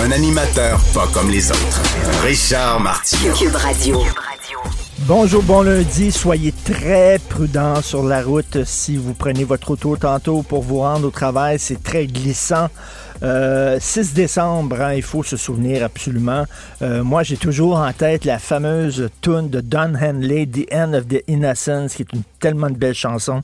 Un animateur pas comme les autres. Richard Martineau. Cube Radio. Bonjour, bon lundi. Soyez très prudents sur la route si vous prenez votre auto tantôt pour vous rendre au travail. C'est très glissant. Euh, 6 décembre, hein, il faut se souvenir absolument. Euh, moi, j'ai toujours en tête la fameuse tune de Don Henley, The End of the Innocence, qui est une tellement de belle chanson.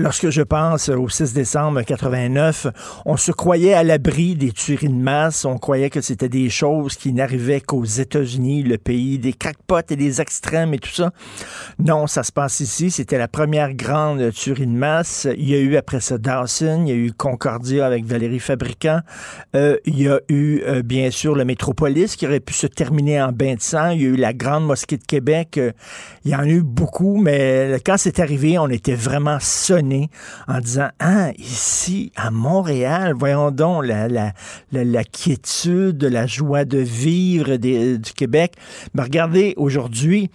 Lorsque je pense au 6 décembre 89, on se croyait à l'abri des tueries de masse. On croyait que c'était des choses qui n'arrivaient qu'aux États-Unis, le pays des crackpots et des extrêmes et tout ça. Non, ça se passe ici. C'était la première grande tuerie de masse. Il y a eu après ça Dawson, il y a eu Concordia avec Valérie Fabricant. Euh, il y a eu euh, bien sûr le Métropolis qui aurait pu se terminer en bain de sang. Il y a eu la Grande Mosquée de Québec. Euh, il y en a eu beaucoup, mais quand c'est arrivé, on était vraiment en disant Ah, ici, à Montréal, voyons donc la, la, la, quiétude, la joie de vivre des, du Québec. Mais regardez, aujourd'hui,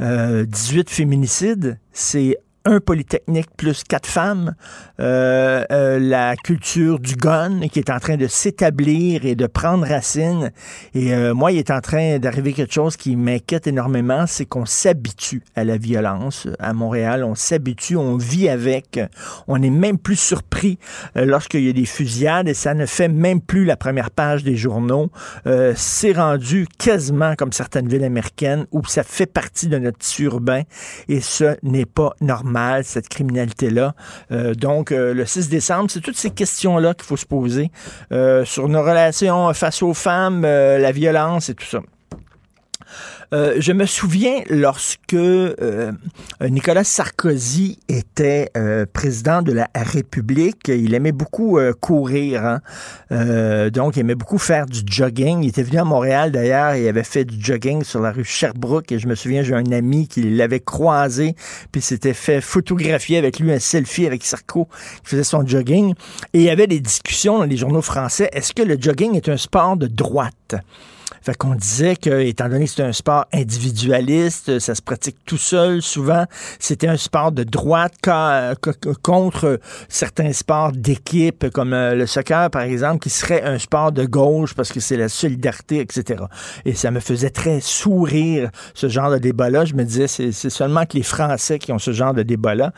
euh, 18 féminicides, c'est un polytechnique plus quatre femmes, euh, euh, la culture du gun qui est en train de s'établir et de prendre racine. Et euh, moi, il est en train d'arriver quelque chose qui m'inquiète énormément, c'est qu'on s'habitue à la violence à Montréal. On s'habitue, on vit avec. On n'est même plus surpris euh, lorsqu'il y a des fusillades et ça ne fait même plus la première page des journaux. Euh, c'est rendu quasiment comme certaines villes américaines où ça fait partie de notre tissu urbain et ce n'est pas normal, cette criminalité-là. Euh, donc, euh, le 6 décembre, c'est toutes ces questions-là qu'il faut se poser euh, sur nos relations face aux femmes, la violence et tout ça. Euh, je me souviens lorsque euh, Nicolas Sarkozy était euh, président de la République, il aimait beaucoup courir. hein. Donc, il aimait beaucoup faire du jogging. Il était venu à Montréal d'ailleurs, il avait fait du jogging sur la rue Sherbrooke. Et je me souviens, j'ai un ami qui l'avait croisé, puis s'était fait photographier avec lui un selfie avec Sarko qui faisait son jogging. Et il y avait des discussions dans les journaux français. Est-ce que le jogging est un sport de droite? Fait qu'on disait que, étant donné que c'est un sport individualiste, ça se pratique tout seul souvent, c'était un sport de droite contre certains sports d'équipe, comme euh, le soccer, par exemple, qui serait un sport de gauche parce que c'est la solidarité, etc. Et ça me faisait très sourire, ce genre de débat-là. Je me disais, c'est seulement que les Français qui ont ce genre de débat-là.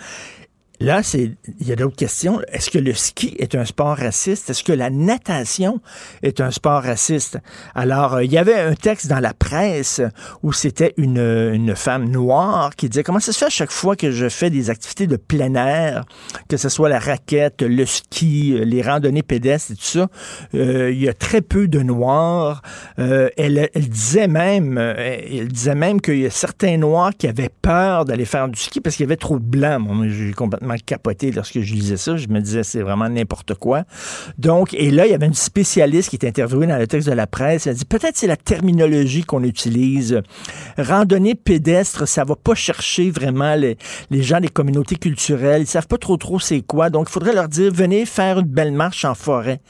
Là, c'est il y a d'autres questions. Est-ce que le ski est un sport raciste? Est-ce que la natation est un sport raciste? Alors, euh, il y avait un texte dans la presse où c'était une, une femme noire qui disait comment ça se fait à chaque fois que je fais des activités de plein air, que ce soit la raquette, le ski, les randonnées pédestres et tout ça, euh, il y a très peu de noirs. Euh, elle, elle disait même, euh, elle disait même qu'il y a certains noirs qui avaient peur d'aller faire du ski parce qu'il y avait trop de blancs. Capoté lorsque je lisais ça. Je me disais, c'est vraiment n'importe quoi. Donc, et là, il y avait une spécialiste qui est interviewée dans le texte de la presse. Elle a dit, peut-être c'est la terminologie qu'on utilise. Randonnée pédestre, ça va pas chercher vraiment les, les gens des communautés culturelles. Ils savent pas trop trop c'est quoi. Donc, il faudrait leur dire, venez faire une belle marche en forêt.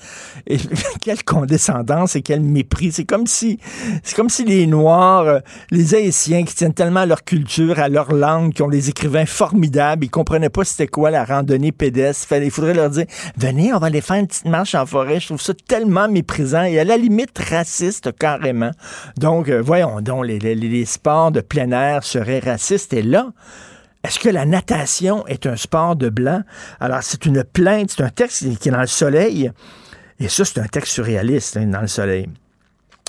Et quelle condescendance et quel mépris. C'est comme si, c'est comme si les Noirs, euh, les Haïtiens qui tiennent tellement à leur culture, à leur langue, qui ont des écrivains formidables, ils comprenaient pas c'était quoi la randonnée pédestre. Il faudrait leur dire, venez, on va aller faire une petite marche en forêt. Je trouve ça tellement méprisant et à la limite raciste carrément. Donc, euh, voyons donc, les, les- les sports de plein air seraient racistes. Et là, est-ce que la natation est un sport de blanc? Alors, c'est une plainte, c'est un texte qui est dans le soleil. Et ça, c'est un texte surréaliste, hein, dans le soleil.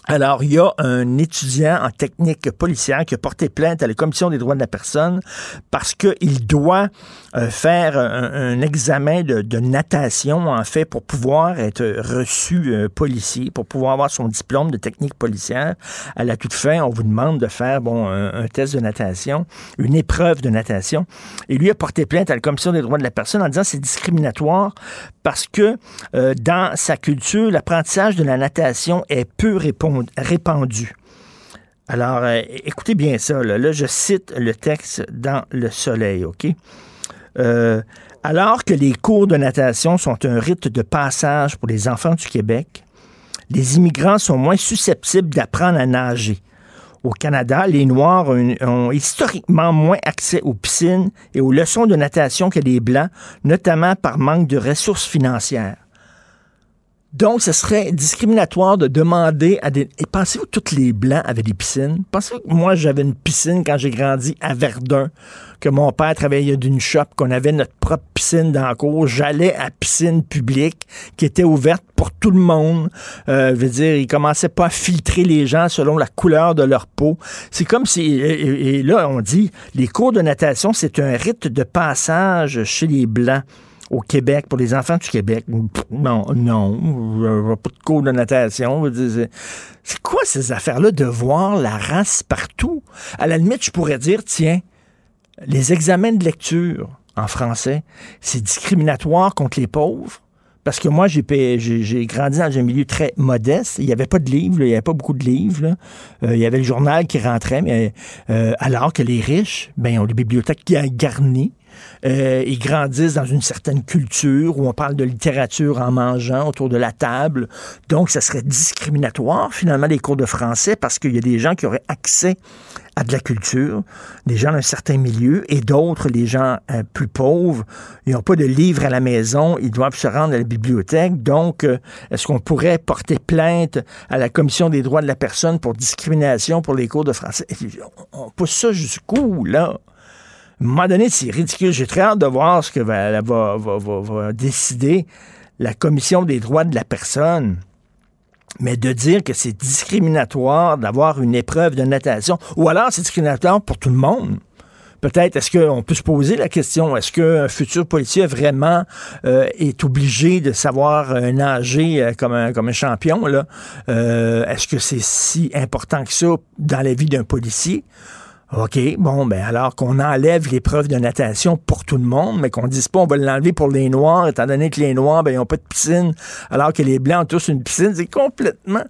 Alors, il y a un étudiant en technique policière qui a porté plainte à la Commission des droits de la personne parce qu'il doit euh, faire un, examen de, natation, en fait, pour pouvoir être reçu euh, policier, pour pouvoir avoir son diplôme de technique policière. À la toute fin, on vous demande de faire bon, un, un test de natation, une épreuve de natation. Et lui a porté plainte à la Commission des droits de la personne en disant c'est discriminatoire parce que euh, dans sa culture, l'apprentissage de la natation est peu répandu. Alors, euh, écoutez bien ça. Là. je cite le texte dans Le Soleil, OK? Euh, alors que les cours de natation sont un rite de passage pour les enfants du Québec, les immigrants sont moins susceptibles d'apprendre à nager. Au Canada, les Noirs ont, historiquement moins accès aux piscines et aux leçons de natation que les Blancs, notamment par manque de ressources financières. Donc, ce serait discriminatoire de demander à des... Et pensez-vous que tous les Blancs avaient des piscines? Pensez-vous que moi, j'avais une piscine quand j'ai grandi à Verdun, que mon père travaillait d'une shop, qu'on avait notre propre piscine dans la cour. J'allais à piscine publique qui était ouverte pour tout le monde. Euh, veut dire, ils commençaient pas à filtrer les gens selon la couleur de leur peau. C'est comme si... et là, on dit, les cours de natation, c'est un rite de passage chez les Blancs au Québec, pour les enfants du Québec. Non, non, pas de cours de natation. C'est quoi ces affaires-là de voir la race partout? À la limite, je pourrais dire, tiens, les examens de lecture en français, c'est discriminatoire contre les pauvres. Parce que moi, j'ai, grandi dans un milieu très modeste. Il n'y avait pas de livres, il n'y avait pas beaucoup de livres. Euh, il y avait le journal qui rentrait, mais euh, alors que les riches, ben, ont des bibliothèques garnies. Euh, ils grandissent dans une certaine culture où on parle de littérature en mangeant autour de la table. Donc, ça serait discriminatoire, finalement, les cours de français parce qu'il y a des gens qui auraient accès à de la culture, des gens d'un certain milieu, et d'autres, les gens euh, plus pauvres, ils n'ont pas de livres à la maison, ils doivent se rendre à la bibliothèque. Donc, euh, est-ce qu'on pourrait porter plainte à la Commission des droits de la personne pour discrimination pour les cours de français? On pousse ça jusqu'où, là? À un moment donné, c'est ridicule. J'ai très hâte de voir ce que va, décider la Commission des droits de la personne. Mais de dire que c'est discriminatoire d'avoir une épreuve de natation, ou alors c'est discriminatoire pour tout le monde. Peut-être, est-ce qu'on peut se poser la question, est-ce qu'un futur policier vraiment euh, est obligé de savoir euh, nager euh, comme, un, champion? Est-ce que c'est si important que ça dans la vie d'un policier? OK, bon, ben alors qu'on enlève l'épreuve de natation pour tout le monde, mais qu'on dise pas on va l'enlever pour les Noirs, étant donné que les Noirs, ben, ils n'ont pas de piscine, alors que les Blancs ont tous une piscine, c'est complètement...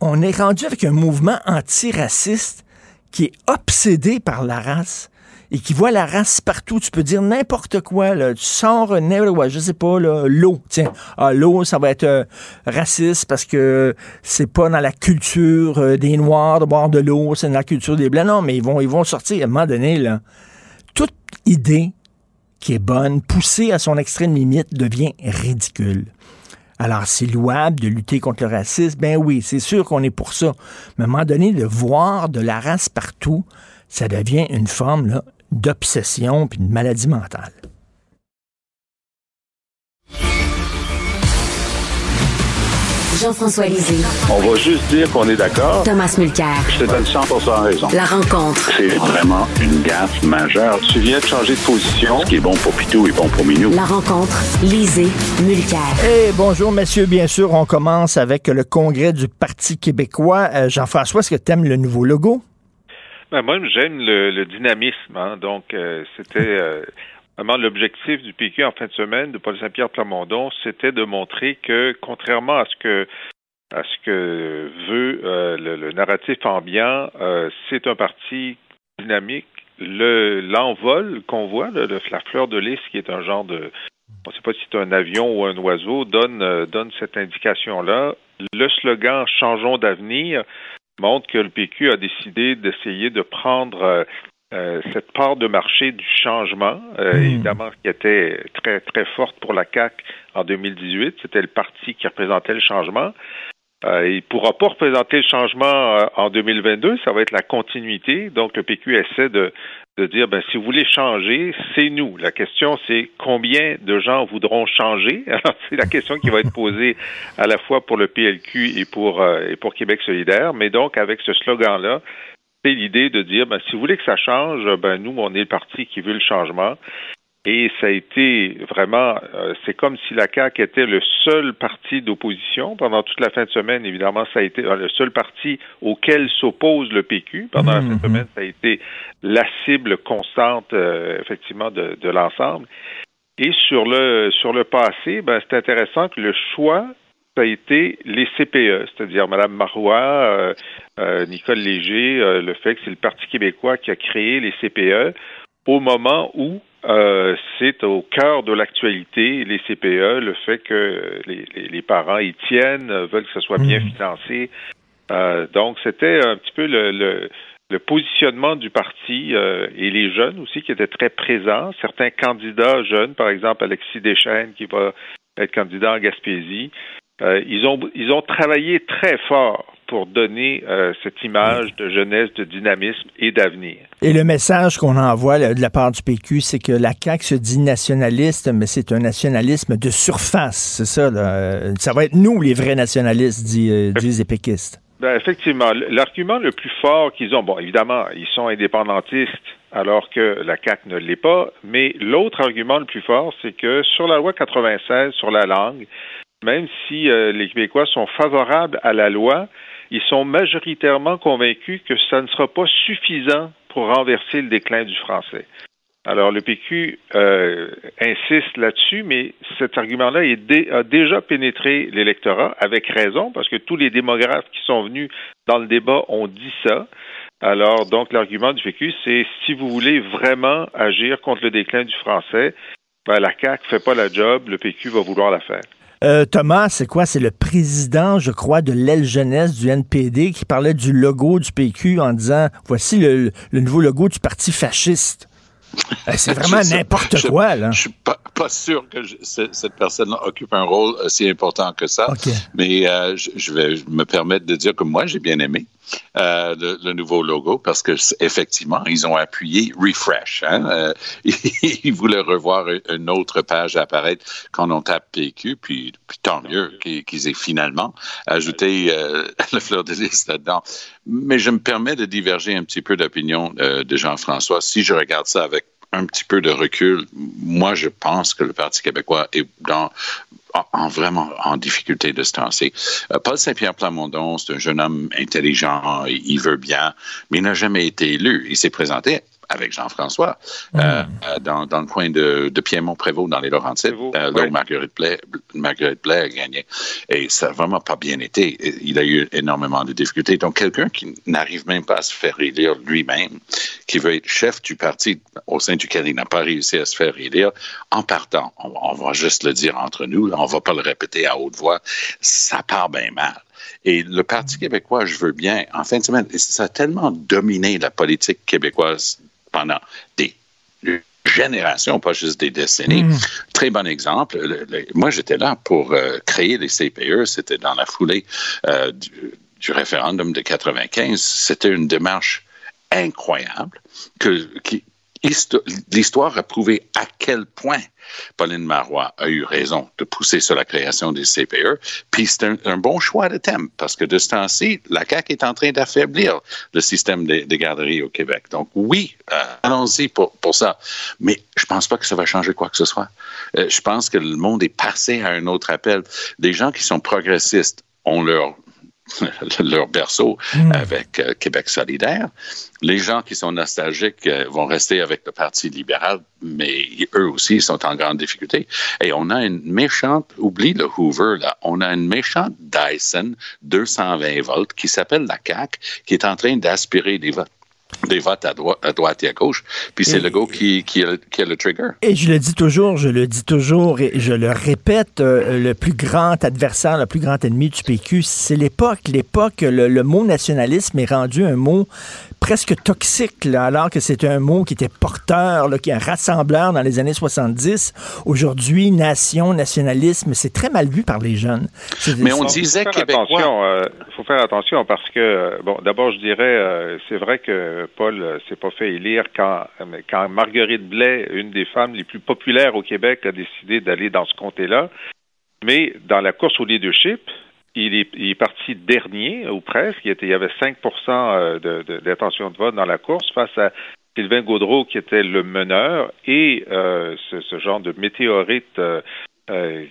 on est rendu avec un mouvement antiraciste qui est obsédé par la race et qui voit la race partout. Tu peux dire n'importe quoi. Là. Tu sors, ouais, je sais pas, l'eau. Tiens, ah, l'eau, ça va être euh, raciste parce que c'est pas dans la culture euh, des Noirs de boire de l'eau, c'est dans la culture des Blancs. Non, mais ils vont, ils vont sortir à un moment donné. Là. Toute idée qui est bonne, poussée à son extrême limite, devient ridicule. Alors, c'est louable de lutter contre le racisme. Ben oui, c'est sûr qu'on est pour ça. Mais à un moment donné, de voir de la race partout, ça devient une forme là, d'obsession puis de maladie mentale. Jean-François Lisée. On va juste dire qu'on est d'accord. Thomas Mulcair. Je te donne 100 raison. La rencontre. C'est vraiment une gaffe majeure. Tu viens de changer de position. Ce qui est bon pour Pitou est bon pour Minou. La rencontre. Lisée. Mulcair. Eh, bonjour, messieurs. Bien sûr, on commence avec le congrès du Parti québécois. Euh, Jean-François, est-ce que tu aimes le nouveau logo? Ben, moi, j'aime le, dynamisme. Hein. Donc, euh, c'était euh, vraiment l'objectif du PQ en fin de semaine de Paul Saint-Pierre Plamondon, c'était de montrer que, contrairement à ce que à ce que veut euh, le, narratif ambiant, c'est un parti dynamique. Le l'envol qu'on voit, le, la fleur de lys, qui est un genre de on ne sait pas si c'est un avion ou un oiseau, donne, donne cette indication-là. Le slogan Changeons d'avenir montre que le PQ a décidé d'essayer de prendre euh, euh, cette part de marché du changement, euh, hmm. évidemment, qui était très, très forte pour la CAC en 2018. C'était le parti qui représentait le changement. Euh, il ne pourra pas représenter le changement en 2022, ça va être la continuité. Donc, le PQ essaie de, de dire, ben, si vous voulez changer, c'est nous. La question, c'est combien de gens voudront changer? C'est la question qui va être posée à la fois pour le PLQ et pour, euh, et pour Québec solidaire. Mais donc, avec ce slogan-là, c'est l'idée de dire, ben, si vous voulez que ça change, ben, nous, on est le parti qui veut le changement. Et ça a été vraiment, euh, c'est comme si la CAQ était le seul parti d'opposition pendant toute la fin de semaine. Évidemment, ça a été euh, le seul parti auquel s'oppose le PQ. Pendant la fin de mhm. semaine, ça a été la cible constante, euh, effectivement, de, de l'ensemble. Et sur le sur le passé, ben, c'est intéressant que le choix ça a été les CPE, c'est-à-dire Mme Marois, Nicole Léger, le fait que c'est le Parti québécois qui a créé les CPE au moment où c'est au cœur de l'actualité, les CPE, le fait que les, les, parents y tiennent, veulent que ce soit bien mmh. financé. donc, c'était un petit peu le, le, le positionnement du parti et les jeunes aussi qui étaient très présents. Certains candidats jeunes, par exemple Alexis Deschênes qui va être candidat en Gaspésie, euh, ils, ont, ils ont travaillé très fort pour donner euh, cette image de jeunesse, de dynamisme et d'avenir. Et le message qu'on envoie de la part du PQ, c'est que la CAQ se dit nationaliste, mais c'est un nationalisme de surface, c'est ça. Là. Ça va être nous les vrais nationalistes, euh, disent les péquistes. Ben, effectivement, l'argument le plus fort qu'ils ont, bon, évidemment, ils sont indépendantistes alors que la CAQ ne l'est pas, mais l'autre argument le plus fort, c'est que sur la loi 96, sur la langue, même si euh, les Québécois sont favorables à la loi, ils sont majoritairement convaincus que ça ne sera pas suffisant pour renverser le déclin du français. Alors, le PQ euh, insiste là-dessus, mais cet argument-là a déjà pénétré l'électorat, avec raison, parce que tous les démographes qui sont venus dans le débat ont dit ça. Alors, donc, l'argument du PQ, c'est si vous voulez vraiment agir contre le déclin du français, ben, la CAQ ne fait pas la job, le PQ va vouloir la faire. Euh, Thomas, c'est quoi? C'est le président, je crois, de l'aile jeunesse du NPD qui parlait du logo du PQ en disant voici le, nouveau logo du parti fasciste. Euh, c'est vraiment n'importe quoi, là. Je suis pas, sûr que cette personne occupe un rôle aussi important que ça. Mais euh, je, vais me permettre de dire que moi, j'ai bien aimé. Euh, le, nouveau logo parce que effectivement ils ont appuyé refresh. Hein? Euh, ils voulaient revoir une autre page apparaître quand on tape PQ, puis, tant mieux qu'ils aient finalement ajouté euh, le fleur de lys là-dedans. Mais je me permets de diverger un petit peu d'opinion de Jean-François. Si je regarde ça avec un petit peu de recul, moi, je pense que le Parti québécois est dans en, vraiment en difficulté de se lancer. Euh, Paul Saint-Pierre Plamondon, c'est un jeune homme intelligent, il veut bien, mais il n'a jamais été élu. Il s'est présenté avec Jean-François, euh, mm. euh, dans, dans, le coin de, de Piémont-Prévost, dans les Laurentides, euh, là où Marguerite Blais, Marguerite Blais a gagné. Et ça n'a vraiment pas bien été. Il a eu énormément de difficultés. Donc, quelqu'un qui n'arrive même pas à se faire élire lui-même, qui veut être chef du parti au sein duquel il n'a pas réussi à se faire élire, en partant, on, va juste le dire entre nous, on ne va pas le répéter à haute voix, ça part bien mal. Et le Parti québécois, je veux bien, en fin de semaine, ça a tellement dominé la politique québécoise pendant des générations, pas juste des décennies. Mm. Très bon exemple. moi, j'étais là pour euh, créer les CPE. C'était dans la foulée euh, du, du, référendum de 95. C'était une démarche incroyable que, qui, l'histoire a prouvé à quel point Pauline Marois a eu raison de pousser sur la création des CPE. Puis c'est un, bon choix de thème parce que de ce temps-ci, la CAQ est en train d'affaiblir le système des, garderies au Québec. Donc oui, euh, allons-y pour, pour ça. Mais je pense pas que ça va changer quoi que ce soit. Euh, je pense que le monde est passé à un autre appel. Des gens qui sont progressistes ont leur leur berceau hmm. avec euh, Québec solidaire. Les gens qui sont nostalgiques euh, vont rester avec le Parti libéral, mais eux aussi sont en grande difficulté. Et on a une méchante, oublie le Hoover, là, on a une méchante Dyson 220 volts qui s'appelle la CAC, qui est en train d'aspirer des votes des votes à, droite, à droite et à gauche. Puis c'est le go qui, qui, a, le trigger. Et je le dis toujours, je le dis toujours et je le répète, euh, le plus grand adversaire, le plus grand ennemi du PQ, c'est l'époque. L'époque, le, mot nationalisme est rendu un mot presque toxique, alors que c'était un mot qui était porteur, là, qui est un rassembleur dans les années 70. Aujourd'hui, nation, nationalisme, c'est très mal vu par les jeunes. Mais on disait. Il euh, faut faire attention parce que, euh, bon, d'abord, je dirais, c'est vrai que Paul euh, s'est pas fait élire quand, quand Marguerite Blais, une des femmes les plus populaires au Québec, a décidé d'aller dans ce comté-là. Mais dans la course au leadership, il est, il parti dernier, ou presque. Il, y avait 5% euh, d'intention de, de vote dans la course face à Sylvain Gaudreau, qui était le meneur, et euh, ce, genre de météorite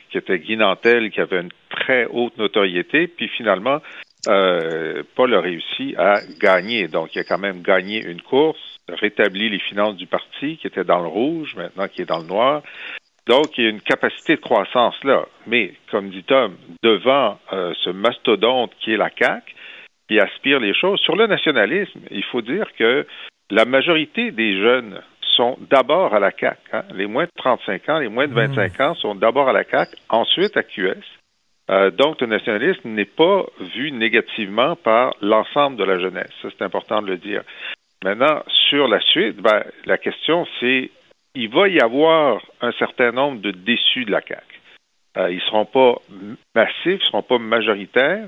qui était Guy Nantel, qui avait une très haute notoriété. Puis finalement, euh, Paul a réussi à gagner. Donc, il a quand même gagné une course, rétabli les finances du parti qui était dans le rouge, maintenant qui est dans le noir. Donc, il y a une capacité de croissance là. Mais, comme dit Tom, devant euh, ce mastodonte qui est la CAQ, qui aspire les choses, sur le nationalisme, il faut dire que la majorité des jeunes sont d'abord à la CAQ. Hein. Les moins de 35 ans, les moins de 25 mmh. ans sont d'abord à la CAQ, ensuite à QS. Euh, donc, le nationalisme n'est pas vu négativement par l'ensemble de la jeunesse. Ça, c'est important de le dire. Maintenant, sur la suite, ben, la question, c'est il va y avoir un certain nombre de déçus de la CAQ. Euh, ils ne seront pas massifs, ils ne seront pas majoritaires,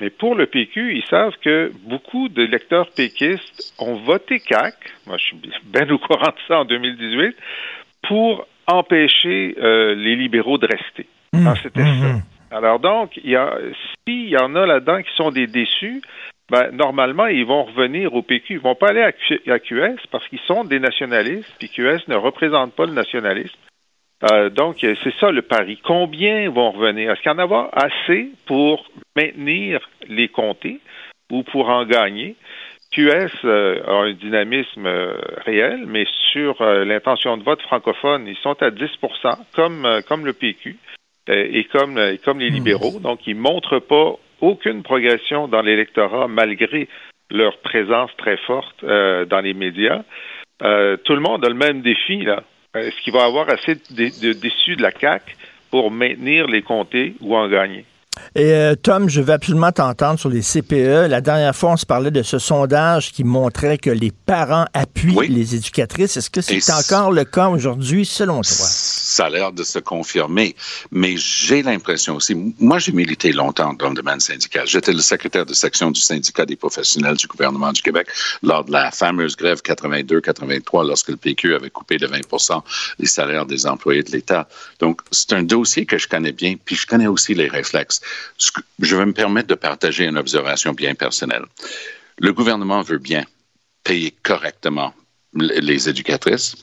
mais pour le PQ, ils savent que beaucoup de lecteurs péquistes ont voté CAC, moi je suis bien au courant de ça en 2018, pour empêcher euh, les libéraux de rester. Mmh, C'était mmh, ça. Alors donc, s'il y en a là-dedans qui sont des déçus, ben, normalement, ils vont revenir au PQ. Ils vont pas aller à, QS parce qu'ils sont des nationalistes, puis QS ne représente pas le nationalisme. Euh, donc, c'est ça le pari. Combien vont revenir? Est-ce qu'il y en a assez pour maintenir les comtés ou pour en gagner? QS euh, a un dynamisme euh, réel, mais sur l'intention de vote francophone, ils sont à 10 comme, comme le PQ et comme, comme les hmm. libéraux. Donc, ils ne montrent pas aucune progression dans l'électorat malgré leur présence très forte dans les médias. tout le monde a le même défi, là. Est-ce qu'il va y avoir assez de, déçus de la CAC pour maintenir les comtés ou en gagner? Et euh, Tom, je veux absolument t'entendre sur les CPE. La dernière fois, on se parlait de ce sondage qui montrait que les parents appuient les éducatrices. Est-ce que c'est encore le cas aujourd'hui, selon toi? Ça a l'air de se confirmer. Mais j'ai l'impression aussi, moi, j'ai milité longtemps dans le domaine syndical. J'étais le secrétaire de section du syndicat des professionnels du gouvernement du Québec lors de la fameuse grève 82-83, lorsque le PQ avait coupé de 20% les salaires des employés de l'État. Donc, c'est un dossier que je connais bien, puis je connais aussi les réflexes je vais me permettre de partager une observation bien personnelle. Le gouvernement veut bien payer correctement les éducatrices.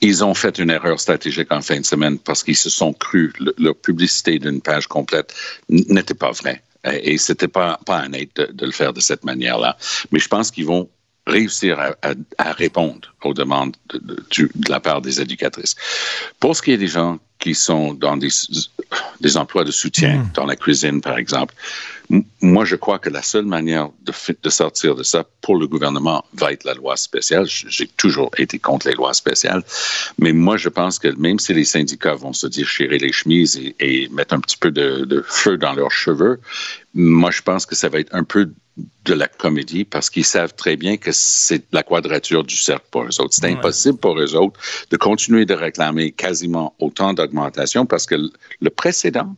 Ils ont fait une erreur stratégique en fin de semaine parce qu'ils se sont crus, leur publicité d'une page complète n'était pas vraie. Et c'était pas, pas un aide de, le faire de cette manière-là. Mais je pense qu'ils vont réussir à, répondre aux demandes de, de, la part des éducatrices. Pour ce qui est des gens qui sont dans des, des emplois de soutien, hmm. dans la cuisine, par exemple. moi, je crois que la seule manière de, de, sortir de ça pour le gouvernement va être la loi spéciale. J'ai toujours été contre les lois spéciales, mais moi, je pense que même si les syndicats vont se déchirer les chemises et, et mettre un petit peu de, de feu dans leurs cheveux, moi, je pense que ça va être un peu de la comédie parce qu'ils savent très bien que c'est la quadrature du cercle pour eux autres. C'est impossible pour eux autres de continuer de réclamer quasiment autant d'augmentation parce que le précédent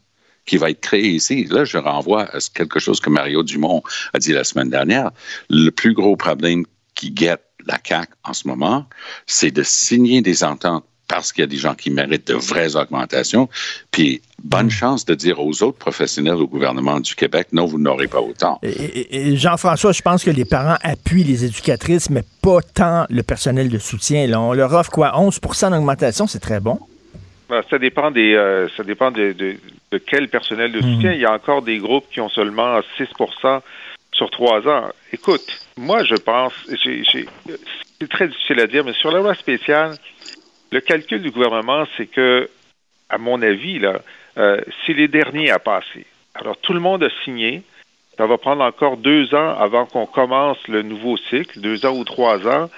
qui va être créé ici, là, je renvoie à quelque chose que Mario Dumont a dit la semaine dernière. Le plus gros problème qui guette la CAQ en ce moment, c'est de signer des ententes parce qu'il y a des gens qui méritent de vraies augmentations. Puis, bonne mm. chance de dire aux autres professionnels au gouvernement du Québec, non, vous n'aurez pas autant. Et, Jean-François, je pense que les parents appuient les éducatrices, mais pas tant le personnel de soutien. Là. On leur offre quoi? 11% d'augmentation, c'est très bon? Ben, ça dépend des, euh, ça dépend de, quel personnel de soutien. Mm. Il y a encore des groupes qui ont seulement 6% sur trois ans. Écoute, moi, je pense, c'est très difficile à dire, mais sur la loi spéciale, le calcul du gouvernement, c'est que, à mon avis, là, euh, c'est les derniers à passer. Alors, tout le monde a signé. Ça va prendre encore deux ans avant qu'on commence le nouveau cycle, deux ans ou trois ans,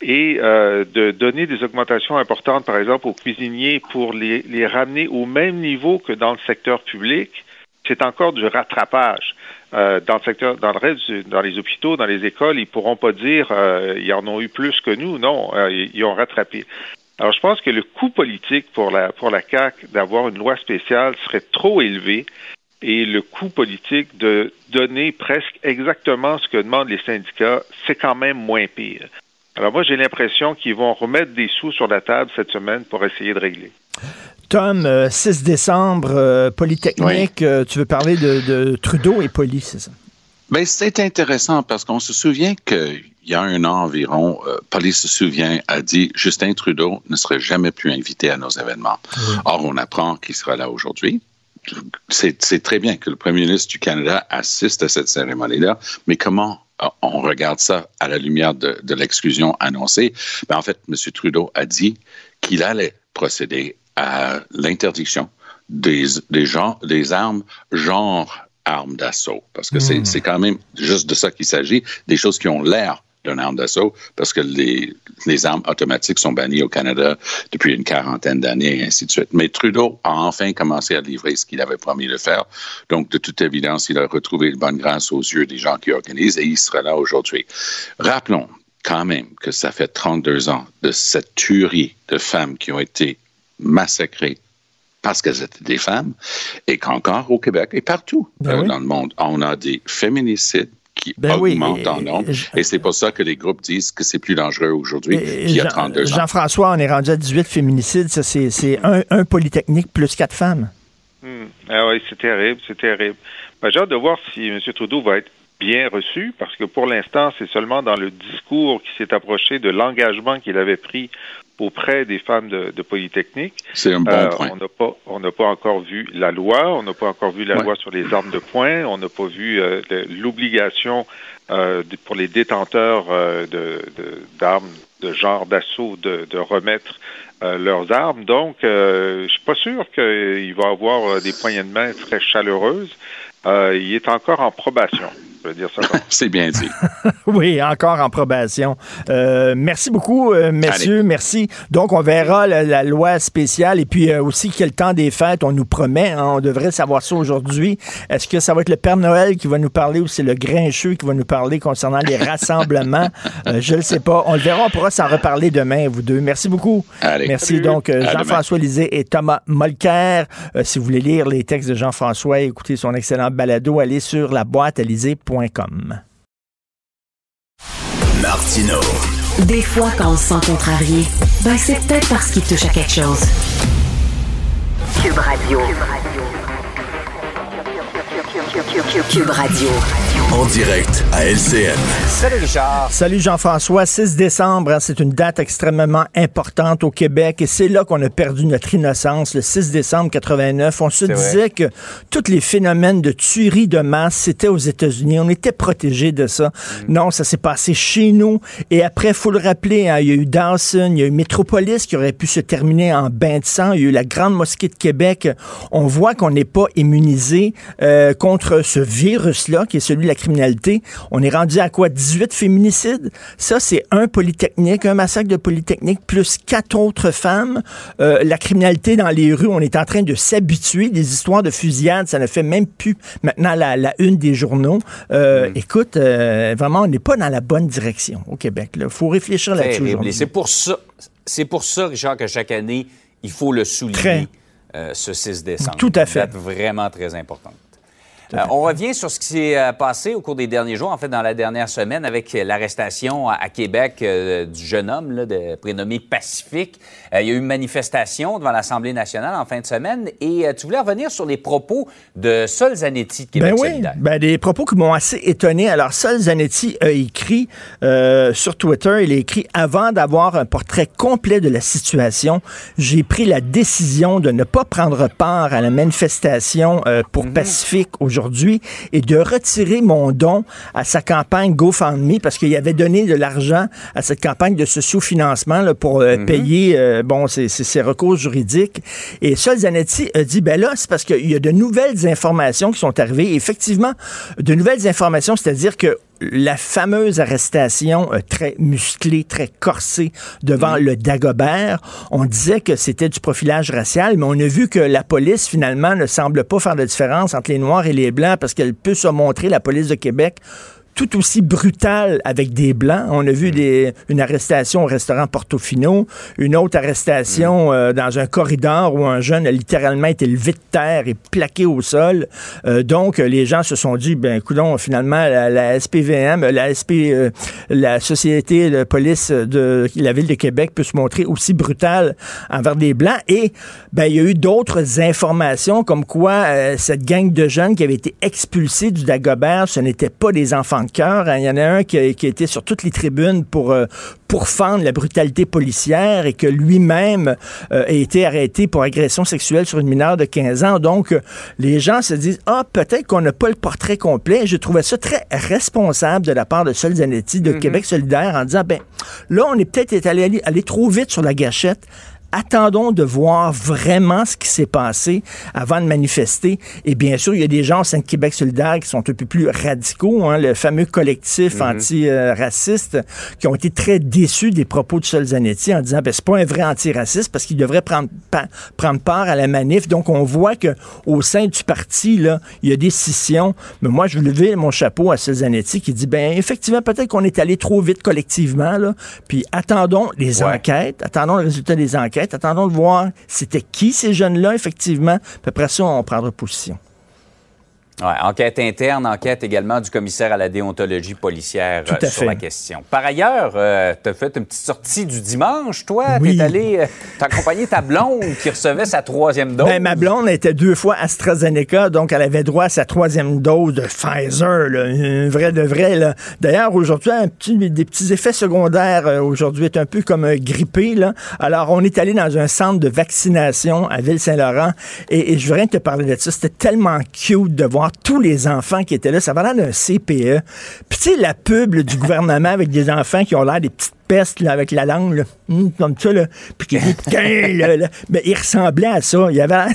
et euh, de donner des augmentations importantes, par exemple, aux cuisiniers pour les, les ramener au même niveau que dans le secteur public. C'est encore du rattrapage. Euh, dans le secteur, dans le reste, dans les hôpitaux, dans les écoles, ils pourront pas dire euh, ils en ont eu plus que nous. Non, euh, ils ont rattrapé. Alors, je pense que le coût politique pour la, pour la CAQ d'avoir une loi spéciale serait trop élevé et le coût politique de donner presque exactement ce que demandent les syndicats, c'est quand même moins pire. Alors moi, j'ai l'impression qu'ils vont remettre des sous sur la table cette semaine pour essayer de régler. Tom, 6 euh, décembre, euh, Polytechnique, euh, tu veux parler de, de Trudeau et Poly, c'est ça? Mais c'est intéressant parce qu'on se souvient qu'il y a un an environ, euh, Police se souvient, a dit Justin Trudeau ne serait jamais plus invité à nos événements. Or, on apprend qu'il sera là aujourd'hui. C'est très bien que le premier ministre du Canada assiste à cette cérémonie-là, mais comment on regarde ça à la lumière de, l'exclusion annoncée? Ben, en fait, M. Trudeau a dit qu'il allait procéder à l'interdiction des, des, gens, des armes genre armes d'assaut. Parce que c'est hmm. quand même juste de ça qu'il s'agit, des choses qui ont l'air d'une arme d'assaut, parce que les, les, armes automatiques sont bannies au Canada depuis une quarantaine d'années et ainsi de suite. Mais Trudeau a enfin commencé à livrer ce qu'il avait promis de faire. Donc, de toute évidence, il a retrouvé une bonne grâce aux yeux des gens qui organisent et il sera là aujourd'hui. Rappelons quand même que ça fait 32 ans de cette tuerie de femmes qui ont été massacrées parce qu'elles étaient des femmes, et qu'encore au Québec et partout ben dans le monde, on a des féminicides qui ben augmentent en nombre. Et c'est pour ça que les groupes disent que c'est plus dangereux aujourd'hui qu'il y a 32 ans. Jean-François, on est rendu à 18 féminicides. c'est un, polytechnique plus quatre femmes. Hmm. Ah oui, c'est terrible, c'est terrible. Ben, j'ai hâte de voir si M. Trudeau va être bien reçu, parce que pour l'instant, c'est seulement dans le discours qui s'est approché de l'engagement qu'il avait pris auprès des femmes de, Polytechnique. C'est un bon euh, point. On n'a pas, on n'a pas encore vu la loi, on n'a pas encore vu la loi sur les armes de poing, on n'a pas vu euh, l'obligation euh, pour les détenteurs d'armes de, genre d'assaut de, remettre leurs armes. Donc, je suis pas sûr qu'il va avoir des poignées de main très chaleureuses. il est encore en probation. C'est bien dit. oui, encore en probation. Euh, merci beaucoup, euh, messieurs. Merci. Donc, on verra la, loi spéciale et puis euh, aussi quel temps des fêtes on nous promet. Hein. on devrait savoir ça aujourd'hui. Est-ce que ça va être le Père Noël qui va nous parler ou c'est le Grincheux qui va nous parler concernant les rassemblements? je ne sais pas. On le verra. On pourra s'en reparler demain, vous deux. Merci beaucoup. Merci. Donc, Jean-François Lisée et Thomas Molker. si vous voulez lire les textes de Jean-François, écouter son excellent balado, allez sur la boîte à Martino. Des fois, quand on se sent contrarié, ben c'est peut-être parce qu'il touche à quelque chose. Cube Radio. Cube Radio. En direct à LCN. Salut Richard. Salut Jean-François. 6 décembre, hein, c'est une date extrêmement importante au Québec et c'est là qu'on a perdu notre innocence, le 6 décembre 89. On se disait que tous les phénomènes de tuerie de masse, c'était aux États-Unis. On était protégés de ça. Mm. Non, ça s'est passé chez nous. Et après, faut le rappeler, hein, il y a eu Dawson, il y a eu Métropolis qui aurait pu se terminer en bain de sang. Il y a eu la Grande Mosquée de Québec. On voit qu'on n'est pas immunisé euh, contre ce virus-là, qui est celui de la criminalité. On est rendu à quoi? 18 féminicides? Ça, c'est un polytechnique, un massacre de polytechnique, plus quatre autres femmes. Euh, la criminalité dans les rues, on est en train de s'habituer. Des histoires de fusillades, ça ne fait même plus maintenant la, une des journaux. Euh, mm. Écoute, euh, vraiment, on n'est pas dans la bonne direction au Québec. Il faut réfléchir là-dessus. C'est pour ça, c'est pour ça, Richard, que chaque année, il faut le souligner. ce 6 décembre. Tout à fait. Date vraiment très importante. Euh, on revient sur ce qui s'est euh, passé au cours des derniers jours, en fait, dans la dernière semaine, avec l'arrestation à Québec euh, du jeune homme là, de, prénommé Pacifique. il y a eu une manifestation devant l'Assemblée nationale en fin de semaine et tu voulais revenir sur les propos de Sol Zanetti de Québec ben oui, Ben, des propos qui m'ont assez étonné. Alors, Sol Zanetti a écrit sur Twitter, il a écrit « Avant d'avoir un portrait complet de la situation, j'ai pris la décision de ne pas prendre part à la manifestation pour mhm. Pacifique aujourd'hui aujourd'hui et de retirer mon don à sa campagne GoFundMe parce qu'il avait donné de l'argent à cette campagne de socio-financement pour euh, mhm. payer euh, bon ses, recours juridiques. Et Sol Zanetti a dit ben là c'est parce qu'il y a de nouvelles informations qui sont arrivées. effectivement, de nouvelles informations, c'est-à-dire que la fameuse arrestation euh, très musclée, très corsée devant mm. le Dagobert. On disait que c'était du profilage racial, mais on a vu que la police, finalement, ne semble pas faire de différence entre les Noirs et les Blancs parce qu'elle peut se montrer, la police de Québec, tout aussi brutal avec des Blancs. On a vu mm. des, une arrestation au restaurant Portofino, une autre arrestation mm. euh, dans un corridor où un jeune a littéralement été levé de terre et plaqué au sol. Euh, donc, les gens se sont dit, ben, écoutons, finalement, la, SPVM, la SP, euh, la Société de police de la Ville de Québec peut se montrer aussi brutale envers des Blancs. Et, ben, il y a eu d'autres informations comme quoi cette gang de jeunes qui avait été expulsés du Dagobert, ce n'étaient pas des enfants de cœur. Hein. Il y en a un qui a, été sur toutes les tribunes pour, euh, pour fendre la brutalité policière et que lui-même euh, a été arrêté pour agression sexuelle sur une mineure de 15 ans. Donc, euh, les gens se disent, ah, peut-être qu'on n'a pas le portrait complet. Je trouvais ça très responsable de la part de Sol Zanetti de mm-hmm. Québec solidaire en disant, ben là, on est peut-être allé, aller trop vite sur la gâchette attendons de voir vraiment ce qui s'est passé avant de manifester. Et bien sûr, il y a des gens au sein de Québec solidaire qui sont un peu plus radicaux, hein, le fameux collectif mhm. anti-raciste, qui ont été très déçus des propos de Solzanetti en disant, ben, c'est pas un vrai antiraciste parce qu'il devrait prendre, prendre part à la manif. Donc, on voit que au sein du parti, là, il y a des scissions. Mais moi, je veux lever mon chapeau à Solzanetti qui dit, ben, effectivement, peut-être qu'on est allé trop vite collectivement, là, puis attendons les enquêtes, attendons le résultat des enquêtes, attendons de voir c'était qui ces jeunes-là, effectivement, puis après ça, on prendra position. Ouais, enquête interne, enquête également du commissaire à la déontologie policière euh, sur la question. Par ailleurs, euh, tu as fait une petite sortie du dimanche, toi? Oui. T'es allé euh, ta blonde qui recevait sa troisième dose? Ben, ma blonde était deux fois AstraZeneca, donc elle avait droit à sa troisième dose de Pfizer, là, un vrai de vrai. D'ailleurs, aujourd'hui, un petit, des petits effets secondaires aujourd'hui est un peu comme grippé. Là. Alors, on est allé dans un centre de vaccination à Ville-Saint-Laurent et, et je voudrais te parler de ça. C'était tellement cute de voir tous les enfants qui étaient là. Ça va l'air d'un CPE. Puis tu sais, la pub du gouvernement avec des enfants qui ont l'air des petites avec la langue, hum, comme ça, là, puis qui dit mais il ressemblait à ça. Il y avait,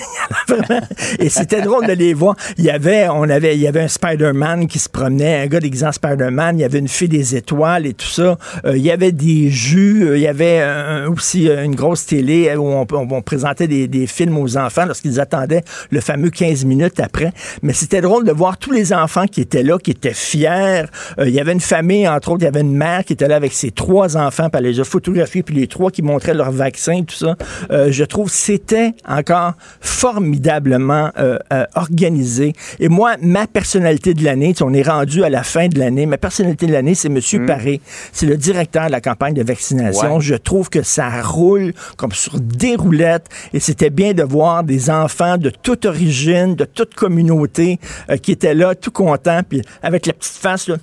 vraiment, et c'était drôle de les voir. Il y avait, on avait, il y avait un Spider-Man qui se promenait, un gars d'exemple Spider-Man. Il y avait une fille des étoiles et tout ça. Euh, il y avait des jus. Euh, il y avait aussi euh, une grosse télé où on, présentait des, des, films aux enfants lorsqu'ils attendaient le fameux 15 minutes après. Mais c'était drôle de voir tous les enfants qui étaient là, qui étaient fiers. il y avait une famille, entre autres, il y avait une mère qui était là avec ses trois enfants enfants, puis elle les a photographiés, puis les trois qui montraient leur vaccin, tout ça. Euh, je trouve c'était encore formidablement euh, euh, organisé. Et moi, ma personnalité de l'année, on est rendu à la fin de l'année, ma personnalité de l'année, c'est M. Mm. Paré. C'est le directeur de la campagne de vaccination. Je trouve que ça roule comme sur des roulettes, et c'était bien de voir des enfants de toute origine, de toute communauté, qui étaient là, tout contents, puis avec la petite face, là,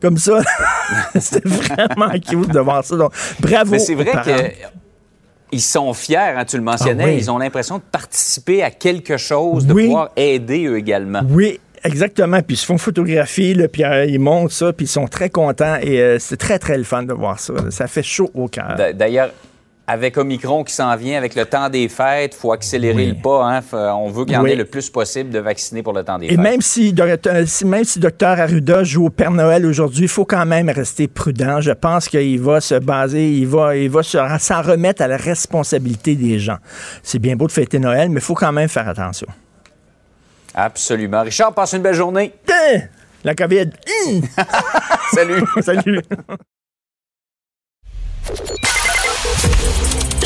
comme ça. c'était vraiment de voir ça. Donc, bravo. Mais c'est vrai qu'ils sont fiers, hein, tu le mentionnais, ah ils ont l'impression de participer à quelque chose, de pouvoir aider eux également. Oui, Exactement. Puis ils se font photographier, là, puis euh, ils montent ça, puis ils sont très contents. Et euh, c'est très, très le fun de voir ça. Ça fait chaud au cœur. D'ailleurs, avec Omicron qui s'en vient, avec le temps des fêtes, il faut accélérer le pas. Hein. On veut ait le plus possible de vacciner pour le temps des fêtes. Et même si, même si Dr Arruda joue au Père Noël aujourd'hui, il faut quand même rester prudent. Je pense qu'il va se baser, il va, il va s'en remettre à la responsabilité des gens. C'est bien beau de fêter Noël, mais il faut quand même faire attention. Absolument. Richard, passe une belle journée. Hein? La COVID. Salut. Salut.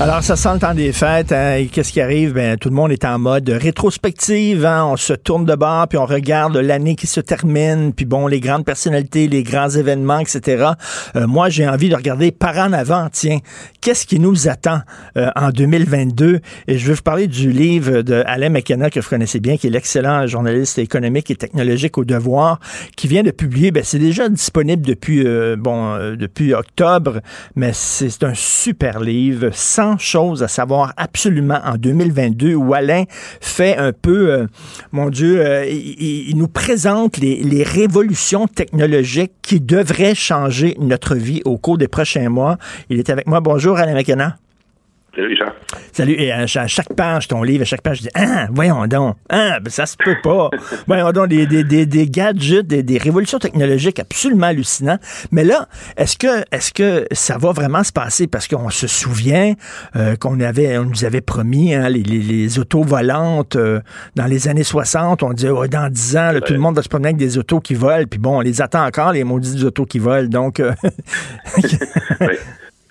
Alors, ça sent le temps des fêtes. Hein, qu'est-ce qui arrive? Ben, tout le monde est en mode rétrospective. Hein, on se tourne de bord, puis on regarde l'année qui se termine, puis bon, les grandes personnalités, les grands événements, etc. Euh, moi, j'ai envie de regarder par en avant. Tiens, qu'est-ce qui nous attend euh, en 2022? Et je vais vous parler du livre de Alain McKenna, que vous connaissez bien, qui est l'excellent journaliste économique et technologique au devoir, qui vient de publier, ben, c'est déjà disponible depuis, euh, bon, depuis octobre, mais c'est un super livre. 100 choses à savoir absolument en 2022 où Alain fait un peu, euh, mon Dieu, euh, il, nous présente les, les, révolutions technologiques qui devraient changer notre vie au cours des prochains mois. Il est avec moi. Bonjour Alain McKenna. Salut, Richard. Salut. Et à chaque page, ton livre, à chaque page, je dis Ah, voyons donc. Ah, ben, ça se peut pas. voyons donc, des, des, des, des gadgets, des, des, révolutions technologiques absolument hallucinants. Mais là, est-ce que, est-ce que ça va vraiment se passer? Parce qu'on se souvient euh, qu'on avait, on nous avait promis hein, les, les, les, autos volantes euh, dans les années 60. On disait, dans 10 ans, tout le monde va se promener avec des autos qui volent. Puis bon, on les attend encore, les maudits autos qui volent. Donc. Euh,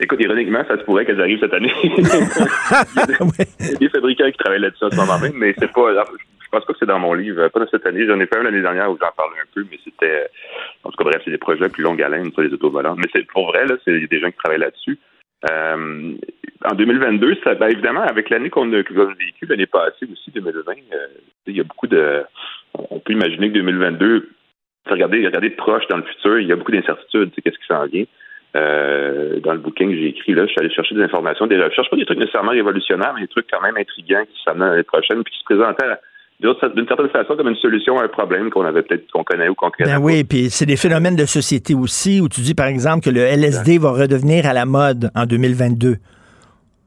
Écoute, ironiquement, ça se pourrait qu'elles arrivent cette année. il, y a des, fabricants qui travaillent là-dessus en ce moment même, mais c'est pas. Je pense pas que c'est dans mon livre. Pas dans cette année. J'en ai fait un l'année dernière où j'en parle un peu, mais c'était. En tout cas, bref, c'est des projets plus longue haleine sur les autovolants. Mais c'est pour vrai, là, c'est des gens qui travaillent là-dessus. Euh, en 2022, ça, ben, évidemment, avec l'année qu'on a, vécue l'année passée aussi, 2020, euh, il y a beaucoup de. On peut imaginer que 2022, regardez, regardez de proche dans le futur, il y a beaucoup d'incertitudes. Qu'est-ce qui s'en vient? Euh, dans le bouquin que j'ai écrit, là, je suis allé chercher des informations, des recherches, pas des trucs nécessairement révolutionnaires, mais des trucs quand même intrigants qui s'amènent l'année prochaine, puis qui se présentaient d'une certaine façon comme une solution à un problème qu'on avait peut-être qu'on connaît ou qu'on connaît. Ben oui, puis c'est des phénomènes de société aussi où tu dis par exemple que le LSD va redevenir à la mode en 2022.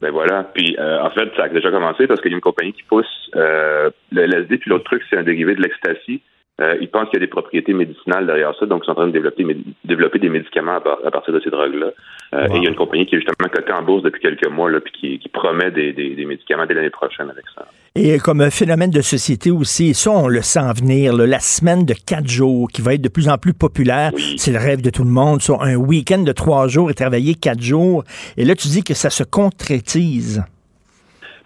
Ben voilà. Puis euh, en fait, ça a déjà commencé parce qu'il y a une compagnie qui pousse euh, le LSD, puis l'autre truc, c'est un dérivé de l'ecstasy. Euh, ils pensent qu'il y a des propriétés médicinales derrière ça, donc ils sont en train de développer, développer des médicaments à, partir de ces drogues-là. Euh, et il y a une compagnie qui est justement cotée en bourse depuis quelques mois, là, puis qui, promet des, des, médicaments dès l'année prochaine avec ça. Et comme un phénomène de société aussi, ça, on le sent venir, la semaine de quatre jours qui va être de plus en plus populaire, c'est le rêve de tout le monde. Sur un week-end de trois jours et travailler quatre jours. Et là, tu dis que ça se concrétise.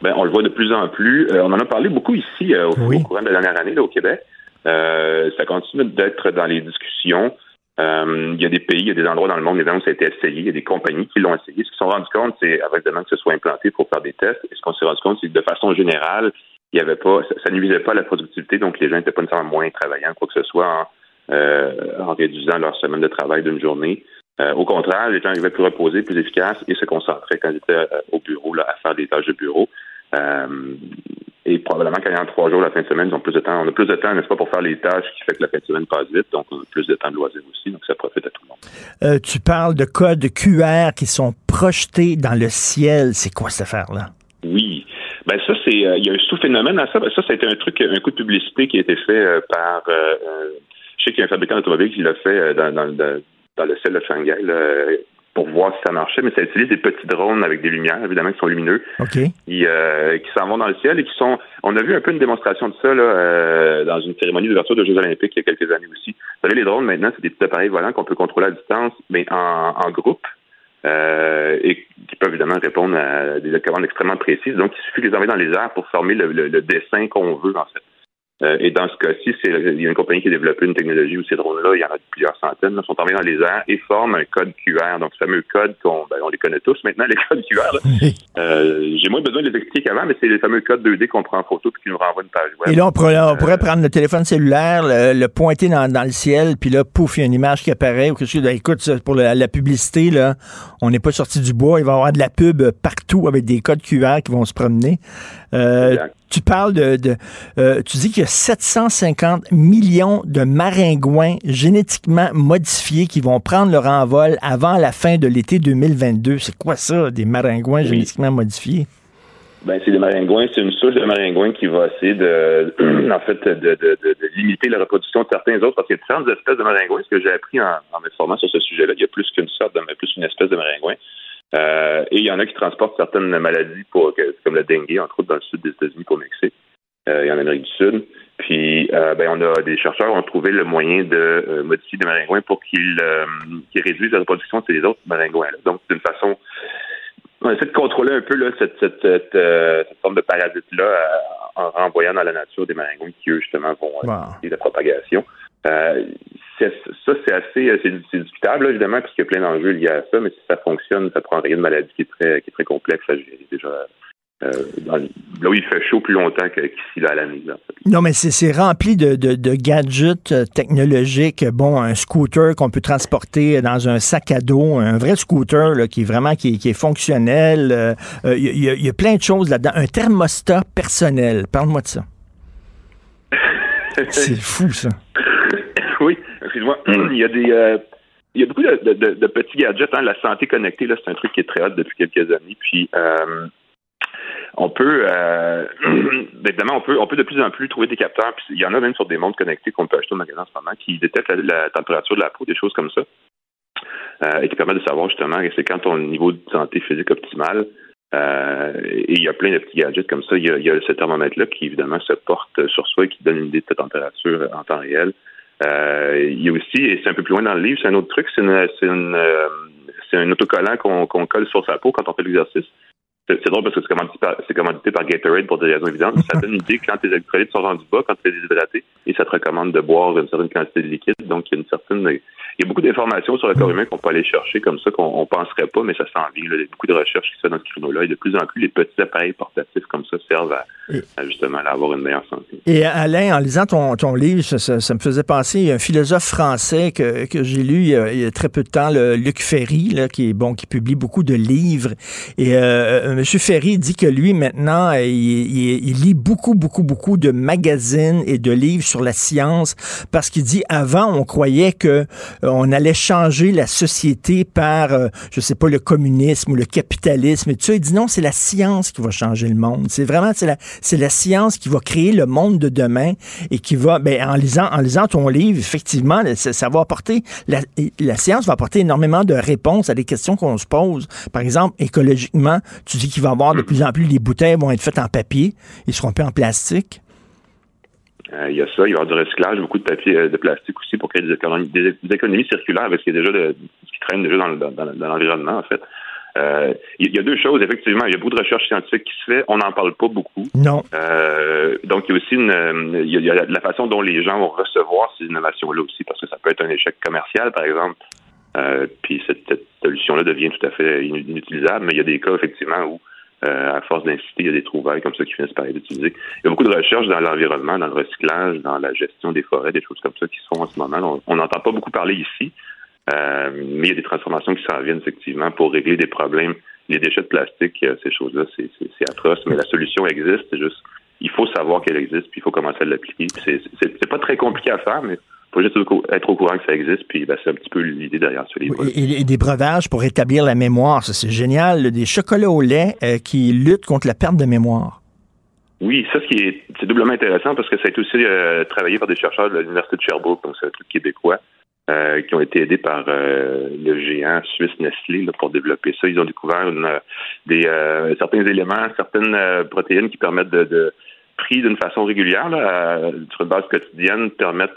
Ben, on le voit de plus en plus. Euh, on en a parlé beaucoup ici au, courant de la dernière année là, au Québec. Euh, ça continue d'être dans les discussions. Euh, il y a des pays, il y a des endroits dans le monde, évidemment, où ça a été essayé. Il y a des compagnies qui l'ont essayé. Ce qu'ils se sont rendus compte, c'est, évidemment, que ce soit implanté pour faire des tests. Et ce qu'on s'est rendu compte, c'est que de façon générale, ça, ça nuisait pas à la productivité, donc les gens n'étaient pas nécessairement moins travaillants, quoi que ce soit, en, euh, en réduisant leur semaine de travail d'une journée. Au contraire, les gens arrivaient plus reposés, plus efficaces et se concentraient quand ils étaient au bureau à faire des tâches de bureau. Et probablement a trois jours la fin de semaine, ils ont plus de temps. On a plus de temps, n'est-ce pas, pour faire les tâches qui fait que la fin de semaine passe vite, donc on a plus de temps de loisirs aussi, donc ça profite à tout le monde. Euh, tu parles de codes QR qui sont projetés dans le ciel. C'est quoi cette affaire-là? Oui. Ben ça, c'est euh, il y a un sous-phénomène à ça. Ben, ça, été un truc, un coup de publicité qui a été fait euh, par je sais qu'il y a un fabricant d'automobile qui l'a fait dans, dans, dans, le ciel de Shanghai, là, pour voir si ça marchait, mais ça utilise des petits drones avec des lumières, évidemment, qui sont lumineux, qui, euh, qui s'en vont dans le ciel et qui sont... On a vu un peu une démonstration de ça là, euh, dans une cérémonie d'ouverture de Jeux olympiques il y a quelques années aussi. Vous savez, les drones, maintenant, c'est des petits appareils volants qu'on peut contrôler à distance, mais en, en groupe, euh, et qui peuvent évidemment répondre à des commandes extrêmement précises. Donc, il suffit de les envoyer dans les airs pour former le, le dessin qu'on veut, en fait. Euh, et dans ce cas-ci, c'est il y a une compagnie qui a développé une technologie où ces drones-là, il y en a plusieurs centaines, là, sont envoyés dans les airs et forment un code QR. Donc, ce fameux code qu'on ben, on les connaît tous maintenant, les codes QR. Euh, j'ai moins besoin de les expliquer qu'avant, mais c'est les fameux codes 2D qu'on prend en photo puis qui nous renvoie une page web. Et là, on pourrait, on pourrait euh, prendre le téléphone cellulaire, le, pointer dans, dans, le ciel, puis là, pouf, il y a une image qui apparaît ou quelque chose. Écoute, pour la, publicité, là, on n'est pas sorti du bois. Il va y avoir de la pub partout avec des codes QR qui vont se promener. Tu parles de, de euh, tu dis qu'il y a 750 millions de maringouins génétiquement modifiés qui vont prendre leur envol avant la fin de l'été 2022. C'est quoi ça, des maringouins génétiquement modifiés? Ben, c'est des maringouins, c'est une souche de maringouins qui va essayer de, en fait, de, de, de, limiter la reproduction de certains autres, parce qu'il y a différentes espèces de maringouins. Ce que j'ai appris en, en sur ce sujet-là, il y a plus qu'une sorte, de, plus une espèce de maringouin. Euh, et il y en a qui transportent certaines maladies, pour, comme le dengue, entre autres dans le sud des États-Unis, pour Mexique euh, et en Amérique du Sud. Puis, euh, ben, on a des chercheurs ont trouvé le moyen de modifier des maringouins pour qu'ils réduisent la reproduction de ces autres maringouins. -là. Donc, d'une façon, on essaie de contrôler un peu là, cette, cette, cette, forme de parasite-là en renvoyant dans la nature des maringouins qui, eux, justement, vont wow. la propagation. Euh, ça, c'est assez euh, c'est discutable, évidemment, parce qu'il y a plein d'enjeux liés à ça, mais si ça fonctionne, ça prend rien de maladie qui est très, qui est très complexe à gérer déjà. Euh, là où il fait chaud plus longtemps qu'ici à l'année. Non, mais c'est rempli de, de, gadgets euh, technologiques. Bon, un scooter qu'on peut transporter dans un sac à dos, un vrai scooter là, qui est vraiment qui, qui est fonctionnel. Il y, y, a plein de choses là-dedans. Un thermostat personnel. Parle-moi de ça. c'est fou, ça. Excuse-moi. il y a des euh, il y a beaucoup de, petits gadgets. Hein. La santé connectée, là, c'est un truc qui est très hot depuis quelques années. Puis euh, on peut euh, évidemment on peut on peut de plus en plus trouver des capteurs. Il y en a même sur des montres connectées qu'on peut acheter au magasin en ce moment qui détectent la, température de la peau, des choses comme ça. et qui permettent de savoir justement c'est quand ton niveau de santé physique optimal. et il y a plein de petits gadgets comme ça. Il y a, il y a ce thermomètre-là qui, évidemment, se porte sur soi et qui donne une idée de ta température en temps réel. Euh, il y a aussi, et c'est un peu plus loin dans le livre, c'est un autre truc, c'est une, une, euh, un autocollant qu'on colle sur sa peau quand on fait l'exercice. C'est, drôle parce que c'est commandité, par, c'est commandité par Gatorade pour des raisons évidentes. Ça donne une idée quand tes électrolytes sont rendus bas, quand tu es déshydraté, et ça te recommande de boire une certaine quantité de liquide. Donc, il y a une certaine, il y a beaucoup d'informations sur le corps humain qu'on peut aller chercher comme ça qu'on penserait pas, mais ça s'en vient. Il y a beaucoup de recherches qui se font dans ce créneau-là et de plus en plus les petits appareils portatifs comme ça servent à, justement avoir une meilleure santé. Et Alain, en lisant ton, ton livre, ça, me faisait penser, il y a un philosophe français que, que j'ai lu il y, a, très peu de temps, le Luc Ferry, là, qui est bon, qui publie beaucoup de livres. Et euh, M. Ferry dit que lui, maintenant, il, il, lit beaucoup, beaucoup, beaucoup de magazines et de livres sur la science parce qu'il dit avant, on croyait que on allait changer la société par, euh, je sais pas, le communisme ou le capitalisme et tout ça. Il dit non, c'est la science qui va changer le monde. C'est vraiment, c'est la, c'est la science qui va créer le monde de demain et qui va, ben, en lisant, en lisant ton livre, effectivement, ça, va apporter, la, la science va apporter énormément de réponses à des questions qu'on se pose. Par exemple, écologiquement, tu dis qu'il va y avoir de plus en plus, les bouteilles vont être faites en papier, ils seront plus en plastique. Euh, il y a ça, il y aura du recyclage, beaucoup de papier, euh, de plastique aussi pour créer des économies, des, économies circulaires avec ce qui, est déjà ce qui traîne déjà dans, dans, l'environnement, en fait. Euh, il y a deux choses, effectivement. Il y a beaucoup de recherches scientifiques qui se fait. On n'en parle pas beaucoup. Non. donc, il y a aussi une, y a, la façon dont les gens vont recevoir ces innovations-là aussi, parce que ça peut être un échec commercial, par exemple. Puis cette, cette solution-là devient tout à fait inutilisable. Mais il y a des cas, effectivement, où euh, à force d'inciter, il y a des trouvailles comme ça qui finissent par être utilisées. Il y a beaucoup de recherches dans l'environnement, dans le recyclage, dans la gestion des forêts, des choses comme ça qui se font en ce moment. On n'entend pas beaucoup parler ici, euh, mais il y a des transformations qui s'en viennent effectivement pour régler des problèmes. Les déchets de plastique, euh, ces choses-là, c'est atroce, mais la solution existe. C'est juste, il faut savoir qu'elle existe, puis il faut commencer à l'appliquer. C'est pas très compliqué à faire, mais faut juste être au courant que ça existe, puis ben, c'est un petit peu l'idée derrière ce livre. Et, des breuvages pour établir la mémoire, ça c'est génial. Des chocolats au lait euh, qui luttent contre la perte de mémoire. Oui, ça, qui est, c'est doublement intéressant parce que ça a été aussi euh, travaillé par des chercheurs de l'Université de Sherbrooke, donc c'est un truc québécois, euh, qui ont été aidés par le géant suisse Nestlé pour développer ça. Ils ont découvert des, certains éléments, certaines protéines qui permettent de, de pris d'une façon régulière, sur une base quotidienne, permettent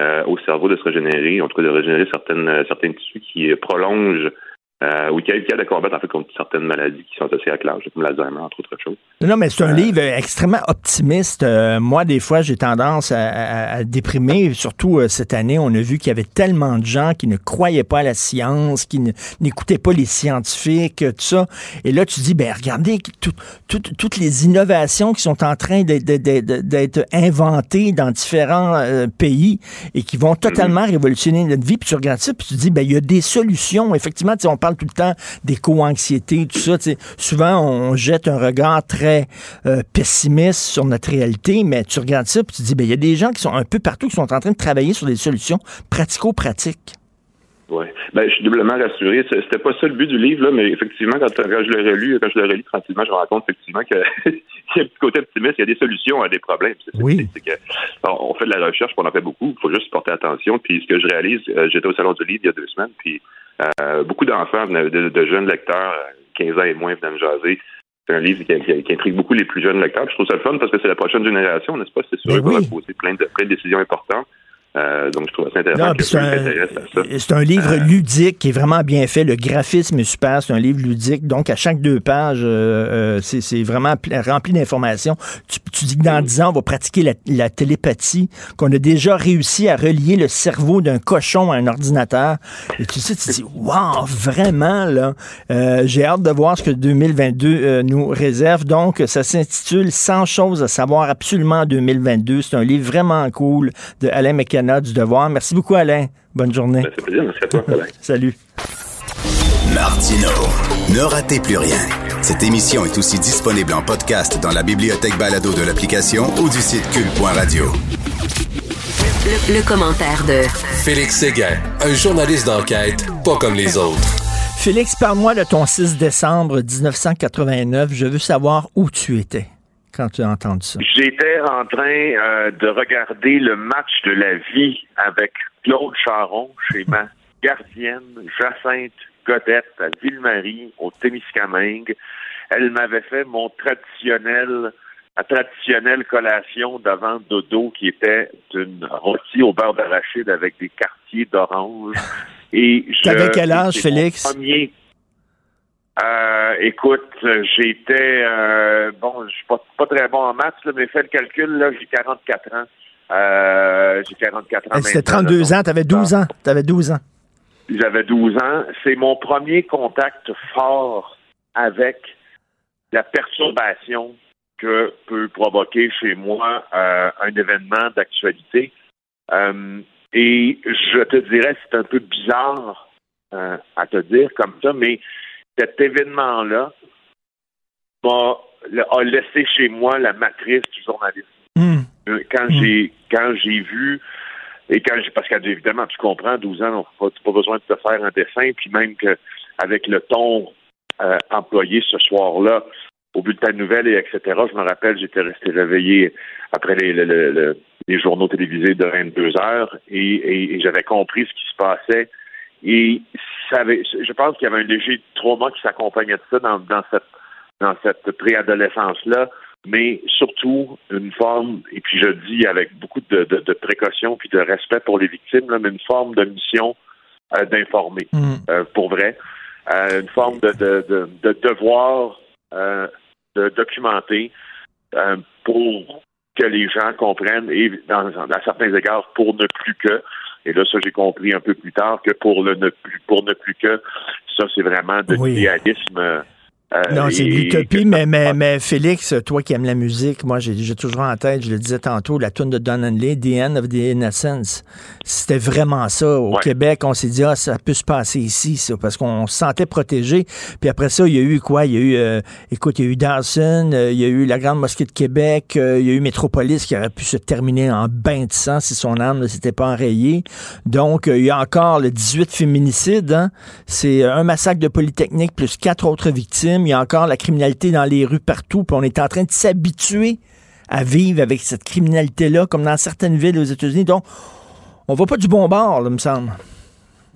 euh, au cerveau de se régénérer, en tout cas de régénérer certaines, euh, certains tissus qui prolongent euh, ou qui aide à combattre en fait contre certaines maladies qui sont associées à l'âge, comme l'Alzheimer, entre autres choses. Non, mais c'est un euh, livre extrêmement optimiste. Euh, moi, des fois, j'ai tendance à, déprimer. Surtout cette année, on a vu qu'il y avait tellement de gens qui ne croyaient pas à la science, qui n'écoutaient pas les scientifiques, tout ça. Et là, tu dis, ben regardez toutes les innovations qui sont en train d'être inventées dans différents pays et qui vont totalement mm-hmm. révolutionner notre vie. Puis tu regardes ça, puis tu dis, ben il y a des solutions. Effectivement, on parle tout le temps des co-anxiétés, tout ça. Souvent, on jette un regard très euh, pessimiste sur notre réalité, mais tu regardes ça et tu te dis, ben, il y a des gens qui sont un peu partout, qui sont en train de travailler sur des solutions pratico-pratiques. Oui. Ben, je suis doublement rassuré. C'était pas ça le but du livre, là, mais effectivement, quand, je l'ai relu, quand je l'ai relu tranquillement, je me rends compte effectivement qu'il y a un petit côté optimiste, il y a des solutions à des problèmes. oui. on fait de la recherche, on en fait beaucoup. Il faut juste porter attention. Puis ce que je réalise, euh, j'étais au salon du livre il y a deux semaines, puis euh, beaucoup d'enfants, de, jeunes lecteurs, 15 ans et moins, venaient me jaser. C'est un livre qui, intrigue beaucoup les plus jeunes lecteurs. Je trouve ça le fun parce que c'est la prochaine génération, n'est-ce pas? C'est sûr qu'on va poser plein de, plein de décisions importantes. Euh, donc, je trouve ça intéressant. C'est un, livre euh, ludique qui est vraiment bien fait. Le graphisme est super. C'est un livre ludique. Donc, à chaque deux pages, euh, c'est vraiment rempli d'informations. Tu, dis que dans dix ans, on va pratiquer la, télépathie, qu'on a déjà réussi à relier le cerveau d'un cochon à un ordinateur. Et tu sais, tu dis, wow, vraiment, là. J'ai hâte de voir ce que 2022 nous réserve. Donc, ça s'intitule 100 choses à savoir absolument en 2022. C'est un livre vraiment cool de Alain McKenna du Devoir. Merci beaucoup, Alain. Bonne journée. Ben, plaisir. Merci à toi, Alain. Salut. Martino, ne ratez plus rien. Cette émission est aussi disponible en podcast dans la bibliothèque balado de l'application ou du site cul.radio. Le, le, commentaire de Félix Séguin, un journaliste d'enquête pas comme les autres. Félix, parle-moi de ton 6 décembre 1989. Je veux savoir où tu étais quand tu as entendu ça? J'étais en train euh, de regarder le match de la vie avec Claude Charon chez ma gardienne Jacinthe Godette à Ville-Marie, au Témiscamingue. Elle m'avait fait mon traditionnel la traditionnelle collation d'avant dodo qui était une rôtie au beurre d'arachide avec des quartiers d'orange. Et T'avais quel âge, Félix? Premier, euh, écoute, j'étais euh, bon, je suis pas, pas, très bon en maths, là, mais fais le calcul, là, j'ai 44 ans. Euh, j'ai 44 ans. C'était 32 ans, t'avais 12 ans. T'avais 12 ans. j'avais 12 ans. C'est mon premier contact fort avec la perturbation que peut provoquer chez moi euh, un événement d'actualité. Euh, et je te dirais, c'est un peu bizarre euh, à te dire comme ça, mais cet événement-là a laissé chez moi la matrice du journalisme. Hmm. Quand hmm. j'ai quand j'ai vu et quand j'ai parce qu'évidemment, tu comprends, 12 ans, tu n'as pas besoin de te faire un dessin, puis même que avec le ton employé ce soir-là, au bulletin de nouvelles et etc. Je me rappelle, j'étais resté réveillé après les, les, journaux télévisés de 22 heures et, j'avais compris ce qui se passait. Et ça avait, je pense qu'il y avait un léger trauma qui s'accompagnait de ça dans, dans cette dans cette préadolescence-là, mais surtout une forme, et puis je dis avec beaucoup de, de, précaution puis de respect pour les victimes, là, mais une forme de mission euh, d'informer, mmh. euh, pour vrai. Euh, une forme de, de, de devoir de documenter pour que les gens comprennent et dans, à certains égards pour ne plus que et là ça j'ai compris un peu plus tard que pour le ne plus pour ne plus que ça c'est vraiment de l'idéalisme euh, non, c'est de l'utopie, mais, mais, mais Félix, toi qui aimes la musique, moi j'ai toujours en tête, je le disais tantôt, la tune de Don Henley, The End of the Innocence. C'était vraiment ça. Au Québec, on s'est dit, ah, ça peut se passer ici, ça, parce qu'on se sentait protégé. Puis après ça, il y a eu quoi? Il y a eu, euh, écoute, il y a eu Dawson, euh, il y a eu la Grande Mosquée de Québec, il y a eu Métropolis qui aurait pu se terminer en bain de sang si son âme ne s'était pas enrayée. Donc, il y a encore le 18 féminicides. Hein? C'est un massacre de Polytechnique plus quatre autres victimes il y a encore la criminalité dans les rues partout, puis on est en train de s'habituer à vivre avec cette criminalité-là, comme dans certaines villes aux États-Unis. Donc, on va pas du bon bord, me semble.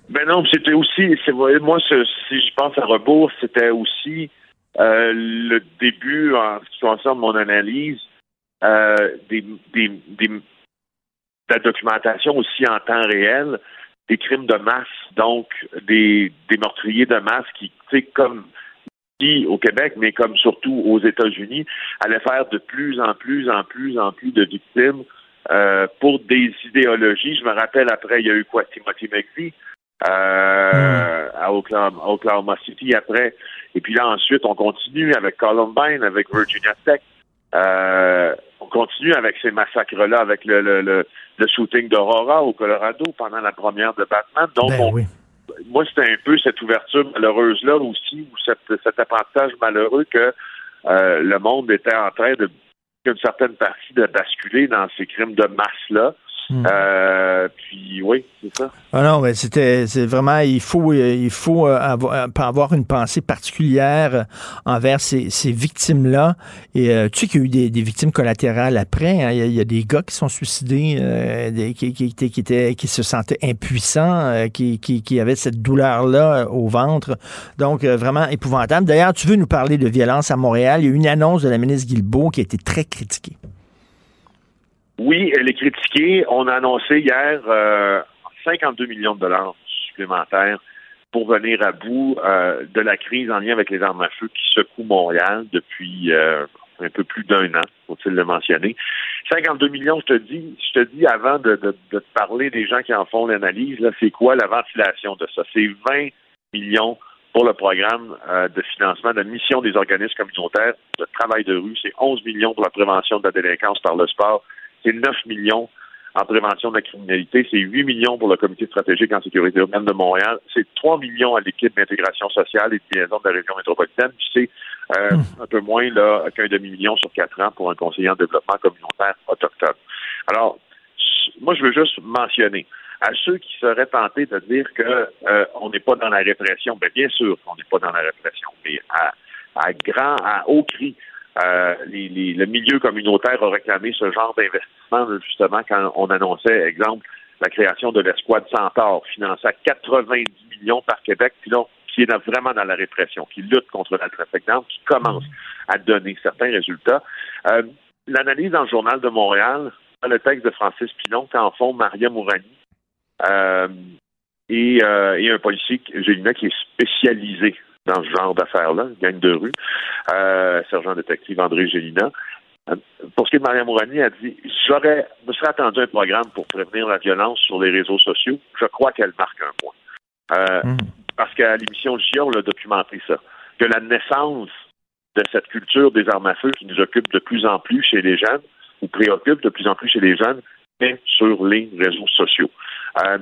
Ben non, c'était aussi, moi, si je pense à rebours, c'était aussi euh, le début, en ce qui concerne mon analyse, euh, des, de la documentation aussi en temps réel, des crimes de masse, donc des, des meurtriers de masse qui, tu sais, comme au Québec, mais comme surtout aux États-Unis, allait faire de plus en plus, en plus, en plus de victimes euh, pour des idéologies. Je me rappelle après, il y a eu quoi, Timothy McVeigh euh, à Oklahoma, City après. Et puis là, ensuite, on continue avec Columbine, avec Virginia Tech. Euh, on continue avec ces massacres-là, avec le, le, le, shooting d'Aurora au Colorado pendant la première de Batman. Donc, ben on, moi, c'était un peu cette ouverture malheureuse-là aussi, ou cet apprentissage malheureux que euh, le monde était en train de, une certaine partie, de basculer dans ces crimes de masse-là. Hmm. Euh, puis oui, c'est ça. Ah non, mais c'était c'est vraiment il faut il faut euh, avoir, avoir une pensée particulière envers ces, ces victimes là. Et tu sais qu'il y a eu des, victimes collatérales après. Hein. Il, y a, des gars qui sont suicidés, qui, qui, qui, étaient qui se sentaient impuissants, qui, qui, qui avaient cette douleur là au ventre. Donc vraiment épouvantable. D'ailleurs, tu veux nous parler de violence à Montréal? Il y a eu une annonce de la ministre Guilbeault qui a été très critiquée. Oui, elle est critiquée. On a annoncé hier 52 euh, millions de dollars supplémentaires pour venir à bout euh, de la crise en lien avec les armes à feu qui secouent Montréal depuis euh, un peu plus d'un an, faut-il le mentionner. 52 millions, je te dis, je te dis avant de, de, te parler des gens qui en font l'analyse, là, c'est quoi la ventilation de ça? C'est 20 millions pour le programme de financement de mission des organismes communautaires de travail de rue. C'est 11 millions pour la prévention de la délinquance par le sport c'est 9 millions en prévention de la criminalité, c'est 8 millions pour le comité stratégique en sécurité urbaine de Montréal, c'est 3 millions à l'équipe d'intégration sociale et de liaison de la région métropolitaine, puis c'est euh, hmm. un peu moins là qu'un demi-million sur quatre ans pour un conseiller en développement communautaire autochtone. Alors, moi, je veux juste mentionner à ceux qui seraient tentés de dire que euh, on n'est pas dans la répression, bien, bien sûr qu'on n'est pas dans la répression, mais à, à grand, à haut cri, euh, le milieu communautaire a réclamé ce genre d'investissement justement quand on annonçait, exemple, la création de l'escouade Centaure, financée à 90 millions par Québec, puis qui est vraiment dans la répression, qui lutte contre la trafic d'armes, qui commence à donner certains résultats. Euh, l'analyse dans le journal de Montréal, le texte de Francis Pilon, qu'en font Maria Mourani? Euh, et, un policier, Gélina, qui est spécialisé dans ce genre d'affaires-là, gang de rue, euh, sergent détective André Gélina. Euh, pour ce qui est de Maria Mourani, a dit J'aurais, me serais attendu un programme pour prévenir la violence sur les réseaux sociaux. Je crois qu'elle marque un point. Euh, mm. Parce qu'à l'émission GIA, on l'a documenté ça. Que la naissance de cette culture des armes à feu qui nous occupe de plus en plus chez les jeunes, ou préoccupe de plus en plus chez les jeunes, est sur les réseaux sociaux. Euh,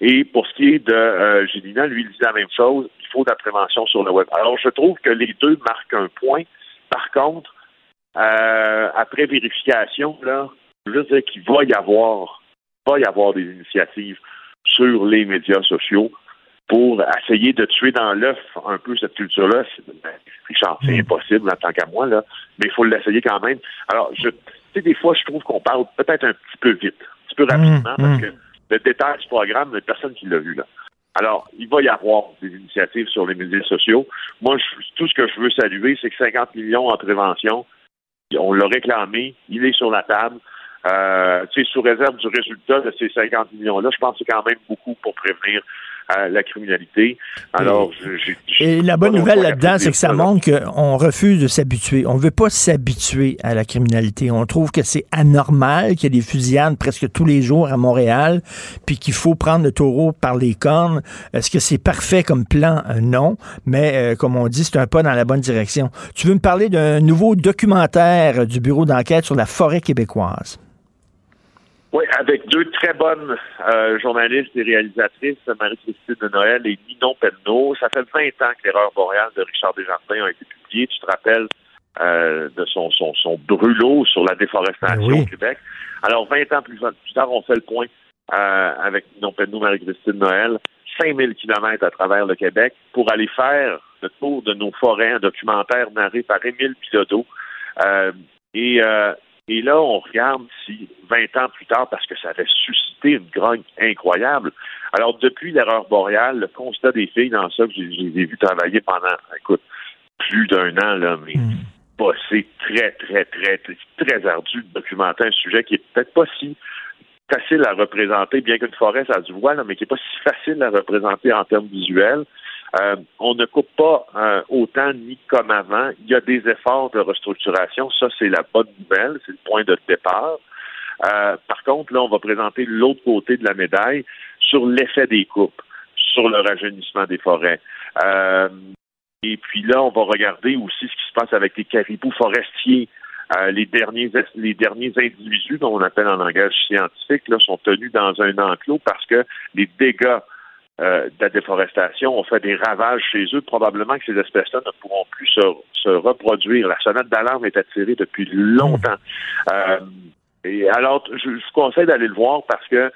et pour ce qui est de euh, Gélina, lui, il dit la même chose, il faut de la prévention sur le web. Alors, je trouve que les deux marquent un point. Par contre, euh, après vérification, là, je veux dire qu'il va y avoir, va y avoir des initiatives sur les médias sociaux pour essayer de tuer dans l'œuf un peu cette culture-là. Ben, Richard, c'est mm. impossible en tant qu'à moi, là, mais il faut l'essayer quand même. Alors, je, tu sais, des fois, je trouve qu'on parle peut-être un petit peu vite, un petit peu rapidement, mm. parce mm. que le détail du programme, a personne qui l'a vu, là. Alors, il va y avoir des initiatives sur les médias sociaux. Moi, tout ce que je veux saluer, c'est que 50 millions en prévention, on l'a réclamé, il est sur la table. Euh, sous réserve du résultat de ces 50 millions-là, je pense que c'est quand même beaucoup pour prévenir la criminalité. Alors, et la bonne nouvelle là-dedans, c'est que ça montre qu'on refuse de s'habituer. On ne veut pas s'habituer à la criminalité. On trouve que c'est anormal qu'il y ait des fusillades presque tous les jours à Montréal, puis qu'il faut prendre le taureau par les cornes. Est-ce que c'est parfait comme plan? Euh, non. Mais euh, comme on dit, c'est un pas dans la bonne direction. Tu veux me parler d'un nouveau documentaire du bureau d'enquête sur la forêt québécoise? Oui, avec deux très bonnes euh, journalistes et réalisatrices, Marie-Christine de Noël et Ninon Penneau. Ça fait 20 ans que l'erreur boréale de Richard Desjardins a été publiée. Tu te rappelles euh, de son, son, son brûlot sur la déforestation au Québec. Alors, 20 ans plus, tard, on fait le point euh, avec Ninon Penneau, Marie-Christine Noël. 5000 kilomètres à travers le Québec pour aller faire le tour de nos forêts, un documentaire narré par Émile Pilodeau. et et là, on regarde si 20 ans plus tard, parce que ça avait suscité une grogne incroyable. Alors, depuis l'erreur boréale, le constat des filles dans ça, que j'ai vu travailler pendant, écoute, plus d'un an, là, mais mm. c'est très, très, très, très, très ardu de documenter un sujet qui est peut-être pas si facile à représenter, bien qu'une forêt, ça se voit, là, mais qui n'est pas si facile à représenter en termes visuels. Euh, on ne coupe pas euh, autant ni comme avant. Il y a des efforts de restructuration. Ça, c'est la bonne nouvelle. C'est le point de départ. Euh, par contre, là, on va présenter l'autre côté de la médaille sur l'effet des coupes, sur le rajeunissement des forêts. et puis là, on va regarder aussi ce qui se passe avec les caribous forestiers. les derniers individus, dont on appelle en langage scientifique, sont tenus dans un enclos parce que les dégâts euh, de la déforestation ont fait des ravages chez eux. Probablement que ces espèces-là ne pourront plus se, reproduire. La sonnette d'alarme est attirée depuis longtemps. Euh, et alors, je, vous conseille d'aller le voir parce que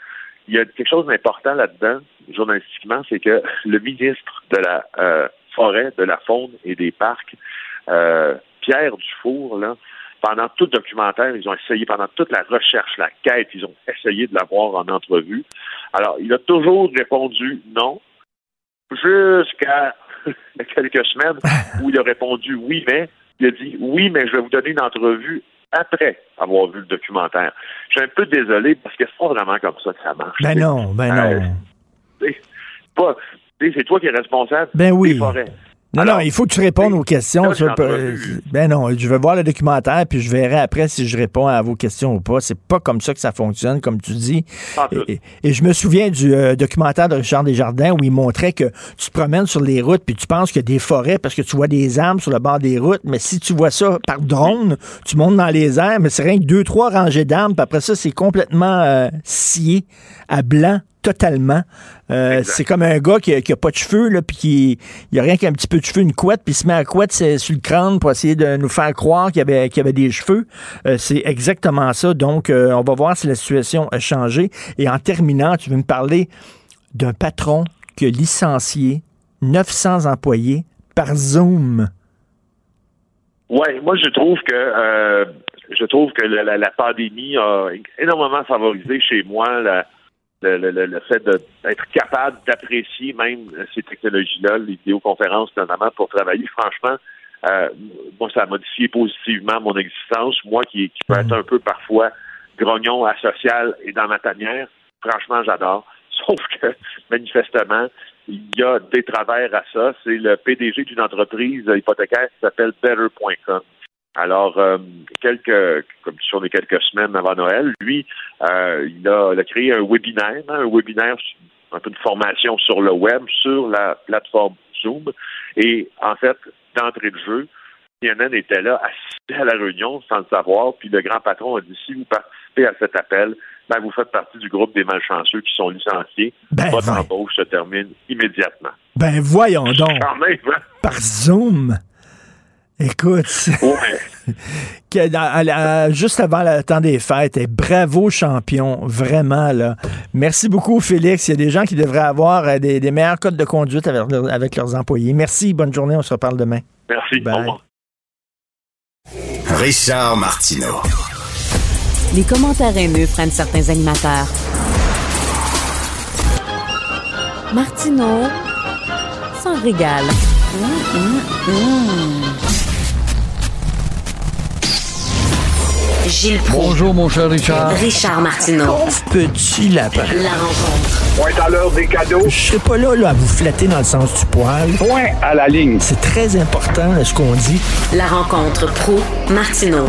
il y a quelque chose d'important là-dedans, journalistiquement, c'est que le ministre de la euh, forêt, de la faune et des parcs, Pierre Dufour, là, pendant tout le documentaire, ils ont essayé, pendant toute la recherche, la quête, ils ont essayé de l'avoir en entrevue. Alors, il a toujours répondu non, jusqu'à quelques semaines où il a répondu oui, mais il a dit oui, mais je vais vous donner une entrevue après avoir vu le documentaire. Je suis un peu désolé parce que c'est pas vraiment comme ça que ça marche. Ben non, ben non. c'est toi qui es responsable ben oui. des forêts. Non, non, il faut que tu répondes aux questions. ben non, je vais voir le documentaire, puis je verrai après si je réponds à vos questions ou pas. C'est pas comme ça que ça fonctionne, comme tu dis. Et, je me souviens du euh, documentaire de Richard Desjardins où il montrait que tu te promènes sur les routes, puis tu penses qu'il y a des forêts parce que tu vois des arbres sur le bord des routes, mais si tu vois ça par drone, tu montes dans les airs, mais c'est rien que deux, trois rangées d'arbres, puis après ça, c'est complètement euh, scié à blanc totalement. Euh, c'est comme un gars qui a, pas de cheveux, là, puis qui il a rien qu'un petit peu de cheveux, une couette, puis il se met à couette sur le crâne pour essayer de nous faire croire qu'il y avait, qu'il y avait des cheveux. Euh, c'est exactement ça. Donc, euh, on va voir si la situation a changé. Et en terminant, tu veux me parler d'un patron qui a licencié 900 employés par Zoom. Oui, moi je trouve que je trouve que la, la, pandémie a énormément favorisé chez moi la, le, fait d'être capable d'apprécier même ces technologies-là, les vidéoconférences notamment pour travailler, franchement, euh, moi, ça a modifié positivement mon existence. Moi qui, qui peux être mhm. un peu parfois grognon, asocial et dans ma tanière, franchement, j'adore. Sauf que, manifestement, il y a des travers à ça. C'est le PDG d'une entreprise hypothécaire qui s'appelle Better.com. Alors, euh, quelques, comme sur les quelques semaines avant Noël, lui, euh, il, a, créé un webinaire, hein, un webinaire un peu de formation sur le web, sur la plateforme Zoom. Et en fait, d'entrée de jeu, CNN était là, assisté à la réunion sans le savoir, puis le grand patron a dit si vous participez à cet appel, ben, vous faites partie du groupe des malchanceux qui sont licenciés. Ben, Votre embauche se termine immédiatement. Ben voyons donc. Hein? Par Zoom? Écoute, juste avant le temps des fêtes, et bravo champion, vraiment là. Merci beaucoup Félix. Il y a des gens qui devraient avoir euh, des, meilleurs codes de conduite avec, leurs employés. Merci, bonne journée, on se reparle demain. Merci. Bye. Richard Martineau. Les commentaires haineux prennent certains animateurs. Martineau s'en régale. Mmh, mmh, mmh. Gilles Bonjour, mon cher Richard. Richard Martineau. petit lapin. La rencontre. Point à l'heure des cadeaux. Je serai pas là, là, à vous flatter dans le sens du poil. Point à la ligne. C'est très important, ce qu'on dit. La rencontre pro martineau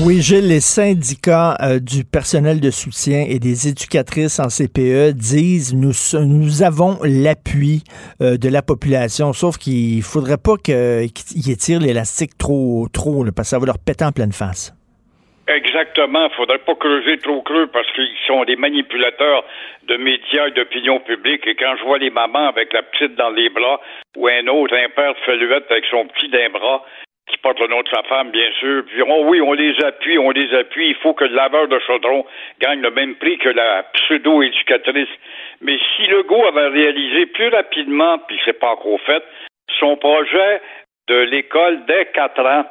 oui, Gilles, les syndicats euh, du personnel de soutien et des éducatrices en CPE disent nous, nous avons l'appui euh, de la population, sauf qu'il faudrait pas qu'ils étirent l'élastique trop, trop parce que ça va leur péter en pleine face. Exactement. Il faudrait pas creuser trop creux parce qu'ils sont des manipulateurs de médias et d'opinion publique. Et quand je vois les mamans avec la petite dans les bras ou un autre, un père de feluette avec son petit d'un bras, qui porte le nom de sa femme, bien sûr, puis diront oui, on les appuie, on les appuie, il faut que le laveur de chaudron gagne le même prix que la pseudo-éducatrice. Mais si Legault avait réalisé plus rapidement, puis c'est pas encore fait, son projet de l'école dès quatre ans,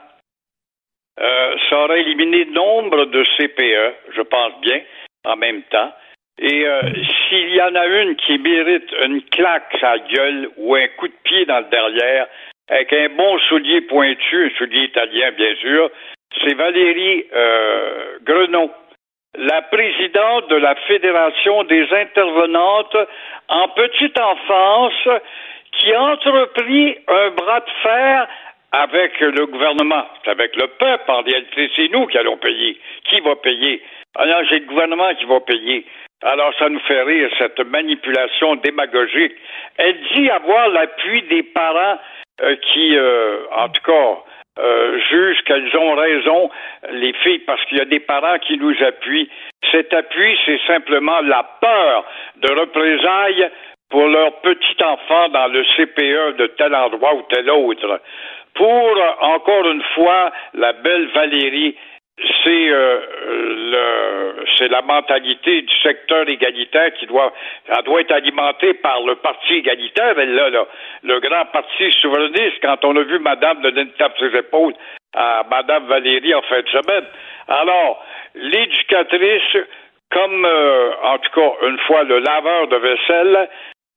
euh, ça aurait éliminé nombre de CPE, je pense bien, en même temps. Et euh, s'il y en a une qui mérite une claque sa gueule ou un coup de pied dans le derrière, avec un bon soulier pointu, un soulier italien bien sûr, c'est Valérie euh, Grenon, la présidente de la Fédération des intervenantes en petite enfance, qui a entrepris un bras de fer avec le gouvernement, avec le peuple en réalité, c'est nous qui allons payer. Qui va payer? Alors, ah j'ai le gouvernement qui va payer. Alors, ça nous fait rire, cette manipulation démagogique. Elle dit avoir l'appui des parents euh, qui, euh, en tout cas, euh, jugent qu'elles ont raison, les filles, parce qu'il y a des parents qui nous appuient. Cet appui, c'est simplement la peur de représailles pour leur petit enfant dans le CPE de tel endroit ou tel autre. Pour, encore une fois, la belle Valérie, c'est euh, c'est la mentalité du secteur égalitaire qui doit elle doit être alimentée par le parti égalitaire elle là, le grand parti souverainiste quand on a vu madame de tape ses épaules à madame Valérie en fin de semaine alors l'éducatrice comme euh, en tout cas une fois le laveur de vaisselle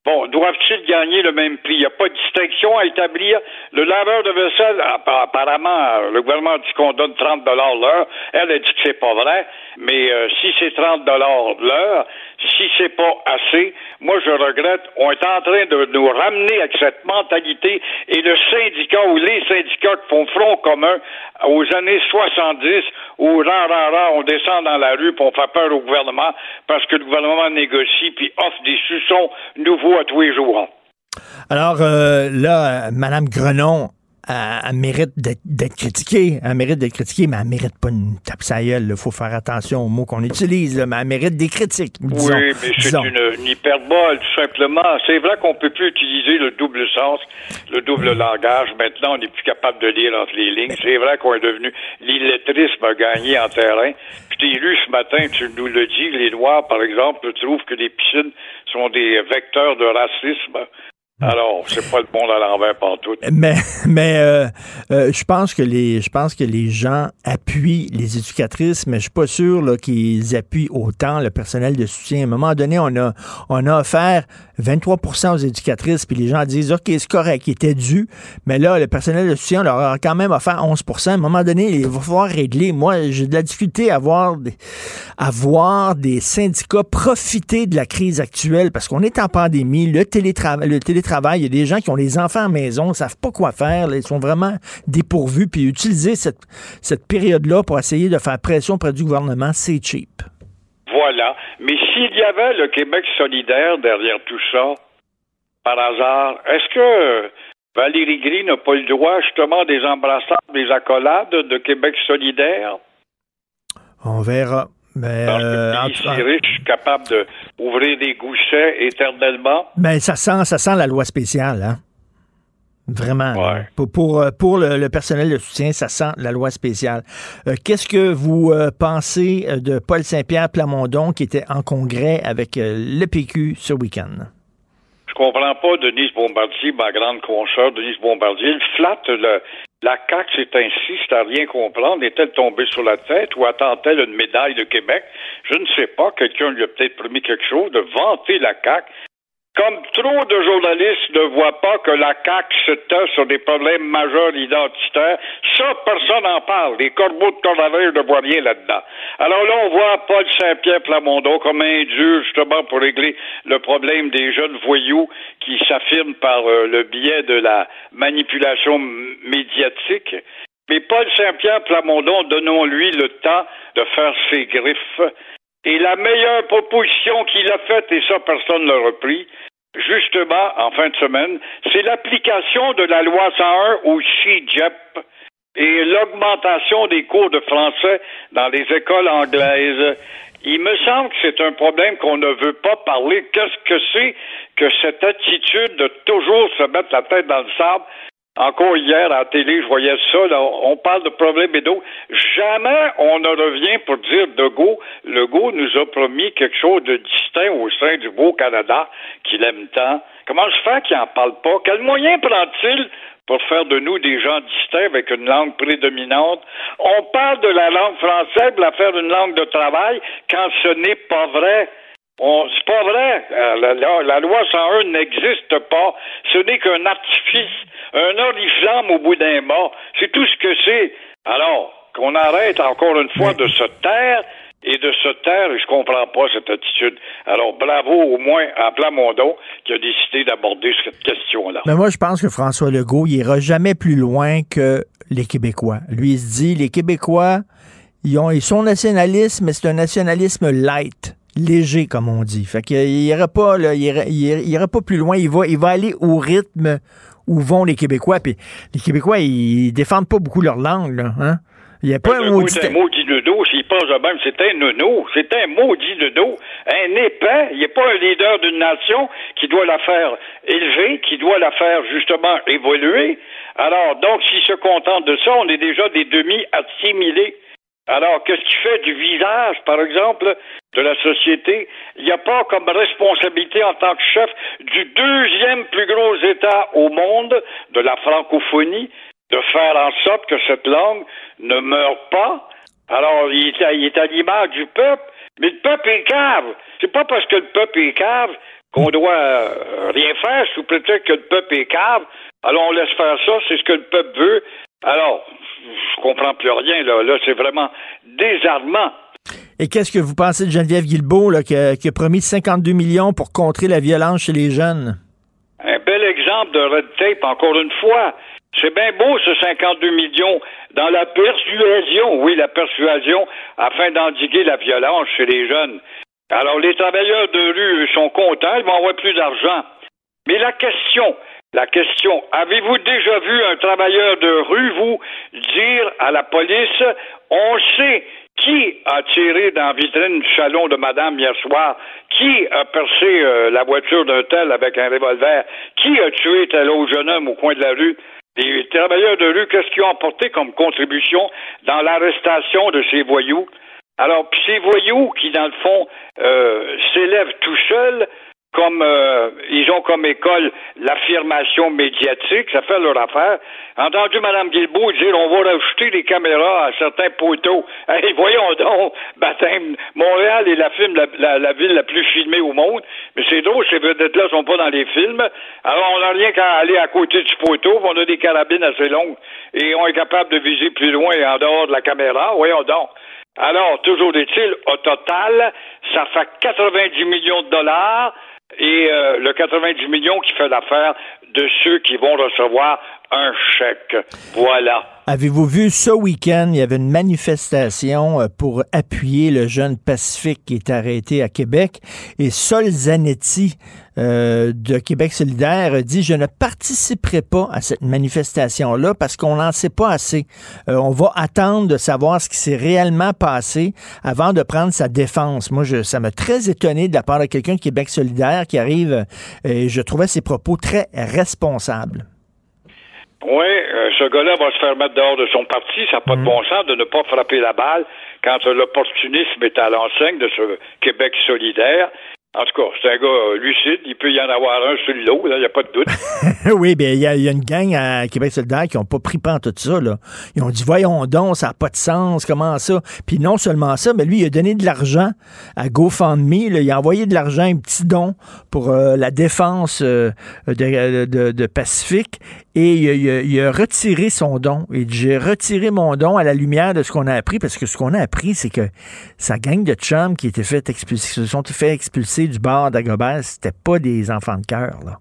Bon, doivent-ils gagner le même prix? Il n'y a pas de distinction à établir. Le laveur de vaisselle, apparemment, le gouvernement dit qu'on donne 30 dollars l'heure. Elle a dit que c'est pas vrai. Mais euh, si c'est 30 dollars l'heure, si c'est pas assez, moi je regrette. On est en train de nous ramener avec cette mentalité et le syndicat ou les syndicats qui font front commun aux années 70 où rare, on descend dans la rue pour on fait peur au gouvernement parce que le gouvernement négocie puis offre des suçons nouveaux à tous les jours. Alors euh, là, Mme Grenon, elle, mérite d'être critiquée. Elle mérite d'être critiquée, mais elle mérite pas une tape sa Il faut faire attention aux mots qu'on utilise, mais elle mérite des critiques. oui, mais c'est une, hyperbole, tout simplement. C'est vrai qu'on peut plus utiliser le double sens, le double langage. Maintenant, on n'est plus capable de lire entre les lignes. C'est vrai qu'on est devenu... L'illettrisme a gagné en terrain. Puis t'es lu ce matin, tu nous le dis, les Noirs, par exemple, trouvent que les piscines sont des vecteurs de racisme. Alors, c'est pas le bon à l'envers partout. Mais, mais euh, euh, je pense que les, je pense que les gens appuient les éducatrices, mais je suis pas sûr qu'ils appuient autant le personnel de soutien. À un moment donné, on a, on a offert 23% aux éducatrices, puis les gens disent OK, c'est correct, il était dû, mais là, le personnel de soutien leur a quand même offert 11% À un moment donné, il va falloir régler. Moi, j'ai de la difficulté à voir des, à voir des syndicats profiter de la crise actuelle parce qu'on est en pandémie, le télétravail, le télétravail il y a des gens qui ont les enfants à la maison, ne savent pas quoi faire, ils sont vraiment dépourvus, puis utiliser cette, cette période-là pour essayer de faire pression auprès du gouvernement, c'est cheap. Voilà. Mais s'il y avait le Québec solidaire derrière tout ça, par hasard, est-ce que Valérie Gris n'a pas le droit justement des embrassades, des accolades de Québec solidaire? On verra. Mais euh, riche, capable d'ouvrir des gouchets éternellement. Mais ça sent, ça sent la loi spéciale, hein? Vraiment. Pour, pour, euh, pour le, personnel de soutien, ça sent la loi spéciale. Euh, qu'est-ce que vous euh, pensez de Paul Saint-Pierre Plamondon qui était en congrès avec le PQ ce week-end? Je comprends pas Denise Bombardier, ma grande consoeur Denise Bombardier. Il flatte le, la CAQ, c'est ainsi, c'est à rien comprendre. Est-elle tombée sur la tête ou attend-elle une médaille de Québec? Je ne sais pas. Quelqu'un lui a peut-être promis quelque chose de vanter la CAQ comme trop de journalistes ne voient pas que la CAQ se tait sur des problèmes majeurs identitaires, ça, personne n'en parle. Les corbeaux de coronavirus ne voient rien là-dedans. Alors là, on voit Paul Saint-Pierre Plamondon comme un dieu, justement, pour régler le problème des jeunes voyous qui s'affirment par euh, le biais de la manipulation médiatique. Mais Paul Saint-Pierre Plamondon, donnons-lui le temps de faire ses griffes. Et la meilleure proposition qu'il a faite, et ça personne ne l'a repris, justement, en fin de semaine, c'est l'application de la loi 101 au CIGEP et l'augmentation des cours de français dans les écoles anglaises. Il me semble que c'est un problème qu'on ne veut pas parler. Qu'est-ce que c'est que cette attitude de toujours se mettre la tête dans le sable encore hier, à la télé, je voyais ça. on parle de problèmes et d'eau. Jamais on ne revient pour dire Legault. Legault nous a promis quelque chose de distinct au sein du beau Canada qu'il aime tant. Comment se fait qu'il n'en parle pas? Quel moyen prend-il pour faire de nous des gens distincts avec une langue prédominante? On parle de la langue française pour la faire une langue de travail quand ce n'est pas vrai. C'est pas vrai. Euh, la, la, loi 101 n'existe pas. Ce n'est qu'un artifice, un oriflamme au bout d'un mât. C'est tout ce que c'est. Alors, qu'on arrête encore une fois de se taire et de se taire, je comprends pas cette attitude. Alors, bravo au moins à Plamondon qui a décidé d'aborder cette question-là. Mais moi, je pense que François Legault, il ira jamais plus loin que les Québécois. Lui, il se dit, les Québécois, ils, ont, ils sont nationalistes, mais c'est un nationalisme light léger, comme on dit. Fait qu'il ira pas, là, il, ira, pas plus loin. Il va, il va aller au rythme où vont les Québécois. Puis les Québécois, ils défendent pas beaucoup leur langue, là, hein? Il n'y a pas un maudit... C'est un maudit de dos, s'il pense de même, c'est un nono, c'est un maudit de dos, un épais, il n'est pas un leader d'une nation qui doit la faire élever, qui doit la faire justement évoluer. Alors, donc, s'il se contente de ça, on est déjà des demi-assimilés. Alors, qu'est-ce qui fait du visage, par exemple, de la société? Il n'y a pas comme responsabilité en tant que chef du deuxième plus gros État au monde de la francophonie de faire en sorte que cette langue ne meure pas. Alors, il est à, l'image du peuple, mais le peuple est cave. C'est pas parce que le peuple est cave qu'on doit euh, rien faire sous prétexte que le peuple est cave. Alors, on laisse faire ça, c'est ce que le peuple veut. Alors, je comprends plus rien, là. Là, c'est vraiment désarmant. Et qu'est-ce que vous pensez de Geneviève Guilbeault, là, qui, a, promis 52 millions pour contrer la violence chez les jeunes? Un bel exemple de red tape, encore une fois. C'est bien beau, ce 52 millions, dans la persuasion, oui, la persuasion, afin d'endiguer la violence chez les jeunes. Alors, les travailleurs de rue sont contents, ils vont avoir plus d'argent. Mais la question, la question, avez-vous déjà vu un travailleur de rue, vous, dire à la police, on sait qui a tiré dans la vitrine du salon de madame hier soir, qui a percé euh, la voiture d'un tel avec un revolver, qui a tué tel autre jeune homme au coin de la rue. Les travailleurs de rue, qu'est-ce qu'ils ont apporté comme contribution dans l'arrestation de ces voyous? Alors, ces voyous qui, dans le fond, euh, s'élèvent tout seuls, comme euh, ils ont comme école l'affirmation médiatique, ça fait leur affaire. Entendu Mme Guilbeault dire on va rajouter des caméras à certains poteaux. Hey, voyons donc, baptême, Montréal est la, film, la, ville la plus filmée au monde, mais c'est drôle, ces vedettes-là sont pas dans les films. Alors on n'a rien qu'à aller à côté du poteau, on a des carabines assez longues et on est capable de viser plus loin en dehors de la caméra. Voyons donc. Alors, toujours est-il, au total, ça fait 90 millions de dollars et euh, le 90 millions qui fait l'affaire de ceux qui vont recevoir un chèque. Voilà. Avez-vous vu ce week-end, il y avait une manifestation euh, pour appuyer le jeune Pacifique qui est arrêté à Québec et Sol Zanetti euh, de Québec solidaire dit je ne participerai pas à cette manifestation-là parce qu'on n'en sait pas assez. Euh, on va attendre de savoir ce qui s'est réellement passé avant de prendre sa défense. Moi, je, ça m'a très étonné de la part de quelqu'un de Québec solidaire qui arrive et je trouvais ses propos très responsables. Oui, euh, ce gars-là va se faire mettre dehors de son parti. Ça n'a pas de mhm. bon sens de ne pas frapper la balle quand l'opportunisme est à l'enseigne de ce Québec solidaire. En tout cas, c'est un gars lucide. Il peut y en avoir un sur l'eau, il n'y a pas de doute. oui, bien, il y, a une gang à Québec solidaire qui n'ont pas pris en tout ça. Là. Ils ont dit, voyons donc, ça n'a pas de sens, comment ça? Puis non seulement ça, mais lui, il a donné de l'argent à GoFundMe. Il a envoyé de l'argent, un petit don pour euh, la défense euh, de, Pacifique. Et il a, retiré son don. Et j'ai retiré mon don à la lumière de ce qu'on a appris, parce que ce qu'on a appris, c'est que sa gang de chums qui, était fait expulser, se sont fait expulser du bar d'Agobert, c'était pas des enfants de cœur, là.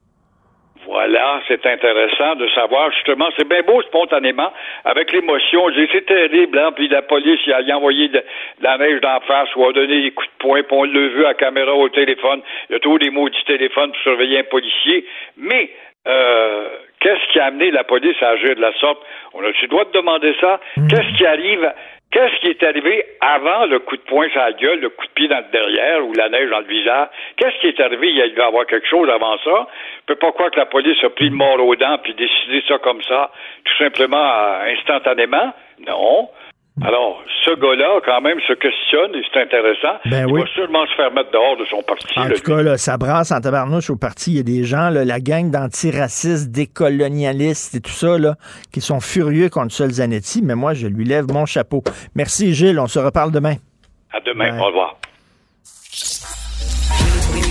Voilà, c'est intéressant de savoir justement, c'est bien beau spontanément, avec l'émotion, c'est terrible, hein, puis la police, il a, envoyé de, la neige d'en face ou a donné des coups de poing, puis on l'a vu à caméra au téléphone, il y a toujours des maudits téléphones pour surveiller un policier, mais euh, qu'est-ce qui a amené la police à agir de la sorte? On a-tu le droit de demander ça? Hmm. Qu'est-ce qui arrive Qu'est-ce qui est arrivé avant le coup de poing sur la gueule, le coup de pied dans le derrière ou la neige dans le visage? Qu'est-ce qui est arrivé? Il y a avoir quelque chose avant ça. Je peux pas croire que la police a pris le mort aux dents puis décidé ça comme ça, tout simplement euh, instantanément. Non. Alors, ce gars-là, quand même, se questionne et c'est intéressant. Ben il va sûrement se faire mettre dehors de son parti. En tout cas, là, ça brasse en tabarnouche au parti. Il y a des gens, la gang d'antiracistes, décolonialistes et tout ça, là, qui sont furieux contre Sol Zanetti, mais moi, je lui lève mon chapeau. Merci, Gilles. On se reparle demain. À demain. Au revoir.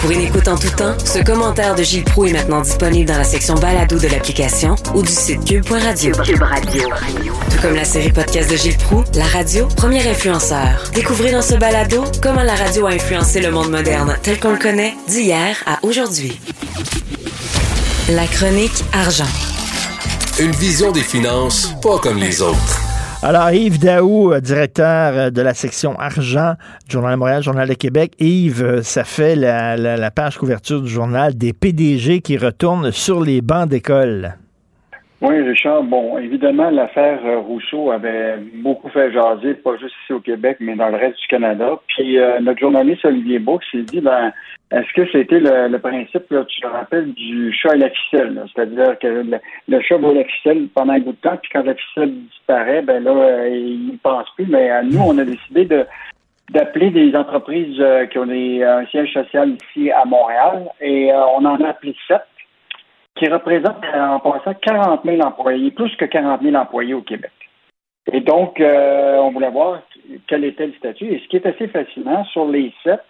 Pour une écoute en tout temps, ce commentaire de Gilles Proux est maintenant disponible dans la section balado de l'application ou du site cube.radio. Cube Radio. Tout comme la série podcast de Gilles Proux, la radio, premier influenceur. Découvrez dans ce balado comment la radio a influencé le monde moderne tel qu'on le connaît d'hier à aujourd'hui. La chronique argent. Une vision des finances pas comme les autres. Alors, Yves Daou, euh, directeur euh, de la section argent du Journal de Montréal, Journal de Québec. Yves, euh, ça fait la, page couverture du journal des PDG qui retournent sur les bancs d'école. Oui, Richard. Bon, évidemment, l'affaire Rousseau avait beaucoup fait jaser, pas juste ici au Québec, mais dans le reste du Canada. Puis notre journaliste Olivier Bourg s'est dit, ben, est-ce que c'était le, principe, tu te rappelles, du chat et la ficelle? C'est-à-dire que le, chat voit la ficelle pendant un bout de temps, puis quand la ficelle disparaît, ben là, euh, il ne pense plus. Mais euh, nous, on a décidé d'appeler des entreprises euh, qui ont des, un siège social ici à Montréal, et on en a appelé sept, qui représentent en passant 40 000 employés, plus que 40 000 employés au Québec. Et donc, on voulait voir quel était le statut. Et ce qui est assez fascinant, sur les sept,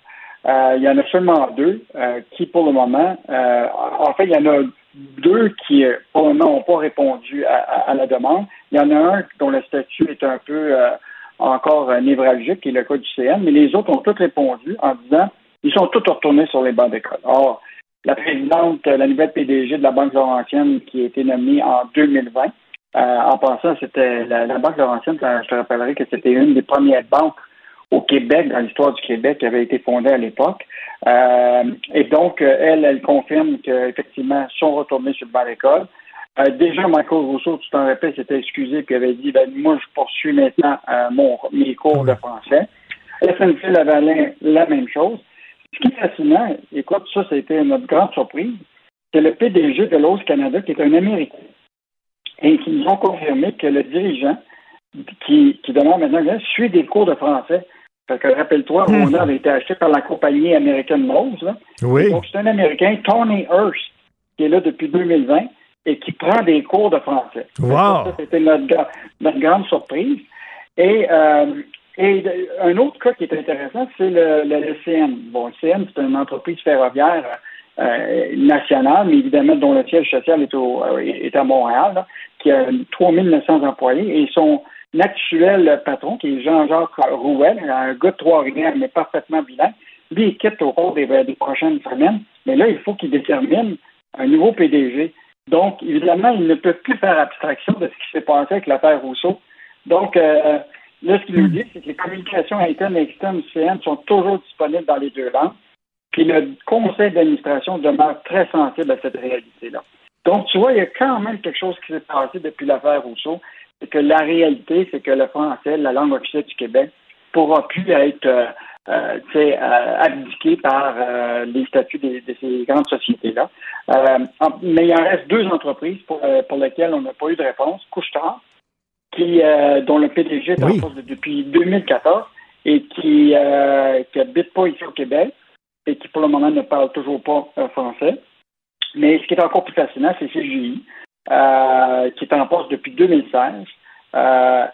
il y en a seulement deux euh, qui, pour le moment, euh, en fait, il y en a deux qui, pour le moment, n'ont pas répondu à, la demande. Il y en a un dont le statut est un peu encore névralgique, qui est le cas du CN, mais les autres ont tous répondu en disant ils sont tous retournés sur les bancs d'école. Or, la présidente, la nouvelle PDG de la Banque Laurentienne, qui a été nommée en 2020, en passant, c'était la, la Banque Laurentienne, je te rappellerai que c'était une des premières banques au Québec, dans l'histoire du Québec, qui avait été fondée à l'époque. Euh, et donc, euh, elle, elle confirme qu'effectivement, sont retournés sur le banc d'école. Euh, déjà, Michael Rousseau, tu t'en rappelles, s'était excusé et avait dit ben, Moi, je poursuis maintenant mon, mes cours de français. SNC avait la même chose. Ce qui est fascinant, écoute, ça, c'était notre grande surprise, c'est le PDG de l'OS Canada, qui est un Américain, et qui nous ont confirmé que le dirigeant qui, qui demande maintenant suit des cours de français. Fait que rappelle-toi, hmm. on avait été acheté par la compagnie américaine Mose. Oui. Donc, c'est un Américain, Tony Hurst, qui est là depuis 2020 et qui prend des cours de français. Wow. C'était notre, notre, grande surprise. Et, euh, et un autre cas qui est intéressant, c'est le, le, CN. Bon, le CN, c'est une entreprise ferroviaire euh, nationale, mais évidemment dont le siège social est, au, euh, est à Montréal, qui a 3900 employés. Et son, l'actuel patron, qui est Jean-Jacques Rouel, un gars de Trois-Rivières, mais parfaitement bilingue, lui, il quitte au cours des, prochaines semaines. Mais là, il faut qu'il détermine un nouveau PDG. Donc, évidemment, il ne peut plus faire abstraction de ce qui s'est passé avec l'affaire Rousseau. Donc, euh, là, ce qu'il nous dit, c'est que les communications internes et externes CN sont toujours disponibles dans les deux langues. Puis le conseil d'administration demeure très sensible à cette réalité-là. Donc, tu vois, il y a quand même quelque chose qui s'est passé depuis l'affaire Rousseau. C'est que la réalité, c'est que le français, la langue officielle du Québec, pourra plus être euh, euh, euh, abdiqué par les statuts de, ces grandes sociétés-là. mais il en reste deux entreprises pour, pour lesquelles on n'a pas eu de réponse. Couchetard, qui, dont le PDG est en poste depuis 2014 et qui n'habite pas ici au Québec et qui, pour le moment, ne parle toujours pas français. Mais ce qui est encore plus fascinant, c'est CGI, qui est en poste depuis 2016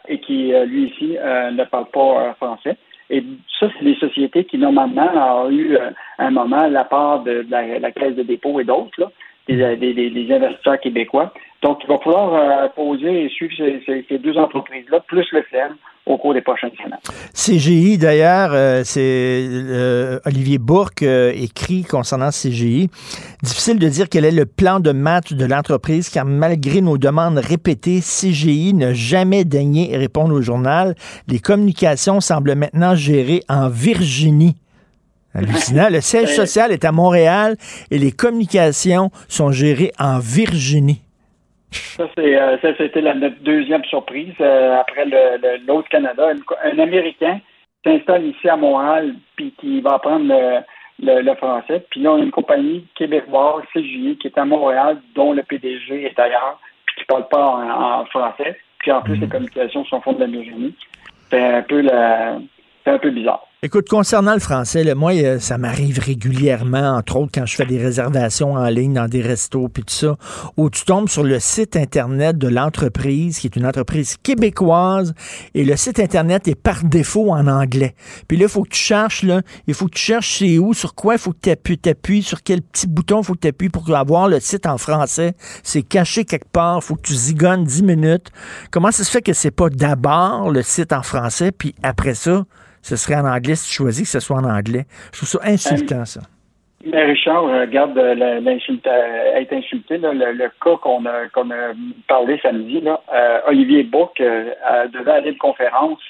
et qui, lui ici, ne parle pas français. Et ça, c'est des sociétés qui, normalement, ont eu euh, un moment la part de, la, Caisse de dépôt et d'autres, des, des, des, investisseurs québécois. Donc, il va falloir euh, poser et suivre ces, ces deux entreprises-là, plus le FEM, au cours des prochaines semaines. CGI, d'ailleurs, euh, c'est euh, Olivier Bourque euh, écrit concernant CGI. Difficile de dire quel est le plan de match de l'entreprise, car malgré nos demandes répétées, CGI n'a jamais daigné répondre au journal. Les communications semblent maintenant gérées en Virginie. Hallucinant. Le siège social est à Montréal et les communications sont gérées en Virginie. Ça, c'est euh, ça, c'était la, notre deuxième surprise. Euh, après le, l'autre Canada, un, Américain s'installe ici à Montréal, puis qui va apprendre le, le, français. Puis là, on a une compagnie québécoise, CGI, qui est à Montréal, dont le PDG est ailleurs, puis qui ne parle pas en, français. Puis en plus, les mm. communications sont fondées de la Virginie. C'est un peu la, c'est un peu bizarre. Écoute, concernant le français, moi, euh, ça m'arrive régulièrement, entre autres quand je fais des réservations en ligne dans des restos puis tout ça, où tu tombes sur le site Internet de l'entreprise, qui est une entreprise québécoise, et le site Internet est par défaut en anglais. Puis là, il faut que tu cherches, là, il faut que tu cherches c'est où, sur quoi il faut que tu appuies, sur quel petit bouton il faut que tu appuies pour avoir le site en français. C'est caché quelque part, faut que tu zigonnes 10 minutes. Comment ça se fait que c'est pas d'abord le site en français, puis après ça, ce serait en anglais si tu choisis que ce soit en anglais. Je trouve ça insultant, ça. Mais Richard, regarde euh, euh, être insulté, le, cas qu'on a, a parlé samedi, là, euh, Olivier Bourque devait aller une conférence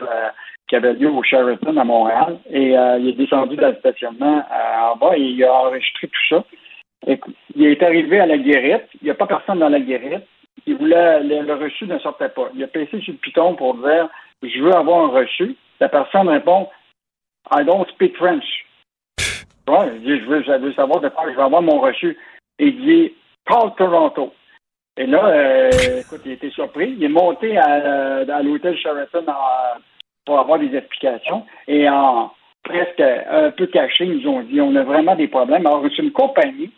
qui avait lieu au Sheraton à Montréal et il est descendu dans le stationnement en bas et il a enregistré tout ça. il est arrivé à la guérite, il n'y a pas personne dans la guérite, il voulait le, reçu ne sortait pas. Il a passé sur le piton pour dire je veux avoir un reçu. La personne répond I don't speak French. Ouais, il dit, je veux, je veux savoir de quoi je vais avoir mon reçu. Et il dit Call Toronto. Et là, euh, écoute, il était surpris. Il est monté à, à l'hôtel Sheraton pour avoir des explications. Et en presque un peu caché, ils nous ont dit on a vraiment des problèmes. Alors, c'est une compagnie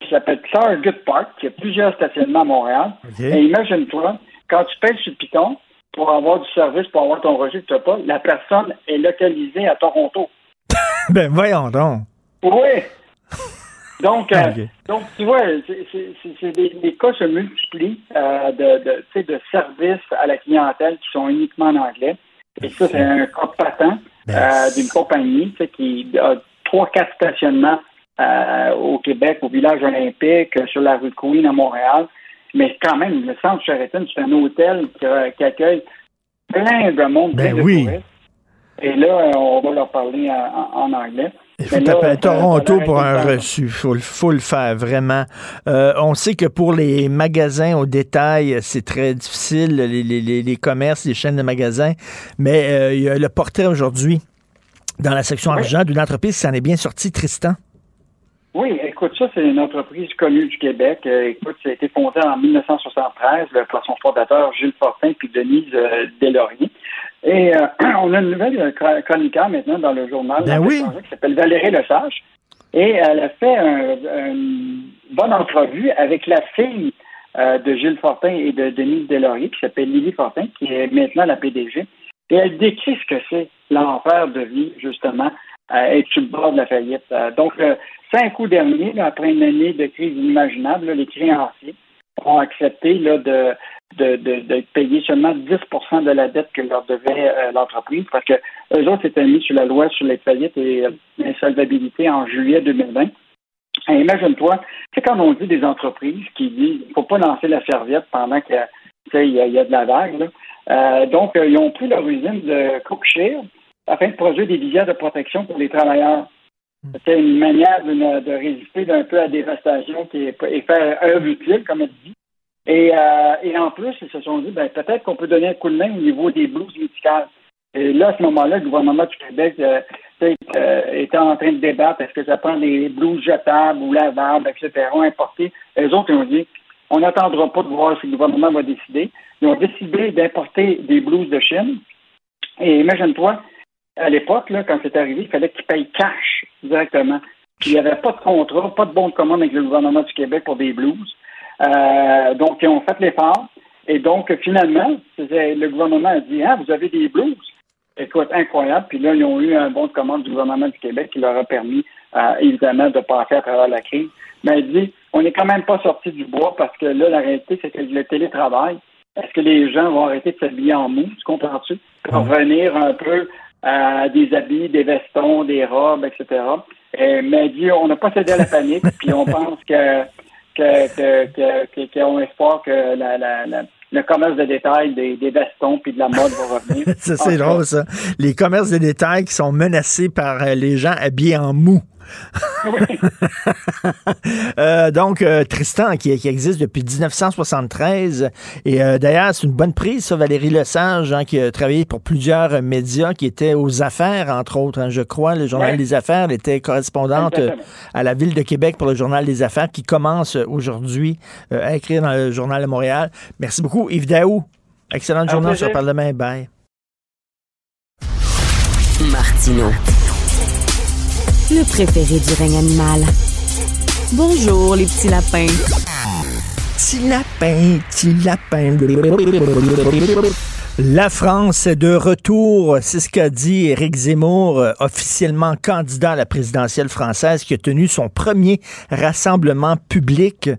qui s'appelle Target Park, qui a plusieurs stationnements à Montréal. Et imagine-toi, quand tu pèses sur le piton, pour avoir du service, pour avoir ton registre, tu pas, la personne est localisée à Toronto. ben voyons donc. Oui. Donc, euh, donc tu vois, c'est des, cas se multiplient euh, de, de, de services à la clientèle qui sont uniquement en anglais. Et ça, c'est un cas patent ben, euh, d'une compagnie qui a trois, quatre stationnements au Québec, au village olympique, sur la rue Queen à Montréal. Mais quand même, le centre Sheraton, c'est un hôtel qui, accueille plein de monde. Ben oui. Et là, on va leur parler en, anglais. Il faut taper Toronto pour un reçu. Il faut, le faire, vraiment. Euh, on sait que pour les magasins au détail, c'est très difficile, les, commerces, les chaînes de magasins. Mais euh, il y a le portrait aujourd'hui dans la section argent d'une entreprise qui s'en est bien sorti, Tristan. Oui, écoute, ça, c'est une entreprise connue du Québec. Euh, écoute, ça a été fondé en 1973 par son fondateur Gilles Fortin puis Denise euh, Deslauriers. Et euh, on a une nouvelle chroniqueur maintenant dans le journal ben oui. qui s'appelle Valérie Lesage. Et elle a fait une bonne entrevue avec la fille de Gilles Fortin et de Denise Deslauriers, qui s'appelle Lily Fortin, qui est maintenant la PDG. Et elle décrit ce que c'est l'enfer de vie, justement, être sur le bord de la faillite. donc, Cinq août dernier, après une année de crise inimaginable, les créanciers ont accepté là, de, de, de, payer seulement 10% de la dette que leur devait euh, l'entreprise, parce que eux autres s'étaient mis sur la loi sur les faillites et euh, l'insolvabilité en juillet 2020. Imagine-toi, c'est quand on dit des entreprises qui disent qu'il ne faut pas lancer la serviette pendant qu'il y, a de la vague. Euh, donc, euh, ils ont pris leur usine de Cookshire afin de produire des visières de protection pour les travailleurs. C'était une manière de, résister un peu à la dévastation qui est, et faire œuvre utile, comme elle dit. Et, euh, et en plus, ils se sont dit, ben, peut-être qu'on peut donner un coup de main au niveau des blouses médicales. Et là, à ce moment-là, le gouvernement du Québec euh, euh, était en train de débattre est-ce que ça prend des blouses jetables ou lavables, etc., importées. Les autres, ils ont dit on n'attendra pas de voir si le gouvernement va décider. Ils ont décidé d'importer des blouses de Chine. Et imagine-toi, à l'époque, quand c'est arrivé, il fallait qu'ils payent cash directement. Puis il n'y avait pas de contrat, pas de bon de commande avec le gouvernement du Québec pour des blouses. Euh, donc, ils ont fait l'effort. Et donc, finalement, le gouvernement a dit, ah, vous avez des blouses. Écoute, incroyable. Puis là, ils ont eu un bon de commande du gouvernement du Québec qui leur a permis, euh, évidemment, de passer à travers la crise. Mais il dit, on n'est quand même pas sorti du bois parce que là, la réalité, c'est que le télétravail, est-ce que les gens vont arrêter de s'habiller en mou, tu comprends-tu? Pour revenir un peu à des habits, des vestons, des robes, etc. Et, mais dit, on n'a pas cédé à la panique, puis on pense que qu'ils ont espoir que la, la, la le commerce de détail des, des vestons puis de la mode va revenir. ça, c'est drôle, ça. Les commerces de détail qui sont menacés par euh, les gens habillés en mou. euh, donc, euh, Tristan, qui, qui, existe depuis 1973. Et euh, d'ailleurs, c'est une bonne prise, ça, Valérie Lesage, hein, qui a travaillé pour plusieurs médias qui étaient aux affaires, entre autres. Hein, je crois, le Journal des Affaires, elle était correspondante à la Ville de Québec pour le Journal des Affaires, qui commence aujourd'hui à écrire dans le Journal de Montréal. Merci beaucoup, Yves Daou. Excellente journée sur Parlement. Bye. Martino le préféré du règne animal. Bonjour, les petits lapins. Petit lapin, petit lapin. La France est de retour, c'est ce qu'a dit Éric Zemmour, euh, officiellement candidat à la présidentielle française, qui a tenu son premier rassemblement public,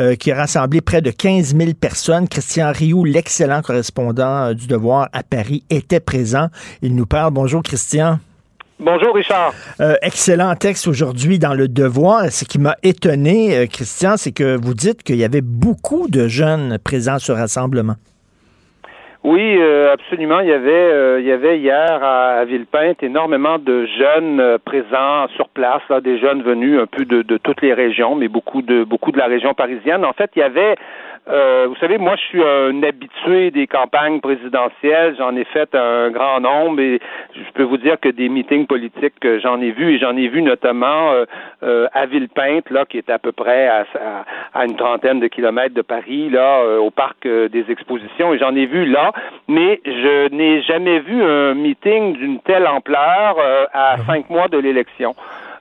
euh, qui a rassemblé près de 15 000 personnes. Christian Rioux, l'excellent correspondant euh, du Devoir à Paris, était présent. Il nous parle. Bonjour Christian. Bonjour Richard. Euh, excellent texte aujourd'hui dans Le Devoir. Ce qui m'a étonné, euh, Christian, c'est que vous dites qu'il y avait beaucoup de jeunes présents sur rassemblement. Oui, euh, absolument. Il y avait, il y avait hier à, Villepinte énormément de jeunes présents sur place, là, des jeunes venus un peu de, de, toutes les régions, mais beaucoup de beaucoup de la région parisienne. En fait, il y avait euh, vous savez, moi, je suis un habitué des campagnes présidentielles. J'en ai fait un grand nombre et je peux vous dire que des meetings politiques, j'en ai vu et j'en ai vu notamment euh, euh, à Villepinte, là, qui est à peu près à, à, une trentaine de kilomètres de Paris, là, au parc des expositions. Et j'en ai vu là, mais je n'ai jamais vu un meeting d'une telle ampleur à ah cinq mois de l'élection.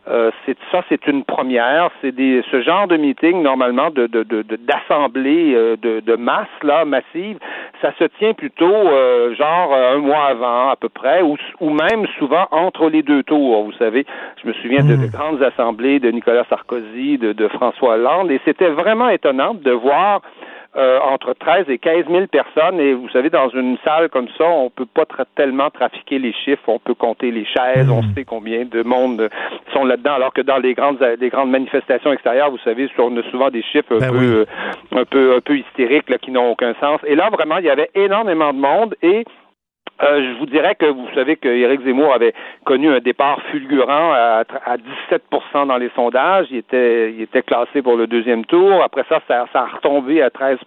Euh, c'est ça, c'est une première. C'est des ce genre de meeting normalement de d'assemblée de, de, de, de, masse là massive. Ça se tient plutôt euh, genre un mois avant à peu près, ou, ou même souvent entre les deux tours. Vous savez, je me souviens de, de hmm. grandes assemblées de Nicolas Sarkozy, de, de François Hollande, et c'était vraiment étonnant de voir euh, entre 13 et 15 000 personnes. Et vous savez, dans une salle comme ça, on peut pas tellement trafiquer les chiffres. On peut compter les chaises. On hmm. sait combien de monde sont là-dedans. Alors que dans les grandes, les grandes manifestations extérieures, vous savez, on a souvent des chiffres un, ben peu, euh, un peu, un peu hystériques là, qui n'ont aucun sens. Et là, vraiment, il y avait énormément de monde et euh, je vous dirais que vous savez que Éric Zemmour avait connu un départ fulgurant à, à 17% dans les sondages. Il était, il était classé pour le deuxième tour. Après ça, ça, ça a retombé à 13%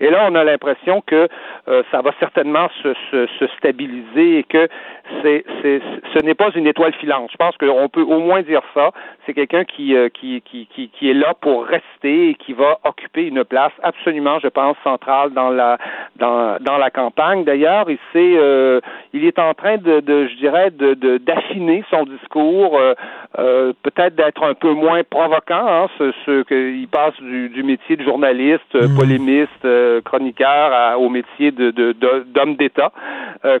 Et là, on a l'impression que euh, ça va certainement se, se, se stabiliser et que c'est, c'est, ce n'est pas une étoile filante. Je pense qu'on peut au moins dire ça. C'est quelqu'un qui, euh, qui, qui, qui, qui est là pour rester et qui va occuper une place absolument, je pense, centrale dans la, dans, dans la campagne. D'ailleurs, il s'est euh, il est en train de, je dirais, de, d'affiner son discours, euh, euh, peut-être d'être un peu moins provoquant. Hein, ce, ce qu'il passe du, métier de journaliste, mmh. polémiste, chroniqueur au métier de, d'homme d'État,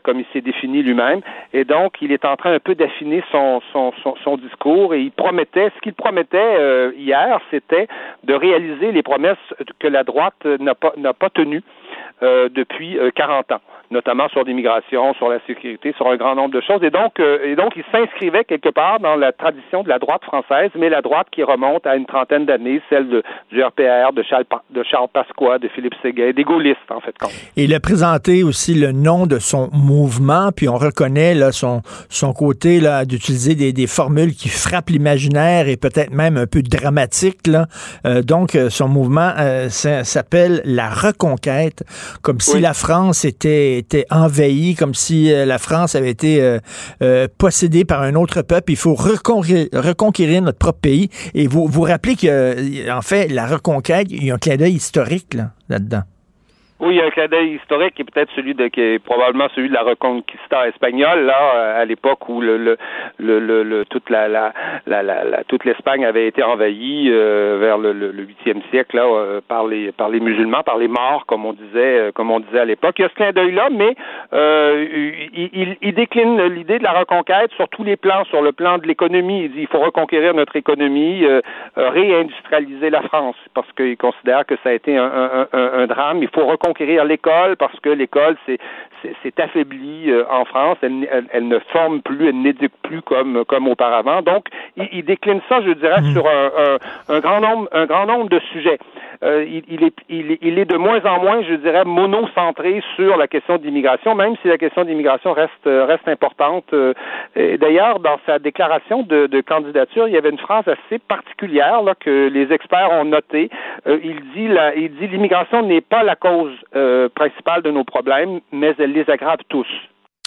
comme il s'est défini lui-même. Et donc, il est en train un peu d'affiner son, son, son, discours et il promettait, ce qu'il promettait hier, c'était de réaliser les promesses que la droite n'a pas, n'a pas tenues depuis 40 ans notamment sur l'immigration, sur la sécurité, sur un grand nombre de choses. Et donc, et donc, il s'inscrivait quelque part dans la tradition de la droite française, mais la droite qui remonte à une trentaine d'années, celle de, du RPR, de Charles, de Charles Pasqua, de Philippe Séguin, des gaullistes, en fait. Il a présenté aussi le nom de son mouvement, puis on reconnaît là, son, son côté là, d'utiliser des, des, formules qui frappent l'imaginaire et peut-être même un peu dramatiques. Là. Euh, donc, euh, son mouvement euh, s'appelle la reconquête, comme si la France était, était envahie, comme si la France avait été possédée par un autre peuple. Il faut reconquérir, reconquérir notre propre pays. Et vous vous rappelez que, en fait, la reconquête, il y a un clin d'œil historique là-dedans. Oui, il y a un d'œil historique qui est peut-être celui de qui est probablement celui de la Reconquista espagnole là euh, à l'époque où le, le, le, le, toute la, la, la, la toute l'Espagne avait été envahie euh, vers le, 8e siècle là euh, par les par les musulmans, par les morts comme on disait comme on disait à l'époque. Il y a ce clin d'œil là, mais il, il, il, décline l'idée de la reconquête sur tous les plans, sur le plan de l'économie. Il dit il faut reconquérir notre économie, réindustrialiser la France parce qu'il considère que ça a été un, un, un, un drame. Il faut reconquérir conquérir l'école parce que l'école c'est affaibli euh, en France, elle, elle, ne forme plus, elle n'éduque plus comme comme auparavant. Donc, il, il décline ça, je dirais, mmh. sur un, un, un, grand nombre un grand nombre de sujets. Euh, il, il, est, il, il, est de moins en moins, je dirais, monocentré sur la question d'immigration, même si la question d'immigration reste reste importante. Euh, d'ailleurs, dans sa déclaration de, de, candidature, il y avait une phrase assez particulière là, que les experts ont notée. il dit la, il dit l'immigration n'est pas la cause euh, principale de nos problèmes, mais elle les aggrave tous.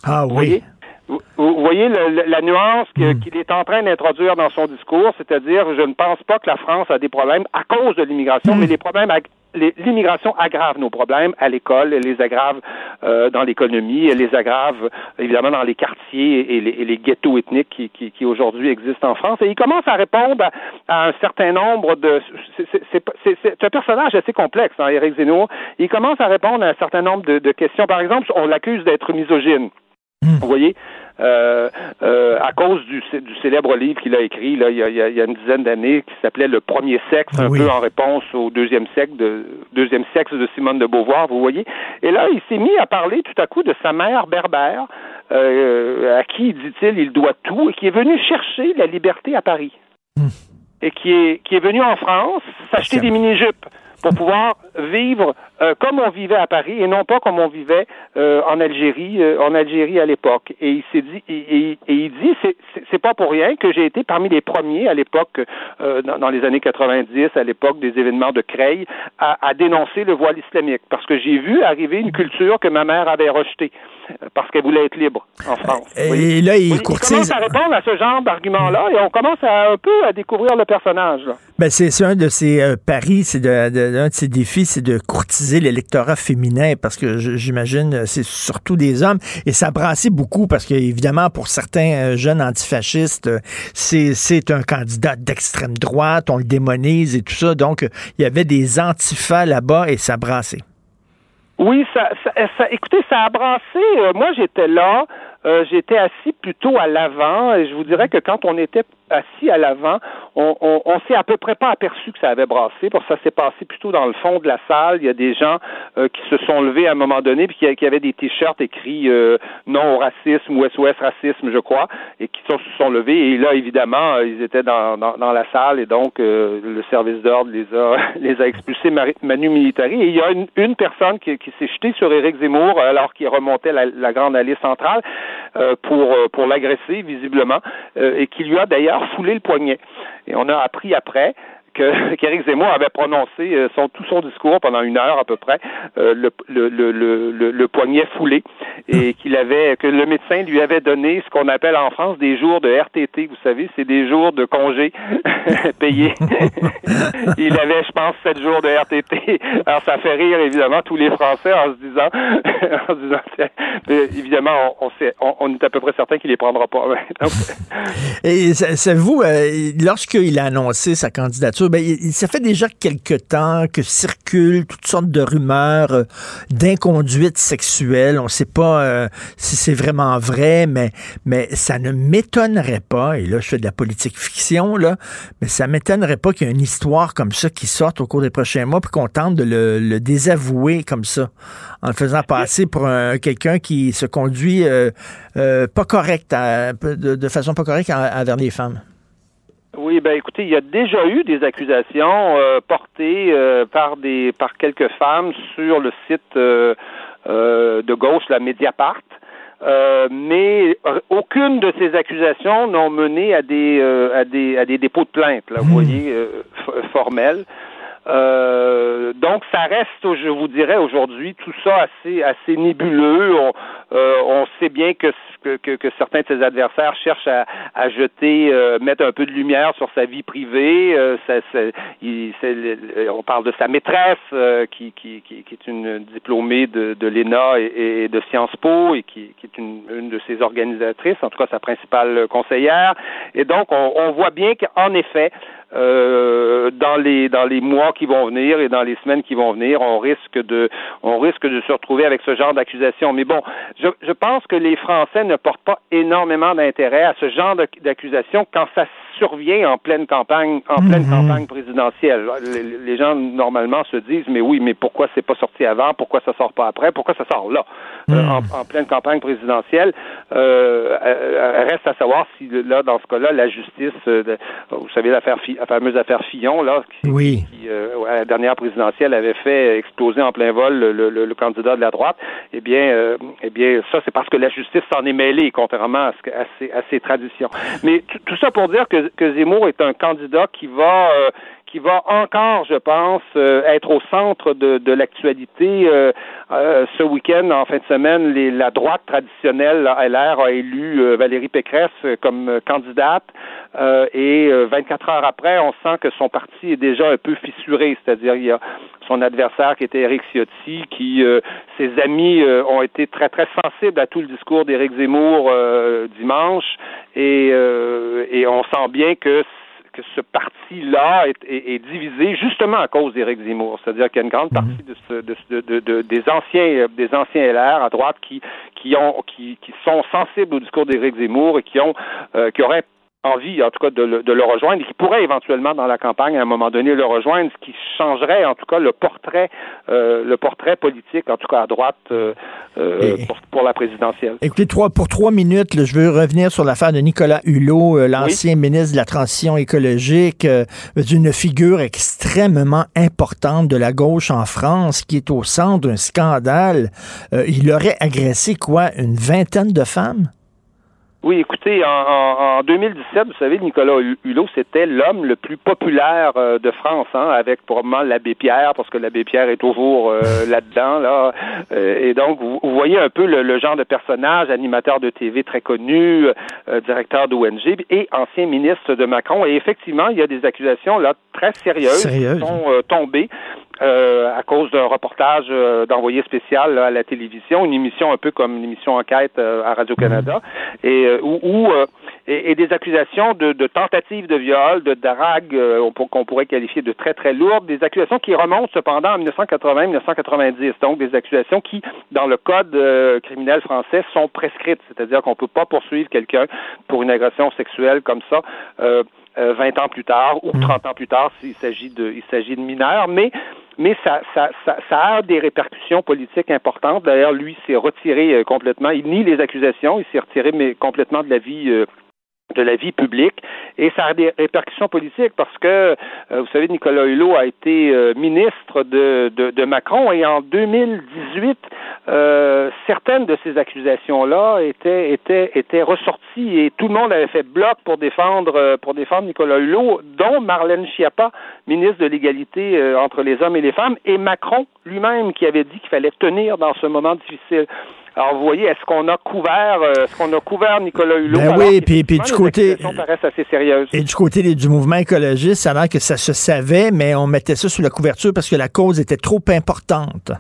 Ah oui. Vous, voyez la nuance hmm. qu'il est en train d'introduire dans son discours, c'est-à-dire je ne pense pas que la France a des problèmes à cause de l'immigration, hmm. mais les problèmes l'immigration aggrave nos problèmes à l'école, elle les aggrave euh, dans l'économie, elle les aggrave évidemment dans les quartiers et les, et les ghettos ethniques qui, qui, qui aujourd'hui existent en France. Et il commence à répondre à, un certain nombre de... C'est un personnage assez complexe, hein, Éric Zemmour. Il commence à répondre à un certain nombre de, de questions. Par exemple, on l'accuse d'être misogyne. Hmm. Vous voyez, euh, euh, à cause du, du célèbre livre qu'il a écrit là, il, y a, il y a une dizaine d'années qui s'appelait Le premier sexe, un peu en réponse au deuxième sexe de deuxième sexe de Simone de Beauvoir, vous voyez. Et là, il s'est mis à parler tout à coup de sa mère berbère, euh, à qui, dit-il, il doit tout, et qui est venu chercher la liberté à Paris. Hmm. Et qui est qui est venu en France s'acheter des mini-jupes pour pouvoir vivre euh, comme on vivait à Paris et non pas comme on vivait euh, en Algérie, euh, en Algérie à l'époque. Et il s'est dit, et, et, il dit, c'est, pas pour rien que j'ai été parmi les premiers à l'époque, dans, dans, les années 90, à l'époque des événements de Creil, à, à dénoncer le voile islamique, parce que j'ai vu arriver une culture que ma mère avait rejetée parce qu'elle voulait être libre en France. Et là, il, commence à répondre à ce genre d'argument-là et on commence à, un peu à découvrir le personnage. Ben, c'est un de ses paris, c'est de, de, un de ses défis, c'est de courtiser l'électorat féminin parce que j'imagine euh, c'est surtout des hommes et ça brassait beaucoup parce que évidemment pour certains euh, jeunes antifascistes euh, c'est un candidat d'extrême droite, on le démonise et tout ça donc il y avait des antifas là-bas et ça brassait. Oui, ça, ça, écoutez, ça a brassé. moi, j'étais là. j'étais assis plutôt à l'avant et je vous dirais que quand on était assis à l'avant, on, s'est à peu près pas aperçu que ça avait brassé, parce que ça s'est passé plutôt dans le fond de la salle. Il y a des gens euh, qui se sont levés à un moment donné, puis qui, avaient des t-shirts écrits euh, non au racisme ou SOS racisme, je crois, et qui se sont levés. Et là, évidemment, euh, ils étaient dans, dans, la salle, et donc le service d'ordre les a les a expulsés manu militari. Et il y a une, personne qui, qui s'est jetée sur Éric Zemmour alors qu'il remontait la, la, grande allée centrale pour pour l'agresser visiblement, et qui lui a d'ailleurs foulé le poignet. Et on a appris après qu'Éric Zemmour avait prononcé euh, son, tout son discours pendant une heure à peu près, euh, le, le, le, le, poignet foulé, et qu'il avait que le médecin lui avait donné ce qu'on appelle en France des jours de RTT. Vous savez, c'est des jours de congé payés. Il avait, je pense, sept jours de RTT. Alors ça fait rire évidemment tous les Français en se disant, en se disant, évidemment, on, on, on, est à peu près certain qu'il les prendra pas. et savez-vous, euh, lorsqu'il a annoncé sa candidature ben, ça fait déjà quelque temps que circulent toutes sortes de rumeurs euh, d'inconduite sexuelle. On ne sait pas pas si c'est vraiment vrai, mais, ça ne m'étonnerait pas, et là, je fais de la politique fiction, là, mais ça m'étonnerait pas qu'il y ait une histoire comme ça qui sorte au cours des prochains mois, puis qu'on tente de le, désavouer comme ça, en le faisant passer pour quelqu'un qui se conduit pas correct, de, façon pas correcte envers les femmes. Oui, ben écoutez, il y a déjà eu des accusations euh, portées euh, par des par quelques femmes sur le site euh, de gauche, la Mediapart. mais aucune de ces accusations n'ont mené à des à des à des dépôts de plainte, là, vous mmh. voyez, formels. Euh, donc, ça reste, je vous dirais aujourd'hui, tout ça assez assez nébuleux. On, euh, on sait bien que, que, que, certains de ses adversaires cherchent à, à jeter, euh, mettre un peu de lumière sur sa vie privée. Ça, il, on parle de sa maîtresse, qui, qui, qui, qui, est une diplômée de, de l'ENA et, et, de Sciences Po et qui, qui est une, une, de ses organisatrices, en tout cas sa principale conseillère. Et donc, on, on voit bien qu'en effet, euh, dans les dans les mois qui vont venir et dans les semaines qui vont venir, on risque de on risque de se retrouver avec ce genre d'accusation. Mais bon, je, je pense que les Français ne portent pas énormément d'intérêt à ce genre d'accusation quand ça survient en pleine campagne, en pleine mhm. campagne présidentielle. Les, gens normalement se disent mais oui, mais pourquoi c'est pas sorti avant? Pourquoi ça sort pas après? Pourquoi ça sort là? Euh, mhm. en, pleine campagne présidentielle euh, euh, Reste à savoir si là, dans ce cas-là, la justice, vous savez l'affaire, la fameuse affaire Fillon là, qui, oui. à la dernière présidentielle avait fait exploser en plein vol le, candidat de la droite. Eh bien, eh bien, ça c'est parce que la justice s'en est mêlée, contrairement à, ces, à ces traditions. Mais tout ça pour dire que que, Zemmour est un candidat qui va euh, qui va encore, je pense, euh, être au centre de, de l'actualité. Euh, ce week-end, en fin de semaine, les, la droite traditionnelle, LR, a élu Valérie Pécresse comme candidate. et 24 heures après, on sent que son parti est déjà un peu fissuré, c'est-à-dire il y a son adversaire qui était Éric Ciotti, qui ses amis ont été très très sensibles à tout le discours d'Éric Zemmour dimanche, et, et on sent bien que que ce parti-là est, divisé justement à cause d'Éric Zemmour. C'est-à-dire qu'il y a une grande mhm. partie de, des anciens des anciens LR à droite qui qui ont qui, qui sont sensibles au discours d'Éric Zemmour et qui ont euh, qui auraient envie, en tout cas, de le, de le, rejoindre et qui pourrait éventuellement dans la campagne à un moment donné le rejoindre, ce qui changerait en tout cas le portrait, euh, le portrait politique, en tout cas à droite euh, euh pour, la présidentielle. Écoutez, trois, pour trois minutes, je veux revenir sur l'affaire de Nicolas Hulot, euh, l'ancien ministre de la Transition écologique, d'une figure extrêmement importante de la gauche en France, qui est au centre d'un scandale. il aurait agressé quoi, une vingtaine de femmes? Oui, écoutez, en, en, 2017, vous savez, Nicolas Hulot, c'était l'homme le plus populaire euh, de France, hein, avec probablement l'abbé Pierre, parce que l'abbé Pierre est toujours euh, là-dedans, là. Euh, et donc, vous, voyez un peu le, genre de personnage, animateur de TV très connu, directeur d'ONG et ancien ministre de Macron. Et effectivement, il y a des accusations là très sérieuses, qui sont tombées. Euh, à cause d'un reportage euh, d'envoyé spécial à la télévision, une émission un peu comme une émission enquête euh, à Radio-Canada, mhm. et où, et, des accusations de, de tentative de viol, de drague qu'on pourrait qualifier de très très lourdes, des accusations qui remontent cependant en 1980-1990, donc des accusations qui, dans le code criminel français, sont prescrites, c'est-à-dire qu'on peut pas poursuivre quelqu'un pour une agression sexuelle comme ça. 20 ans plus tard ou 30 mhm. ans plus tard s'il s'agit de il s'agit de mineurs mais mais ça, ça, ça, ça, a des répercussions politiques importantes. D'ailleurs, lui s'est retiré euh, complètement. Il nie les accusations. Il s'est retiré mais complètement de la vie euh, de la vie publique et ça a des répercussions politiques parce que euh, vous savez Nicolas Hulot a été euh, ministre de, de, de, Macron et en 2018 euh, certaines de ces accusations là étaient étaient étaient ressorties et tout le monde avait fait bloc pour défendre pour défendre Nicolas Hulot dont Marlène Schiappa ministre de l'égalité entre les hommes et les femmes et Macron lui-même qui avait dit qu'il fallait tenir dans ce moment difficile alors, vous voyez, est-ce qu'on a couvert, euh, est-ce qu'on a couvert Nicolas Hulot? Ben oui, puis, puis du côté. assez. Et du côté du mouvement écologiste, ça a l'air que ça se savait, mais on mettait ça sous la couverture parce que la cause était trop importante.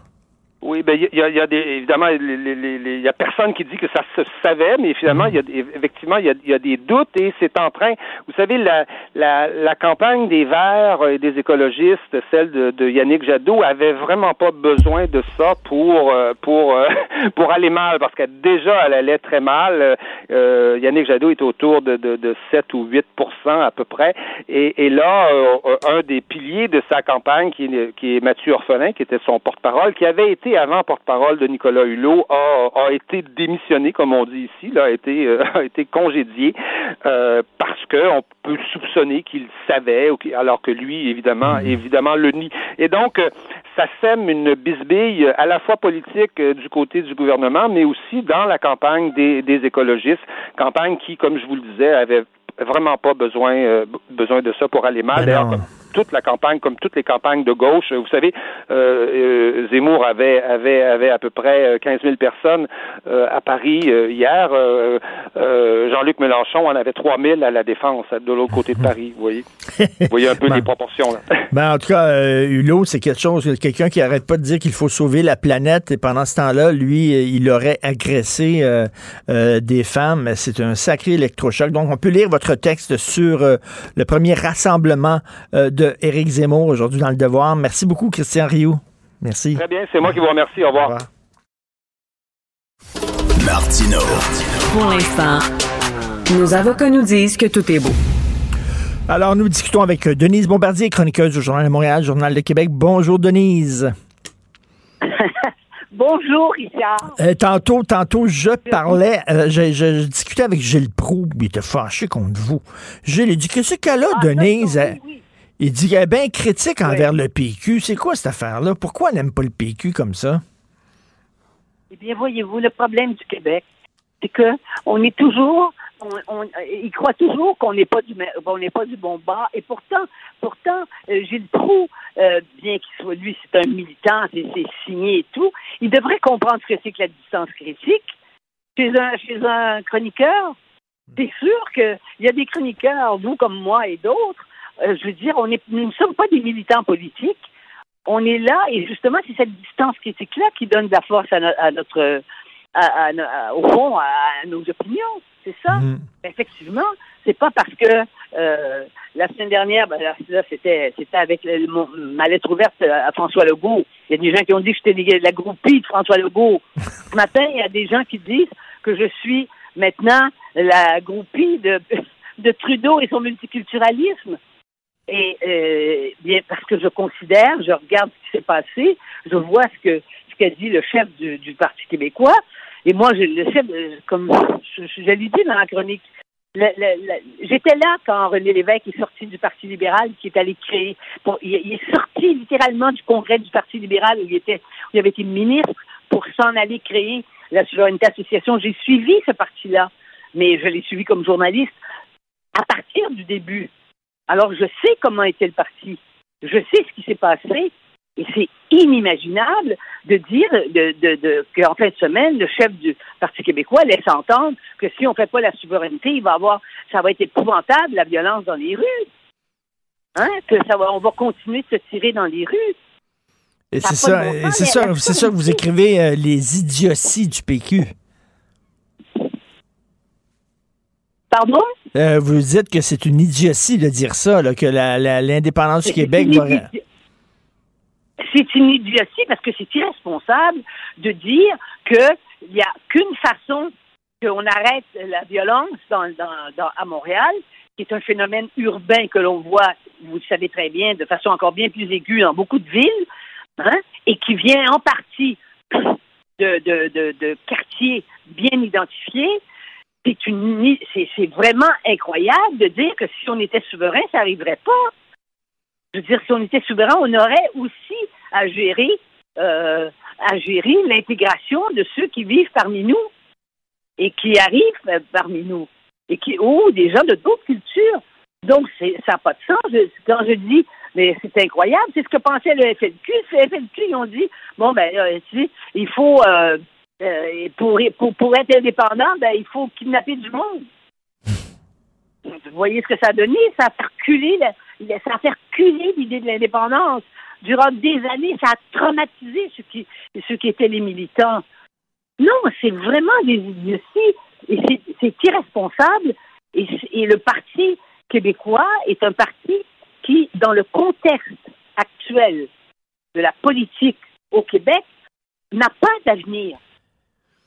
Oui, ben il y a, y a des, évidemment, il y a personne qui dit que ça se savait, mais finalement, il y a effectivement il y a, des doutes et c'est en train. Vous savez, la, la, la campagne des Verts et des écologistes, celle de, de, Yannick Jadot, avait vraiment pas besoin de ça pour euh, pour euh, pour aller mal, parce que déjà elle allait très mal. Euh, Yannick Jadot est autour de, de, de 7 ou 8% à peu près, et, et là, un des piliers de sa campagne, qui qui est Mathieu Orphelin, qui était son porte-parole, qui avait été avant porte-parole de Nicolas Hulot, a, a, été démissionné, comme on dit ici, là, a été, euh, a été congédié euh, parce qu'on peut soupçonner qu'il savait, alors que lui, évidemment, mmh. évidemment, le nie. Et donc, euh, ça sème une bisbille à la fois politique du côté du gouvernement, mais aussi dans la campagne des, des écologistes, campagne qui, comme je vous le disais, avait vraiment pas besoin besoin de ça pour aller mal. Ben toute la campagne, comme toutes les campagnes de gauche. Vous savez, euh, euh Zemmour avait, avait, avait à peu près 15 euh, 000 personnes euh, à Paris hier. Jean-Luc Mélenchon en avait 3 000 à la Défense, de l'autre côté de Paris. Vous voyez, vous voyez un peu les proportions. Là. Ben, en tout cas, Hulot, c'est quelque chose, quelqu'un qui arrête pas de dire qu'il faut sauver la planète. Et pendant ce temps-là, lui, il aurait agressé des femmes. C'est un sacré électrochoc. Donc, on peut lire votre texte sur le premier rassemblement de Éric Zemmour aujourd'hui dans Le Devoir. Merci beaucoup, Christian Rioux. Merci. Très bien, c'est moi qui vous remercie. Au revoir. Martino. Pour l'instant, nos avocats nous disent que tout est beau. Alors, nous discutons avec Denise Bombardier, chroniqueuse du Journal de Montréal, Journal de Québec. Bonjour, Denise. Bonjour, Richard. Euh, tantôt, tantôt, je parlais, euh, je, discutais avec Gilles Proux, il était fâché contre vous. Gilles, il dit Qu'est-ce qu'elle a, ah, Denise? Il dit est bien critique envers le PQ. C'est quoi cette affaire-là? Pourquoi elle n'aime pas le PQ comme ça? Eh bien, voyez-vous, le problème du Québec, c'est que on est toujours, on, il croit toujours qu'on n'est pas du, on n'est pas du bon bas. Et pourtant, pourtant, euh, Gilles Proux, euh, bien qu'il soit lui, c'est un militant, c'est signé et tout, il devrait comprendre ce que c'est que la distance critique. Chez un, chez un chroniqueur, c'est sûr qu'il y a des chroniqueurs, vous comme moi et d'autres, euh, je veux dire, on est, nous ne sommes pas des militants politiques. On est là et justement, c'est cette distance critique-là qui donne de la force à, notre, au fond, à, nos opinions. C'est ça. Mm-hmm. Effectivement, c'est pas parce que euh, la semaine dernière, ben, c'était c'était avec ma lettre ouverte à François Legault. Il y a des gens qui ont dit que j'étais la groupie de François Legault. Ce matin, il y a des gens qui disent que je suis maintenant la groupie de, de Trudeau et son multiculturalisme. Et euh, bien parce que je considère, je regarde ce qui s'est passé, je vois ce que ce qu'a dit le chef du, du, Parti québécois. Et moi, je, le chef, euh, comme je, l'ai dit dans la chronique, j'étais là quand René Lévesque est sorti du Parti libéral, qui est allé créer. Pour, il, est sorti littéralement du congrès du Parti libéral où il était, où il avait été ministre pour s'en aller créer la Souveraineté Association. J'ai suivi ce parti-là, mais je l'ai suivi comme journaliste à partir du début. Alors, je sais comment était le parti. Je sais ce qui s'est passé. Et c'est inimaginable de dire de, de, de, qu'en fin de semaine, le chef du Parti québécois laisse entendre que si on ne fait pas la souveraineté, il va avoir, ça va être épouvantable, la violence dans les rues. Hein? Que ça va, on va continuer de se tirer dans les rues. Et c'est ça, c'est ça, c'est ça que vous écrivez euh, les idioties du PQ. Pardon? Euh, vous dites que c'est une idiotie de dire ça, que l'indépendance du Québec va... C'est une idiotie parce que c'est irresponsable de dire qu'il n'y a qu'une façon qu'on arrête la violence dans, à Montréal, qui est un phénomène urbain que l'on voit, vous le savez très bien, de façon encore bien plus aiguë dans beaucoup de villes, hein, et qui vient en partie de, de quartiers bien identifiés, c'est c'est vraiment incroyable de dire que si on était souverain, ça n'arriverait pas. Je veux dire, si on était souverain, on aurait aussi à gérer euh, à gérer l'intégration de ceux qui vivent parmi nous et qui arrivent euh, parmi nous et qui ou des gens de d'autres cultures. Donc, ça n'a pas de sens. quand je dis, mais c'est incroyable, c'est ce que pensait le FLQ. Le FLQ, ils ont dit, bon, ben, tu il faut, euh, euh, pour, pour, être indépendant, ben, il faut kidnapper du monde. Vous voyez ce que ça a donné? Ça a fait reculer, ça a fait reculer l'idée de l'indépendance. durant des années, ça a traumatisé ceux qui, étaient les militants. Non, c'est vraiment des idioties et c'est irresponsable. Et le Parti québécois est un parti qui, dans le contexte actuel de la politique au Québec, n'a pas d'avenir.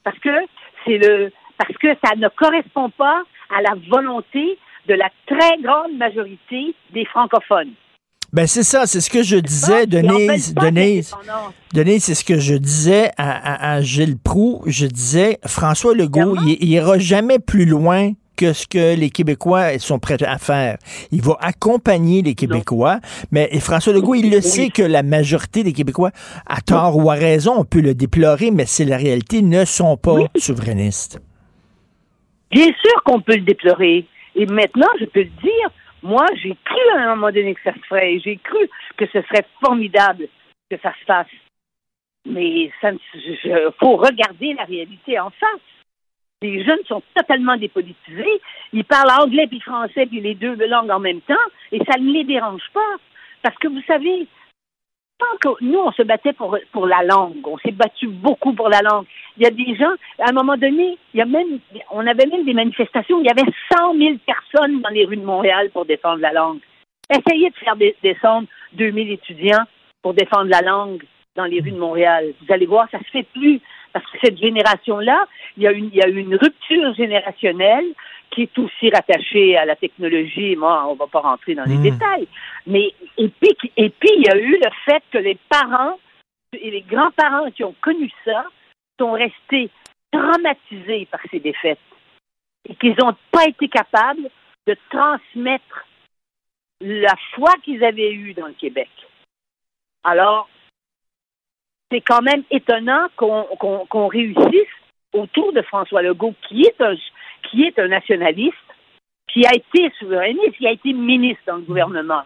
Parce que c'est le parce que ça ne correspond pas à la volonté de la très grande majorité des francophones. Ben c'est ça, c'est ce que je disais, Denise. Denise, Denise, c'est ce que je disais à, Gilles Proux. Je disais, François Legault, il, il ira jamais plus loin que ce que les Québécois sont prêts à faire. Il va accompagner les Québécois, mais François Legault, il le sait que la majorité des Québécois, à tort ou à raison, on peut le déplorer, mais c'est la réalité, ne sont pas souverainistes. Bien sûr qu'on peut le déplorer. Et maintenant, je peux le dire, moi, j'ai cru à un moment donné que ça se ferait. J'ai cru que ce serait formidable que ça se fasse. Mais il faut regarder la réalité en face. Les jeunes sont totalement dépolitisés. Ils parlent anglais puis français puis les deux langues en même temps et ça ne les dérange pas. Parce que vous savez, tant que nous, on se battait pour, pour la langue. On s'est battu beaucoup pour la langue. Il y a des gens, à un moment donné, il y a même, on avait même des manifestations, il y avait 100 000 personnes dans les rues de Montréal pour défendre la langue. Essayez de faire descendre 2000 étudiants pour défendre la langue dans les rues de Montréal. Vous allez voir, ça se fait plus. Parce que cette génération-là, il y a une, il y a une rupture générationnelle qui est aussi rattachée à la technologie. Moi, on va pas rentrer dans les hmm. détails. Mais, et puis, et puis, il y a eu le fait que les parents et les grands-parents qui ont connu ça sont restés traumatisés par ces défaites et qu'ils n'ont pas été capables de transmettre la foi qu'ils avaient eue dans le Québec. Alors, c'est quand même étonnant qu'on réussisse autour de François Legault, qui est un, qui est un nationaliste, qui a été souverainiste, qui a été ministre dans le gouvernement.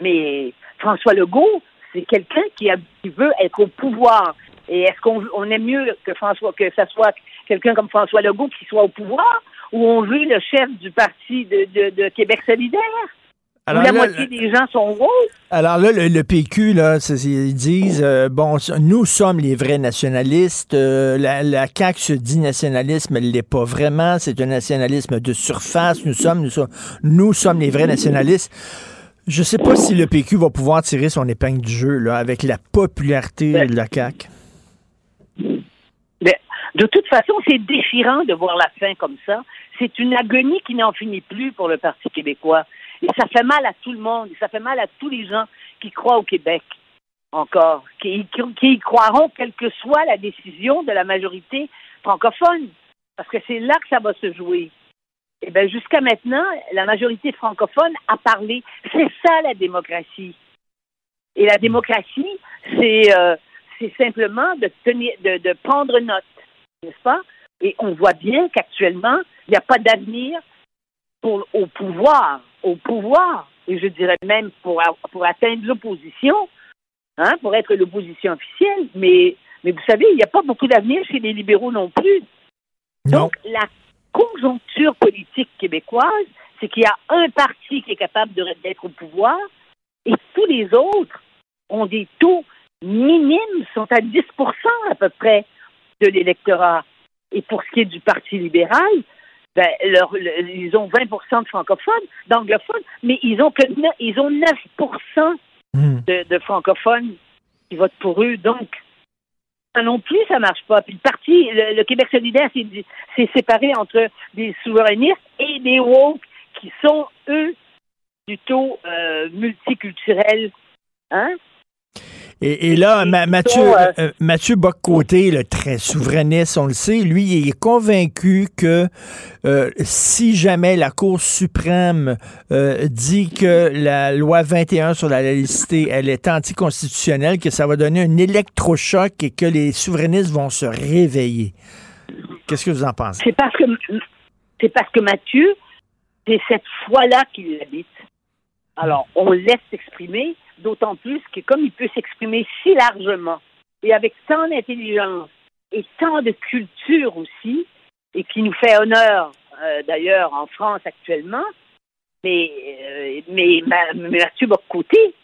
Mais François Legault, c'est quelqu'un qui, veut être au pouvoir. Et est-ce qu'on on aime mieux que François que ça soit quelqu'un comme François Legault qui soit au pouvoir, ou on veut le chef du parti de Québec solidaire? Alors, la moitié des gens sont Alors là, le, PQ, là, ils disent, euh, bon, nous sommes les vrais nationalistes. Euh, la, la CAQ se dit nationalisme, elle l'est pas vraiment. C'est un nationalisme de surface. Nous sommes, nous sommes, nous sommes les vrais nationalistes. Je sais pas si le PQ va pouvoir tirer son épingle du jeu, là, avec la popularité ben. de la CAQ. Ben, de toute façon, c'est déchirant de voir la fin comme ça. C'est une agonie qui n'en finit plus pour le Parti québécois. Et ça fait mal à tout le monde, ça fait mal à tous les gens qui croient au Québec encore, qui, y croiront quelle que soit la décision de la majorité francophone, parce que c'est là que ça va se jouer. Eh bien, jusqu'à maintenant, la majorité francophone a parlé. C'est ça la démocratie. Et la démocratie, c'est euh, simplement de tenir, de, de prendre note, n'est-ce pas? Et on voit bien qu'actuellement, il n'y a pas d'avenir pour, au pouvoir, au pouvoir, et je dirais même pour, pour atteindre l'opposition, hein, pour être l'opposition officielle, mais, mais vous savez, il n'y a pas beaucoup d'avenir chez les libéraux non plus. Donc, la conjoncture politique québécoise, c'est qu'il y a un parti qui est capable d'être au pouvoir et tous les autres ont des taux minimes, sont à 10% à peu près de l'électorat. Et pour ce qui est du Parti libéral, ben, leur, ils ont 20% de francophones, d'anglophones, mais ils ont que ils ont 9% hmm. de, francophones qui votent pour eux. Donc, ça non plus, ça marche pas. Puis le parti, le, Québec solidaire, s'est séparé entre des souverainistes et des woke qui sont, eux, plutôt euh, multiculturels. Hein? Et, là, Mathieu, euh, euh, Mathieu Boccoté, le très souverainiste, on le sait, lui, il est convaincu que euh, si jamais la Cour suprême dit que la loi 21 sur la laïcité, elle est anticonstitutionnelle, que ça va donner un électrochoc et que les souverainistes vont se réveiller. Qu'est-ce que vous en pensez? C'est parce que c'est parce que Mathieu, c'est cette foi-là qu'il habite. Alors, on laisse s'exprimer, d'autant plus que comme il peut s'exprimer si largement et avec tant d'intelligence et tant de culture aussi, et qui nous fait honneur euh, d'ailleurs en France actuellement, mais, euh, mais, Mathieu Bocoté,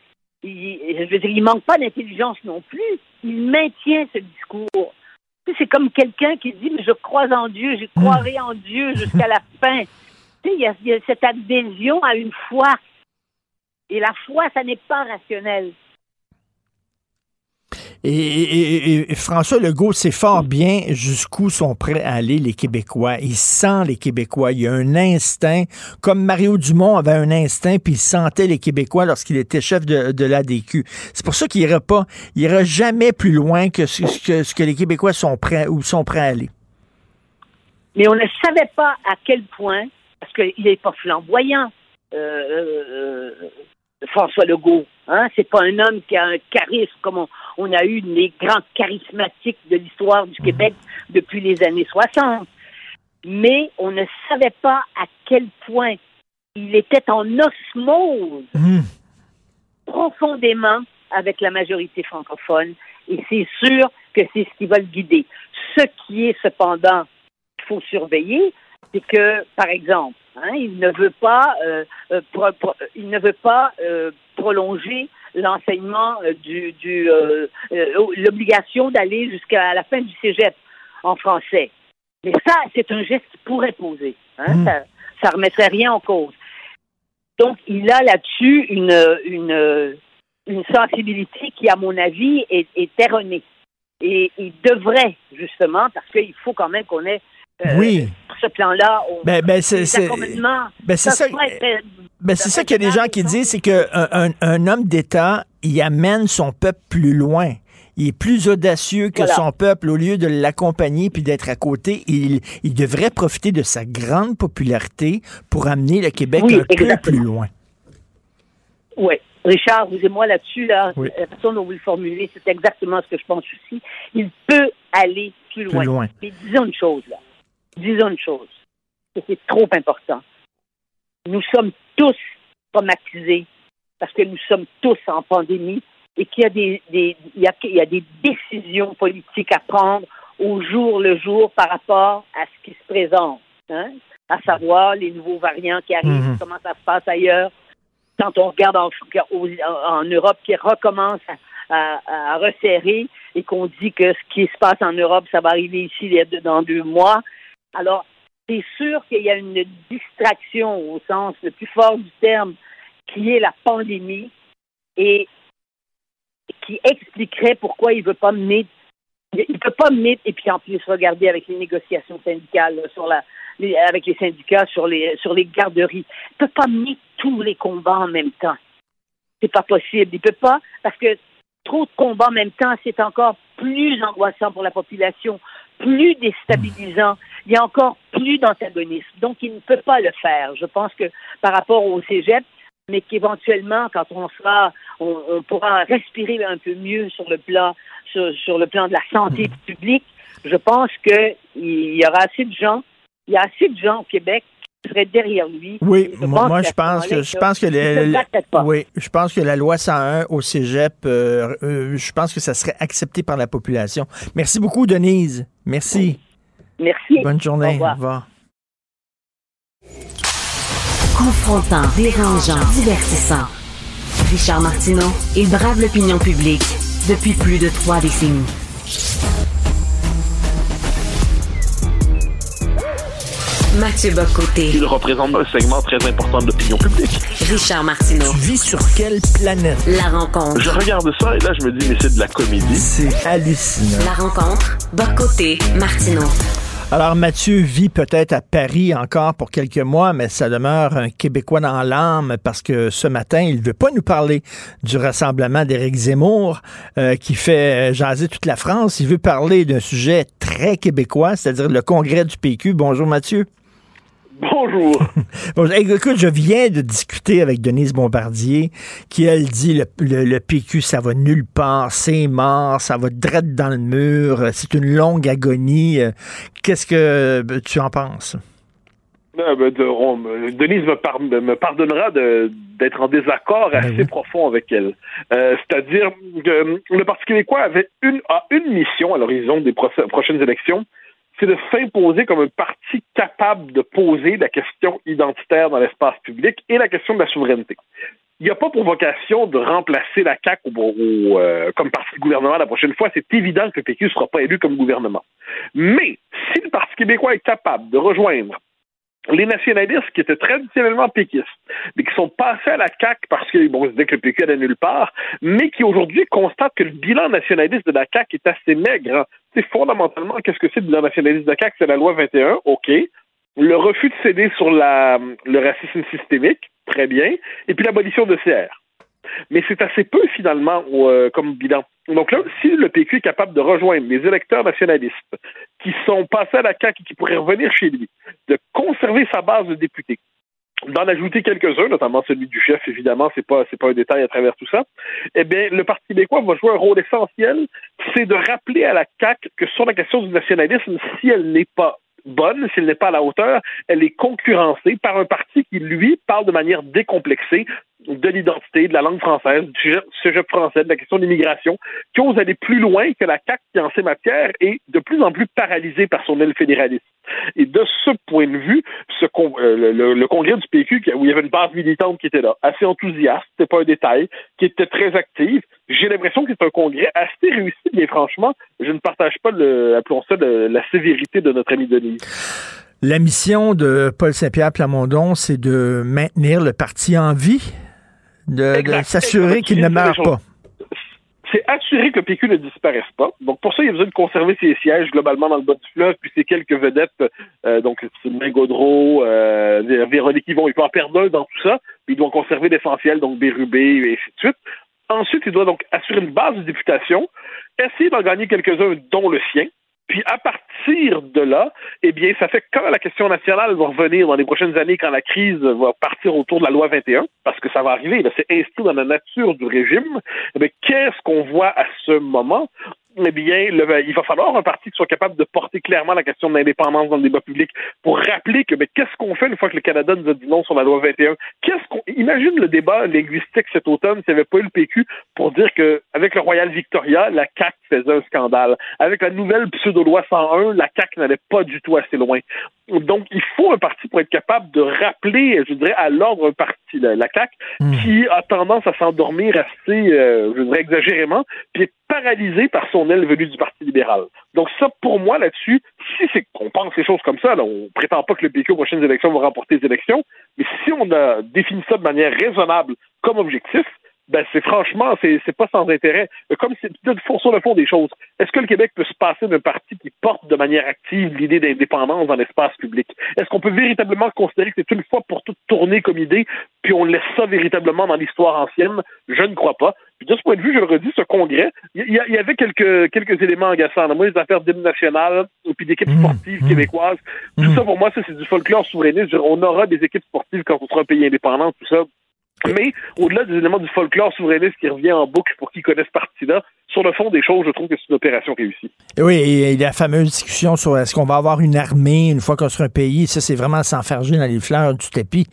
je veux dire, il manque pas d'intelligence non plus. Il maintient ce discours. C'est comme quelqu'un qui dit, mais je crois en Dieu, je croirai en Dieu jusqu'à la fin. Il il y a cette adhésion à une foi. Et la foi, ça n'est pas rationnel. Et, François Legault sait fort bien jusqu'où sont prêts à aller les Québécois. Il sent les Québécois. Il y a un instinct, comme Mario Dumont avait un instinct, puis il sentait les Québécois lorsqu'il était chef de, de l'ADQ. C'est pour ça qu'il ira pas, il ira jamais plus loin que ce, que ce, que les Québécois sont prêts ou sont prêts à aller. Mais on ne savait pas à quel point, parce qu'il n'est pas flamboyant. Euh, euh, euh François Legault. Hein? C'est pas un homme qui a un charisme comme on, a eu les grands charismatiques de l'histoire du Québec depuis les années 60. Mais on ne savait pas à quel point il était en osmose mmh. profondément avec la majorité francophone. Et c'est sûr que c'est ce qui va le guider. Ce qui est cependant qu'il faut surveiller, c'est que, par exemple, Hein, il ne veut pas, euh, euh, il ne veut pas euh, prolonger l'enseignement du, du l'obligation d'aller jusqu'à la fin du cégep en français. Mais ça, c'est un geste qui pourrait poser. Hein, hmm. Ça, ça remettrait rien en cause. Donc, il a là-dessus une, une, une sensibilité qui, à mon avis, est, est erronée. Et il devrait, justement, parce qu'il faut quand même qu'on ait euh, oui. ce plan-là. Ben, ben c'est ça. Ben, c'est ça, ben, c'est ça qu'il y a des gens qui disent, c'est qu'un un, un, homme d'État, il amène son peuple plus loin. Il est plus audacieux que son peuple. Au lieu de l'accompagner puis d'être à côté, il, il, devrait profiter de sa grande popularité pour amener le Québec un peu plus loin. Oui. Richard, vous et moi là-dessus, là, la façon dont vous le formulez, c'est exactement ce que je pense aussi. Il peut aller plus loin. Plus loin. Mais disons une chose, là disons une chose, c'est trop important. Nous sommes tous traumatisés parce que nous sommes tous en pandémie et qu'il y a des, il y a, il y a des décisions politiques à prendre au jour le jour par rapport à ce qui se présente, hein? à savoir les nouveaux variants qui arrivent, mhm. comment ça se passe ailleurs. Quand on regarde en, en Europe qui recommence à, à, resserrer et qu'on dit que ce qui se passe en Europe, ça va arriver ici dans deux mois, alors, c'est sûr qu'il y a une distraction au sens le plus fort du terme, qui est la pandémie, et qui expliquerait pourquoi il ne veut pas mener, il peut pas mener, et puis en plus regarder avec les négociations syndicales sur la, avec les syndicats sur les sur les garderies, il peut pas mener tous les combats en même temps. C'est pas possible. Il peut pas parce que trop de combats en même temps, c'est encore plus angoissant pour la population, plus déstabilisant il y a encore plus d'antagonisme. Donc, il ne peut pas le faire. Je pense que par rapport au cégep, mais qu'éventuellement, quand on sera, on, pourra respirer un peu mieux sur le plan, sur, le plan de la santé hmm. publique. Je pense qu'il y aura assez de gens, il y a assez de gens au Québec qui seraient derrière lui. Oui, moi, je pense que je pense que oui, je pense que la loi 101 au Cégep, euh, euh, je pense que ça serait accepté par la population. Merci beaucoup, Denise. Merci. Merci. Bonne journée. Au revoir. Confrontant, dérangeant, divertissant. Richard Martineau, il brave l'opinion publique depuis plus de trois décennies. Mathieu Bocoté. Il représente un segment très important de l'opinion publique. Richard Martineau. Tu vis sur quelle planète? La rencontre. Je regarde ça et là, je me dis, mais c'est de la comédie. C'est hallucinant. La rencontre. Bocoté, Martineau. Alors, Mathieu vit peut-être à Paris encore pour quelques mois, mais ça demeure un Québécois dans l'âme parce que ce matin, il ne veut pas nous parler du rassemblement d'Éric Zemmour euh, qui fait jaser toute la France. Il veut parler d'un sujet très québécois, c'est-à-dire le congrès du PQ. Bonjour, Mathieu. Bonjour. écoute, je viens de discuter avec Denise Bombardier, qui, elle, dit le, le, PQ, ça va nulle part, c'est mort, ça va direct dans le mur, c'est une longue agonie. Qu'est-ce que tu en penses? Ben, ben, Denise me, pardonnera d'être en désaccord ben assez profond avec elle. Euh, c'est-à-dire que le Parti québécois avait une, a une mission à l'horizon des prochaines élections, c'est de s'imposer comme un parti capable de poser la question identitaire dans l'espace public et la question de la souveraineté. il n'y a pas pour vocation de remplacer la CAQ au, euh, comme parti de gouvernement la prochaine fois. C'est évident que le PQ ne sera pas élu comme gouvernement. Mais si le Parti québécois est capable de rejoindre les nationalistes qui étaient traditionnellement péquistes, mais qui sont passés à la CAQ parce qu'ils bon, disaient que le PQ allait nulle part, mais qui aujourd'hui constatent que le bilan nationaliste de la CAQ est assez maigre. Fondamentalement, qu'est-ce que c'est le bilan nationaliste de CAQ? C'est la loi 21, OK. Le refus de céder sur la, le racisme systémique, très bien. Et puis l'abolition de CR. Mais c'est assez peu, finalement, euh, comme bilan. Donc là, si le PQ est capable de rejoindre les électeurs nationalistes qui sont passés à la CAQ et qui pourraient revenir chez lui, de conserver sa base de députés, d'en ajouter quelques-uns, notamment celui du chef, évidemment, c'est pas pas un détail à travers tout ça. Eh bien, le Parti québécois va jouer un rôle essentiel, c'est de rappeler à la CAQ que sur la question du nationalisme, si elle n'est pas bonne, s'il n'est pas à la hauteur, elle est concurrencée par un parti qui, lui, parle de manière décomplexée de l'identité, de la langue française, du sujet français, de la question de l'immigration, qui ose aller plus loin que la CAQ qui, en ces matières, est de plus en plus paralysée par son aile fédéraliste. Et de ce point de vue, euh, le, congrès du PQ, où il y avait une base militante qui était là, assez enthousiaste, c'était pas un détail, qui était très active, j'ai l'impression que c'est un congrès assez réussi, bien franchement, je ne partage pas, le, appelons ça, la sévérité de notre ami Denis. La mission de Paul Saint-Pierre Plamondon, c'est de maintenir le parti en vie de, s'assurer qu'il ne meurt pas. C'est assurer que le PQ ne disparaisse pas. Donc, pour ça, il a besoin de conserver ses sièges globalement dans le bas du fleuve, puis ces quelques vedettes, euh, donc Sylvain Gaudreau, euh, Véronique Yvon, il peut en perdre un dans tout ça, puis il doit conserver l'essentiel, donc Bérubé, et ainsi de suite. Ensuite, il doit donc assurer une base de députation, essayer d'en gagner quelques-uns, dont le sien, puis à partir de là, eh bien, ça fait quand la question nationale va revenir dans les prochaines années, quand la crise va partir autour de la loi 21, parce que ça va arriver, c'est inscrit dans la nature du régime, eh qu'est-ce qu'on voit à ce moment? Eh bien, il va falloir un parti qui soit capable de porter clairement la question de l'indépendance dans le débat public pour rappeler que mais qu'est-ce qu'on fait une fois que le Canada nous a dit non sur la loi 21 Qu'est-ce qu'on imagine le débat linguistique cet automne s'il n'y avait pas eu le PQ pour dire que avec le Royal Victoria, la CAC faisait un scandale. Avec la nouvelle pseudo-loi 101, la CAC n'allait pas du tout assez loin. Donc, il faut un parti pour être capable de rappeler, je dirais, à l'ordre un parti, la, CAC, hmm. qui a tendance à s'endormir assez, euh, je dirais, exagérément, puis paralysé par son aile venue du Parti libéral. Donc ça, pour moi, là-dessus, si c'est qu'on pense les choses comme ça, là, on prétend pas que le PQ aux prochaines élections va remporter les élections, mais si on a défini ça de manière raisonnable comme objectif, ben c'est franchement, c'est, c'est pas sans intérêt. Comme c'est sur le fond des choses. Est-ce que le Québec peut se passer d'un parti qui porte de manière active l'idée d'indépendance dans l'espace public? Est-ce qu'on peut véritablement considérer que c'est une fois pour toutes tourné comme idée, puis on laisse ça véritablement dans l'histoire ancienne? Je ne crois pas. Puis de ce point de vue, je le redis, ce congrès, il y, avait quelques, quelques éléments agaçants. Moi, les affaires d'hymne national, puis d'équipes mmh, sportives mmh. québécoises, tout mmh. ça, pour moi, ça, c'est du folklore souverainiste. On aura des équipes sportives quand on sera un pays indépendant, tout ça. Mais au-delà des éléments du folklore souverainiste qui revient en boucle pour qui connaissent ce parti-là, sur le fond des choses, je trouve que c'est une opération réussie. Et oui, et la fameuse discussion sur est-ce qu'on va avoir une armée une fois qu'on sera un pays, ça c'est vraiment s'enfarger dans les fleurs du tapis.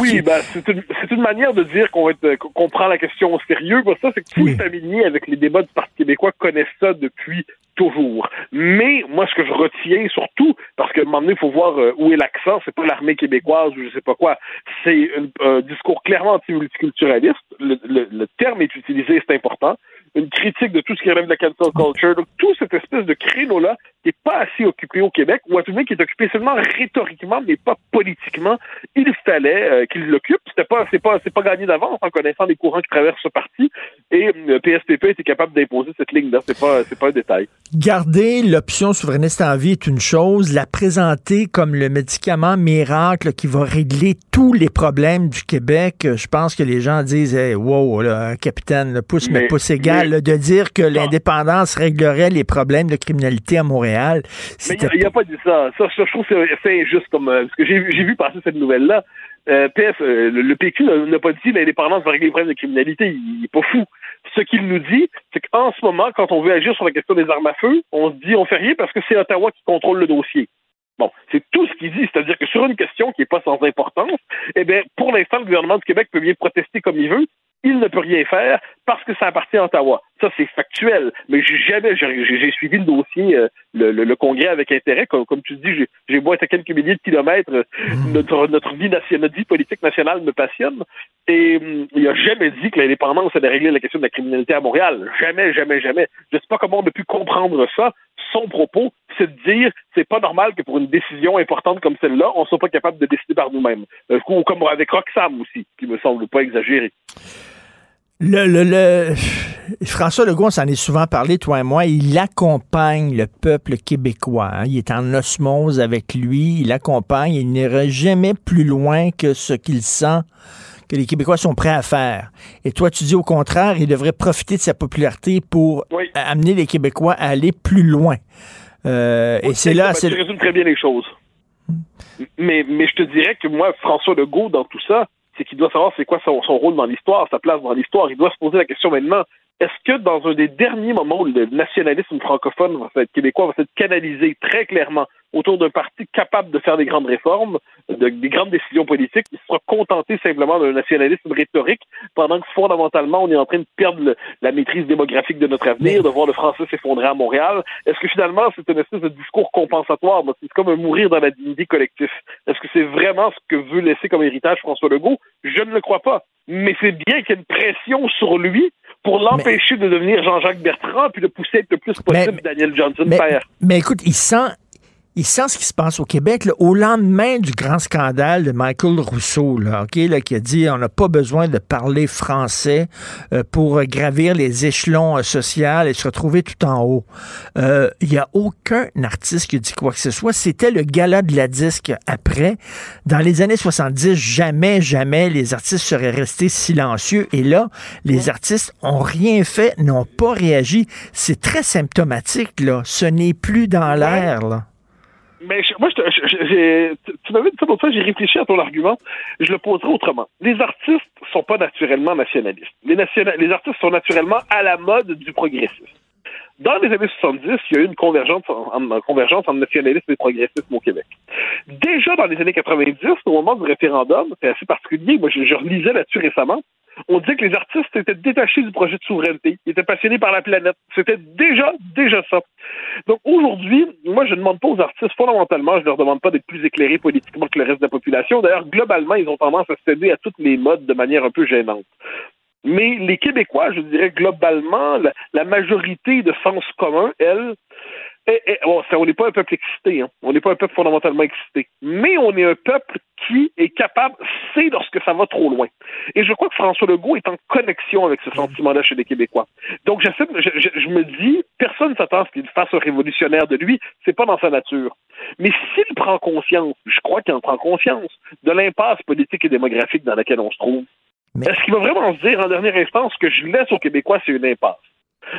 Oui, ben, c'est une, manière de dire qu'on prend la question au sérieux. Ça, c'est que tous les familiers avec les débats du Parti québécois connaissent ça depuis toujours. Mais moi, ce que je retiens surtout, parce qu'à un moment donné, il faut voir euh, où est l'accent, c'est pas l'armée québécoise ou je sais pas quoi, c'est un discours clairement anti-multiculturaliste. le terme est utilisé, c'est important une critique de tout ce qui relève de la cancel culture. Donc, tout cette espèce de créneau-là qui n'est pas assez occupé au Québec, ou à tout qui est occupé seulement rhétoriquement, mais pas politiquement, il fallait euh, qu'il l'occupe. C'était pas, c'est pas, c'est pas gagné d'avance en connaissant les courants qui traversent ce parti. Et le euh, PSPP était capable d'imposer cette ligne-là. C'est pas, c'est pas un détail. Garder l'option souverainiste en vie est une chose. La présenter comme le médicament miracle qui va régler tous les problèmes du Québec, je pense que les gens disent, hey, wow, là, capitaine, le pouce mais, pouce égal de dire que l'indépendance réglerait les problèmes de criminalité à Montréal. Mais il n'a pas dit ça. Ça, je trouve que c'est injuste comme euh, parce que j'ai vu passer cette nouvelle-là. Euh, PS, euh, le, PQ n'a pas dit l'indépendance va régler les problèmes de criminalité. Il n'est pas fou. Ce qu'il nous dit, c'est qu'en ce moment, quand on veut agir sur la question des armes à feu, on se dit on fait rien parce que c'est Ottawa qui contrôle le dossier. Bon, c'est tout ce qu'il dit, c'est-à-dire que sur une question qui n'est pas sans importance, eh bien, pour l'instant, le gouvernement du Québec peut bien protester comme il veut, il ne peut rien faire parce que ça appartient à Ottawa. Ça, c'est factuel. Mais j'ai jamais, j'ai suivi le dossier, euh, le, le, congrès avec intérêt. Comme, comme tu dis, j'ai beau être à quelques milliers de kilomètres, mmh. notre, notre, vie, notre vie politique nationale me passionne. Et hum, il a jamais dit que l'indépendance allait régler la question de la criminalité à Montréal. Jamais, jamais, jamais. Je sais pas comment on a pu comprendre ça. Son propos, c'est de dire c'est pas normal que pour une décision importante comme celle-là, on soit pas capable de décider par nous-mêmes. Euh, comme avec Roxham aussi, qui me semble pas exagéré. Le, le, François Legault, on s'en est souvent parlé, toi et moi, il accompagne le peuple québécois. Hein. Il est en osmose avec lui, il l'accompagne, il n'ira jamais plus loin que ce qu'il sent que les Québécois sont prêts à faire. Et toi, tu dis au contraire, il devrait profiter de sa popularité pour amener les Québécois à aller plus loin. Euh, et c'est là... Tu résumes très bien les choses. Mais, mais je te dirais que moi, François Legault, dans tout ça, c'est qu'il doit savoir c'est quoi son, rôle dans l'histoire, sa place dans l'histoire. Il doit se poser la question maintenant, est-ce que dans un des derniers moments où le nationalisme francophone va être québécois va s'être canalisé très clairement autour d'un parti capable de faire des grandes réformes, de, des grandes décisions politiques, il sera contenté simplement d'un nationalisme rhétorique, pendant que fondamentalement, on est en train de perdre la maîtrise démographique de notre avenir, de voir le français s'effondrer à Montréal. Est-ce que finalement, c'est une espèce de discours compensatoire? C'est comme un mourir dans la dignité collective. Est-ce que c'est vraiment ce que veut laisser comme héritage François Legault? Je ne le crois pas. Mais c'est bien qu'il y ait une pression sur lui pour l'empêcher de devenir Jean-Jacques Bertrand puis de pousser le plus possible Daniel Johnson mais, Mais écoute, il sent, il sent ce qui se passe au Québec au lendemain du grand scandale de Michael Rousseau, là, là, qui a dit on n'a pas besoin de parler français euh, pour gravir les échelons euh, sociaux et se retrouver tout en haut. Euh, il n'y a aucun artiste qui dit quoi que ce soit. C'était le gala de la disque après. Dans les années 70, jamais, jamais les artistes seraient restés silencieux. Et là, les artistes ont rien fait, n'ont pas réagi. C'est très symptomatique, là. Ce n'est plus dans l'air, là. Mais moi, je, tu m'avais dit ça j'ai réfléchi à ton argument. Je le poserai autrement. Les artistes sont pas naturellement nationalistes. Les, les artistes sont naturellement à la mode du progressisme. Dans les années 70, il y a eu une convergence, en, convergence entre nationalisme et progressisme au Québec. Déjà dans les années 90, au moment du référendum, c'est assez particulier, moi je, je relisais là-dessus récemment, on dit que les artistes étaient détachés du projet de souveraineté, ils étaient passionnés par la planète. C'était déjà, déjà ça. Donc aujourd'hui, moi, je ne demande pas aux artistes, fondamentalement, je leur demande pas d'être plus éclairés politiquement que le reste de la population. D'ailleurs, globalement, ils ont tendance à céder à toutes les modes de manière un peu gênante. Mais les Québécois, je dirais globalement, la majorité de sens commun, elle, eh, eh, bon, on n'est pas un peuple excité, hein. on n'est pas un peuple fondamentalement excité, mais on est un peuple qui est capable, c'est lorsque ça va trop loin. Et je crois que François Legault est en connexion avec ce sentiment-là chez les Québécois. Donc je, je, je me dis, personne ne s'attend à ce qu'il fasse un révolutionnaire de lui, c'est pas dans sa nature. Mais s'il prend conscience, je crois qu'il en prend conscience, de l'impasse politique et démographique dans laquelle on se trouve, est-ce qu'il va vraiment se dire en dernière instance que je laisse aux Québécois, c'est une impasse?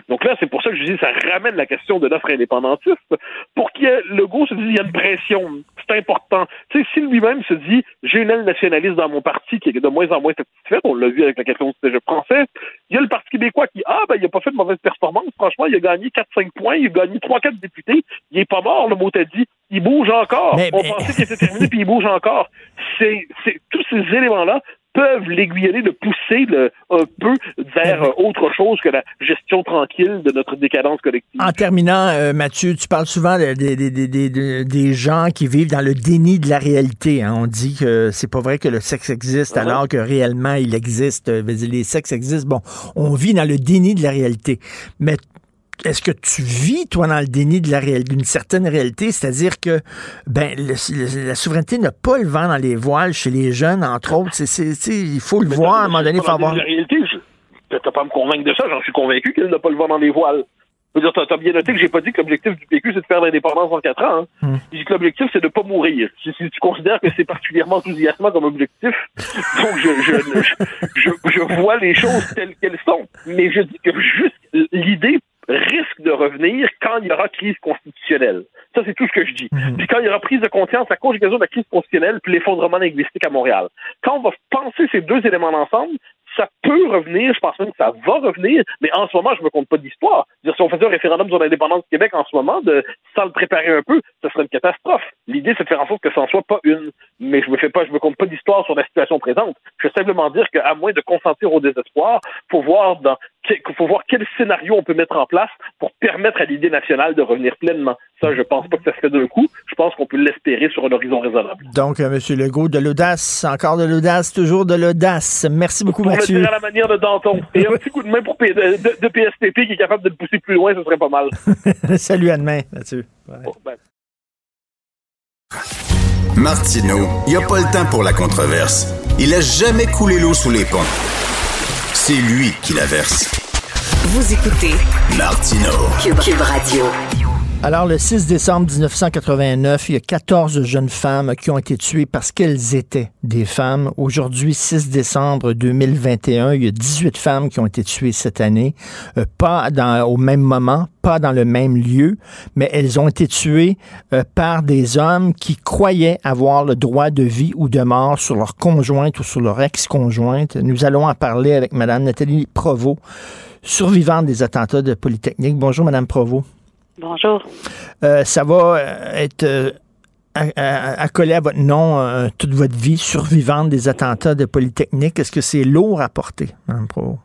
Donc là, c'est pour ça que je dis ça ramène la question de l'offre indépendantiste pour qu'il le goût se dise il y a une pression, c'est important. Tu sais, si lui-même se dit j'ai une aile nationaliste dans mon parti qui est de moins en moins satisfaite, on l'a vu avec la question du cégep français, il y a le Parti québécois qui ah ben il a pas fait de mauvaise performance, franchement, il a gagné 4-5 points, il a gagné 3-4 députés, il est pas mort, le mot t'a dit, il bouge encore. on pensait qu'il était terminé puis il bouge encore. C'est tous ces éléments-là peuvent l'aiguillonner, de pousser un peu vers euh, autre chose que la gestion tranquille de notre décadence collective. En terminant, euh, Mathieu, tu parles souvent des gens qui vivent dans le déni de la réalité. Hein. On dit que c'est pas vrai que le sexe existe uh-huh. alors que réellement il existe. Les sexes existent. Bon, on vit dans le déni de la réalité. Mais est-ce que tu vis, toi, dans le déni de la d'une certaine réalité, c'est-à-dire que ben la souveraineté n'a pas le vent dans les voiles chez les jeunes, entre autres. il faut le voir à un moment donné, faut avoir. La réalité, tu n'as pas à me convaincre de ça, j'en suis convaincu qu'elle n'a pas le vent dans les voiles. Je veux dire, t'as bien noté que j'ai pas dit que l'objectif du PQ, c'est de faire l'indépendance en quatre ans. Hein. Hmm. J'ai dit que l'objectif, c'est de pas mourir. Si, tu considères que c'est particulièrement enthousiasmant comme objectif, donc je, je, je, je, vois les choses telles qu'elles sont. Mais je dis que juste l'idée risque de revenir quand il y aura crise constitutionnelle. Ça, c'est tout ce que je dis. Mhm. Puis quand il y aura prise de conscience, la conjugaison de la crise constitutionnelle puis l'effondrement linguistique à Montréal. Quand on va penser ces deux éléments ensemble, ça peut revenir, je pense même que ça va revenir, mais en ce moment, je me compte pas d'histoire. Si on faisait un référendum sur l'indépendance du Québec en ce moment, de, sans le préparer un peu, ce serait une catastrophe. L'idée, c'est de faire en sorte que ça n'en soit pas une. Mais je me fais pas, je me compte pas d'histoire sur la situation présente. Je veux simplement dire qu'à moins de consentir au désespoir, faut voir dans, faut voir quel scénario on peut mettre en place pour permettre à l'idée nationale de revenir pleinement. Ça, je pense pas que ça se fait d'un coup. Je pense qu'on peut l'espérer sur un horizon raisonnable. Donc, euh, M. Legault, de l'audace, encore de l'audace, toujours de l'audace. Merci beaucoup, pour Mathieu. Le à la manière de Danton. Et un petit coup de main pour P de, de, PSTP qui est capable de le pousser plus loin, ce serait pas mal. Salut à demain, Mathieu. Ben. Martineau, il n'y a pas le temps pour la controverse. Il a jamais coulé l'eau sous les ponts. C'est lui qui la verse. Vous écoutez Martino Cube, Radio. Alors, le 6 décembre 1989, il y a 14 jeunes femmes qui ont été tuées parce qu'elles étaient des femmes. Aujourd'hui, 6 décembre 2021, il y a 18 femmes qui ont été tuées cette année. Euh, pas dans, au même moment, pas dans le même lieu, mais elles ont été tuées euh, par des hommes qui croyaient avoir le droit de vie ou de mort sur leur conjointe ou sur leur ex-conjointe. Nous allons en parler avec Mme Nathalie Provost, survivante des attentats de Polytechnique. Bonjour, Mme Provost. Bonjour. Euh, ça va euh, être euh, accolé à, votre nom toute votre vie, survivante des attentats de Polytechnique. Est-ce que c'est lourd à porter, Mme Pro?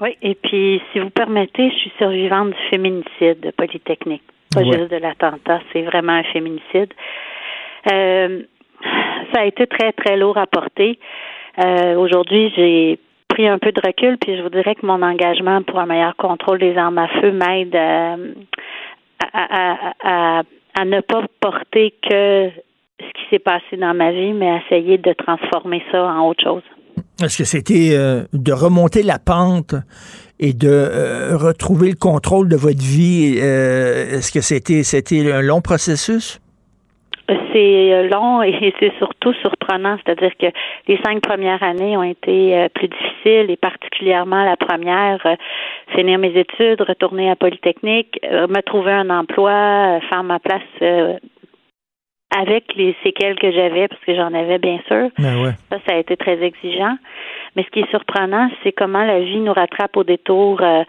Oui, et puis, si vous permettez, je suis survivante du féminicide de Polytechnique. Pas juste de l'attentat, c'est vraiment un féminicide. ça a été très, très lourd à porter. Aujourd'hui, j'ai pris un peu de recul, puis je vous dirais que mon engagement pour un meilleur contrôle des armes à feu m'aide euh, à, ne pas porter que ce qui s'est passé dans ma vie, mais essayer de transformer ça en autre chose. Est-ce que c'était euh, de remonter la pente et de euh, retrouver le contrôle de votre vie? Est-ce que c'était un long processus? C'est euh, long et c'est surtout surprenant, c'est-à-dire que les cinq premières années ont été euh, plus difficiles et particulièrement la première, euh, finir mes études, retourner à Polytechnique, me trouver un emploi, faire ma place avec les séquelles que j'avais, parce que j'en avais bien sûr. Ben ça, ça a été très exigeant. Mais ce qui est surprenant, c'est comment la vie nous rattrape au détour. Euh,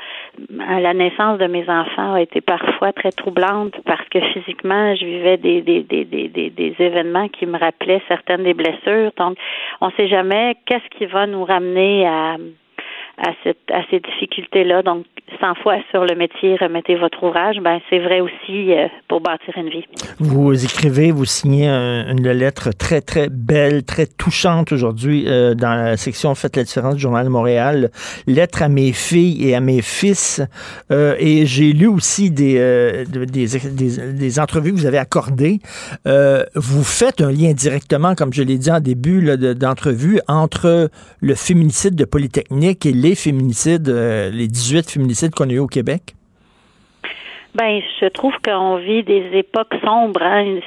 la naissance de mes enfants a été parfois très troublante parce que physiquement, je vivais des, des, des, des, des événements qui me rappelaient certaines des blessures. Donc, on ne sait jamais qu'est-ce qui va nous ramener à à, cette, à ces difficultés-là. Donc, 100 fois sur le métier, remettez votre ouvrage, ben c'est vrai aussi euh, pour bâtir une vie. Vous écrivez, vous signez une lettre très, très belle, très touchante aujourd'hui euh, dans la section Faites la différence du Journal de Montréal. Lettre à mes filles et à mes fils. Euh, et j'ai lu aussi des, des, des, des, entrevues que vous avez accordées. vous faites un lien directement, comme je l'ai dit en début d'entrevue, entre le féminicide de Polytechnique et les féminicides, euh, les 18 féminicides qu'on a eu au Québec? Ben, je trouve qu'on vit des époques sombres. Hein.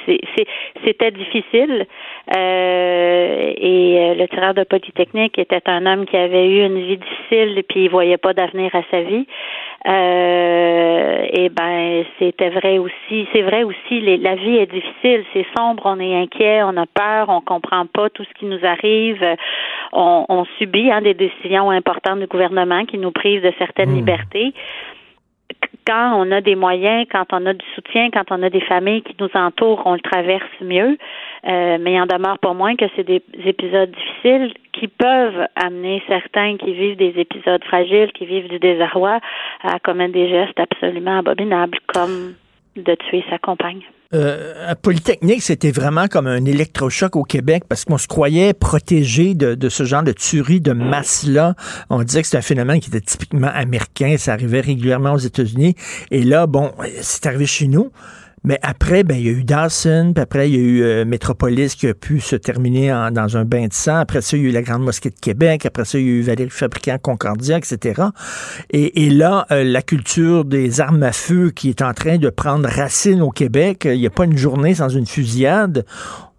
C'était difficile. Euh, et euh, le tireur de Polytechnique était un homme qui avait eu une vie difficile et puis il voyait pas d'avenir à sa vie. Euh, et ben, c'était vrai aussi. C'est vrai aussi. la vie est difficile. C'est sombre. On est inquiet. On a peur. On comprend pas tout ce qui nous arrive. On, on subit hein, des décisions importantes du gouvernement qui nous privent de certaines mmh. libertés quand on a des moyens, quand on a du soutien, quand on a des familles qui nous entourent, on le traverse mieux. Euh, mais il en demeure pas moins que c'est des épisodes difficiles qui peuvent amener certains qui vivent des épisodes fragiles, qui vivent du désarroi, à commettre des gestes absolument abominables, comme de tuer sa compagne. Euh, à Polytechnique, c'était vraiment comme un électrochoc au Québec parce qu'on se croyait protégé de, ce genre de tuerie de masse-là. On disait que c'était un phénomène qui était typiquement américain, ça arrivait régulièrement aux États-Unis. Et là, bon, c'est arrivé chez nous. Mais après, ben, il y a eu Dawson, puis après, il y a eu euh, Métropolis qui a pu se terminer dans un bain de sang. Après ça, il y a eu la Grande Mosquée de Québec. Après ça, il y a eu Valérie Fabricant, Concordia, etc. Et, là, euh, la culture des armes à feu qui est en train de prendre racine au Québec, il n'y a pas une journée sans une fusillade.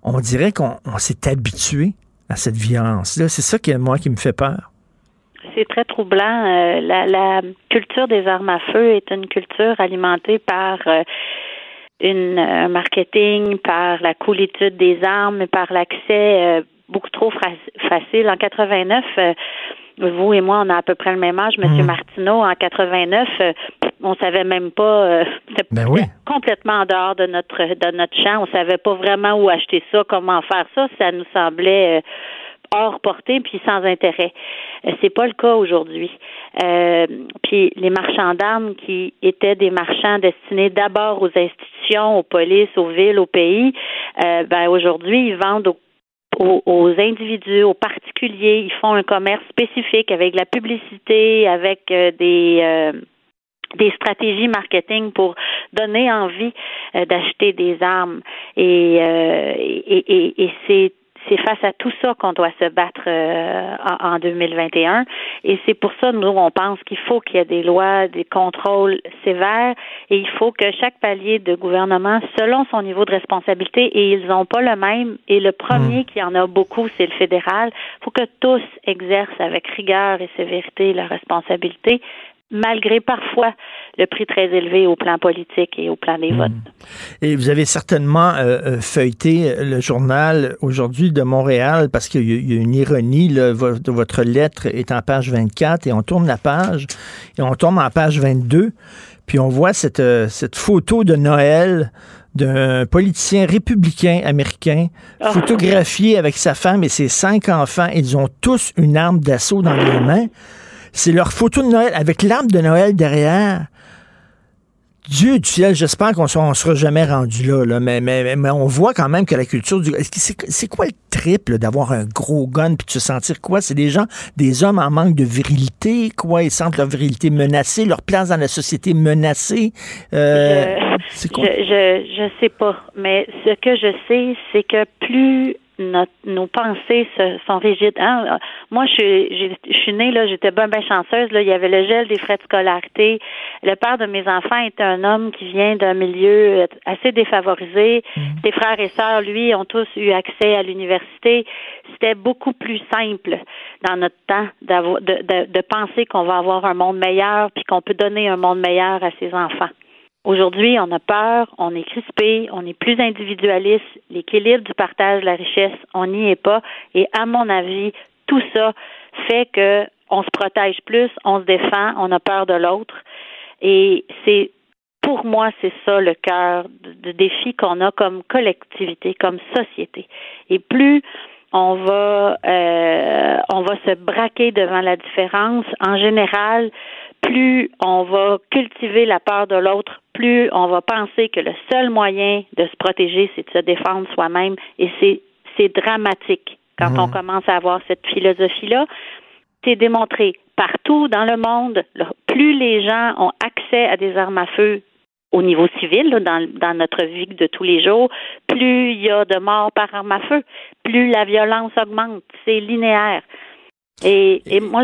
On dirait qu'on s'est habitué à cette violence-là. C'est ça qui, moi, qui me fait peur. C'est très troublant. Euh, la, culture des armes à feu est une culture alimentée par une, un marketing, par la coolitude des armes, par l'accès euh, beaucoup trop facile. En 89, vous et moi, on a à peu près le même âge. Monsieur mmh. Martineau, en 89, on savait même pas. ben oui. complètement en dehors de notre de notre champ. On savait pas vraiment où acheter ça, comment faire ça. Ça nous semblait hors portée puis sans intérêt. Euh, c'est pas le cas aujourd'hui. Euh, puis les marchands d'armes qui étaient des marchands destinés d'abord aux institutions, aux polices, aux villes, aux pays, euh, ben aujourd'hui ils vendent aux, individus, aux particuliers. Ils font un commerce spécifique avec la publicité, avec des des stratégies marketing pour donner envie d'acheter des armes et, et, et, et c'est c'est face à tout ça qu'on doit se battre euh, en, 2021. Et c'est pour ça, nous, on pense qu'il faut qu'il y ait des lois, des contrôles sévères et il faut que chaque palier de gouvernement, selon son niveau de responsabilité, et ils n'ont pas le même, et le premier mmh. qui en a beaucoup, c'est le fédéral, il faut que tous exercent avec rigueur et sévérité leur responsabilité malgré parfois le prix très élevé au plan politique et au plan des votes. Hmm. Et vous avez certainement euh, euh, feuilleté le journal aujourd'hui de Montréal parce qu'il y, a une ironie. votre lettre est en page 24 et on tourne la page et on tombe en page 22. Puis on voit cette, euh, cette photo de Noël d'un politicien républicain américain ah. photographié avec sa femme et ses cinq enfants. Ils ont tous une arme d'assaut dans les mains. C'est leur photo de Noël avec l'arbre de Noël derrière. Dieu du ciel, j'espère qu'on ne sera jamais rendu là, Mais, mais, mais, on voit quand même que la culture du... C'est quoi le triple d'avoir un gros gun puis de se sentir quoi? C'est des gens, des hommes en manque de virilité, quoi? Ils sentent leur virilité menacée, leur place dans la société menacée. Euh, je, quoi? Je, je, je sais pas, mais ce que je sais, c'est que plus nos pensées sont rigides. Hein? Moi, je, je, suis née là, j'étais bien, bien chanceuse. Là, il y avait le gel des frais de scolarité. Le père de mes enfants était un homme qui vient d'un milieu assez défavorisé. Mmh. Ses frères et sœurs, lui, ont tous eu accès à l'université. C'était beaucoup plus simple dans notre temps de, de, de penser qu'on va avoir un monde meilleur puis qu'on peut donner un monde meilleur à ses enfants. Aujourd'hui, on a peur, on est crispé, on est plus individualiste, l'équilibre du partage de la richesse, on n'y est pas. Et à mon avis, tout ça fait que on se protège plus, on se défend, on a peur de l'autre. Et c'est pour moi, c'est ça le cœur du défi qu'on a comme collectivité, comme société. Et plus on va euh, on va se braquer devant la différence. En général, plus on va cultiver la peur de l'autre, plus on va penser que le seul moyen de se protéger, c'est de se défendre soi-même. Et c'est, c'est dramatique quand on mmh. commence à avoir cette philosophie-là. C'est démontré partout dans le monde. Plus les gens ont accès à des armes à feu au niveau civil, dans, dans notre vie de tous les jours, plus il y a de morts par arme à feu, plus la violence augmente. C'est linéaire. Et, et moi,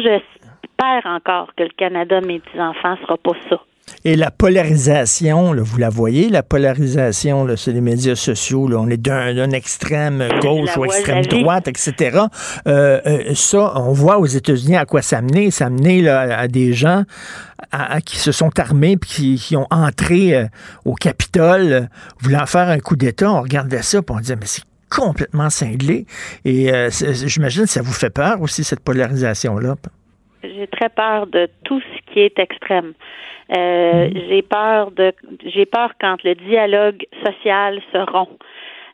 j'espère encore que le Canada, mes petits-enfants, sera pas ça. Et la polarisation, vous la voyez, la polarisation sur les médias sociaux, on est d'un extrême gauche ou extrême droite, etc. Euh, euh, ça, on voit aux États-Unis à quoi ça menait. Ça menait à des gens qui se sont armés puis qui, ont entré euh, au Capitole voulant faire un coup d'État. On regardait ça et on disait, mais c'est complètement cinglé. Et j'imagine que ça vous fait peur aussi, cette polarisation-là. J'ai très peur de tout ce qui est extrême. Euh, mhm. J'ai peur de, j'ai peur quand le dialogue social se rompt.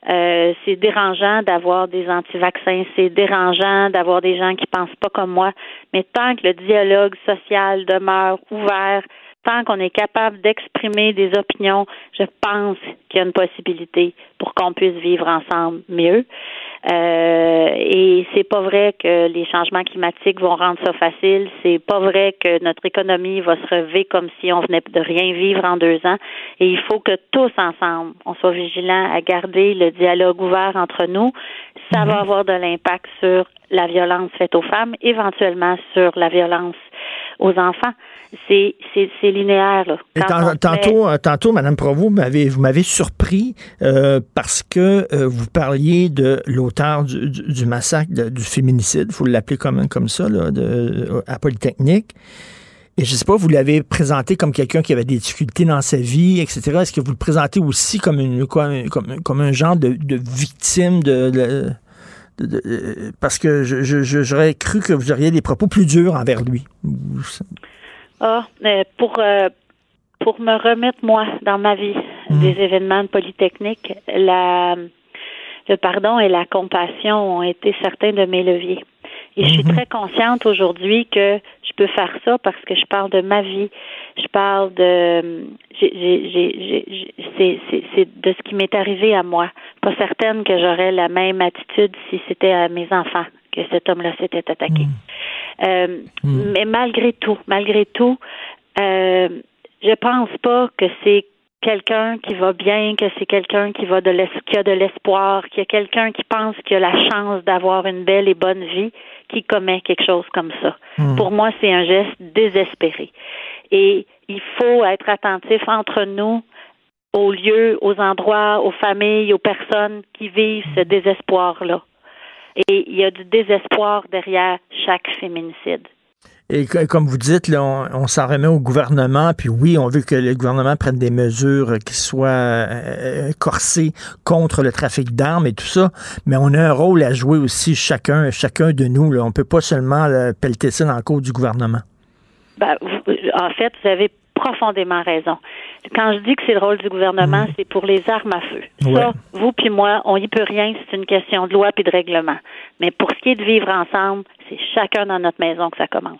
Euh, c'est dérangeant d'avoir des anti-vaccins, c'est dérangeant d'avoir des gens qui pensent pas comme moi, mais tant que le dialogue social demeure ouvert, tant qu'on est capable d'exprimer des opinions, je pense qu'il y a une possibilité pour qu'on puisse vivre ensemble mieux. Euh, et c'est pas vrai que les changements climatiques vont rendre ça facile. C'est pas vrai que notre économie va se relever comme si on venait de rien vivre en deux ans. Et il faut que tous ensemble, on soit vigilants à garder le dialogue ouvert entre nous. Ça va mhm. avoir de l'impact sur la violence faite aux femmes, éventuellement sur la violence aux enfants. C'est, linéaire. Là. tantôt, euh, tantôt, Mme Provost, vous m'avez, vous m'avez surpris euh, parce que euh, vous parliez de l'auteur du, massacre, du féminicide, il faut l'appeler comme, comme ça, là, de, à Polytechnique. Et je sais pas, vous l'avez présenté comme quelqu'un qui avait des difficultés dans sa vie, etc. Est-ce que vous le présentez aussi comme, une, comme, comme, un genre de, victime de parce que j'aurais cru que vous auriez des propos plus durs envers lui. Ah, pour pour me remettre moi dans ma vie hmm. des événements de Polytechnique, la le pardon et la compassion ont été certains de mes leviers. Et je suis mhm. très consciente aujourd'hui que je peux faire ça parce que je parle de ma vie. Je parle de c'est de ce qui m'est arrivé à moi. Pas certaine que j'aurais la même attitude si c'était à mes enfants que cet homme-là s'était attaqué. Mhm. Euh, mhm. Mais malgré tout, malgré tout, euh, je pense pas que c'est quelqu'un qui va bien, que c'est quelqu'un qui va de qui a de l'espoir, qu'il y a quelqu'un qui pense qu'il a la chance d'avoir une belle et bonne vie, qui commet quelque chose comme ça. Hmm. Pour moi, c'est un geste désespéré. Et il faut être attentif entre nous aux lieux, aux endroits, aux familles, aux personnes qui vivent ce désespoir-là. Et il y a du désespoir derrière chaque féminicide. Et comme vous dites, là, on, s'en remet au gouvernement, puis oui, on veut que le gouvernement prenne des mesures qui soient euh, corsées contre le trafic d'armes et tout ça, mais on a un rôle à jouer aussi chacun, chacun de nous. Là. On peut pas seulement pelleter ça dans le cours du gouvernement. Ben, en fait, vous avez profondément raison. Quand je dis que c'est le rôle du gouvernement, mm. c'est pour les armes à feu. Ça, vous puis moi, on y peut rien, c'est une question de loi puis de règlement. Mais pour ce qui est de vivre ensemble, c'est chacun dans notre maison que ça commence.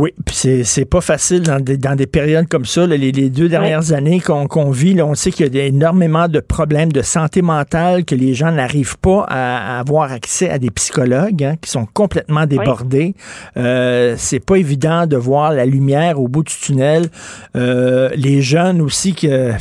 Oui, puis c'est pas facile dans des, dans des périodes comme ça. les, deux dernières années qu'on vit, là, on sait qu'il y a énormément de problèmes de santé mentale, que les gens n'arrivent pas à, avoir accès à des psychologues hein, qui sont complètement débordés. Euh, c'est pas évident de voir la lumière au bout du tunnel. Euh, les jeunes aussi, que,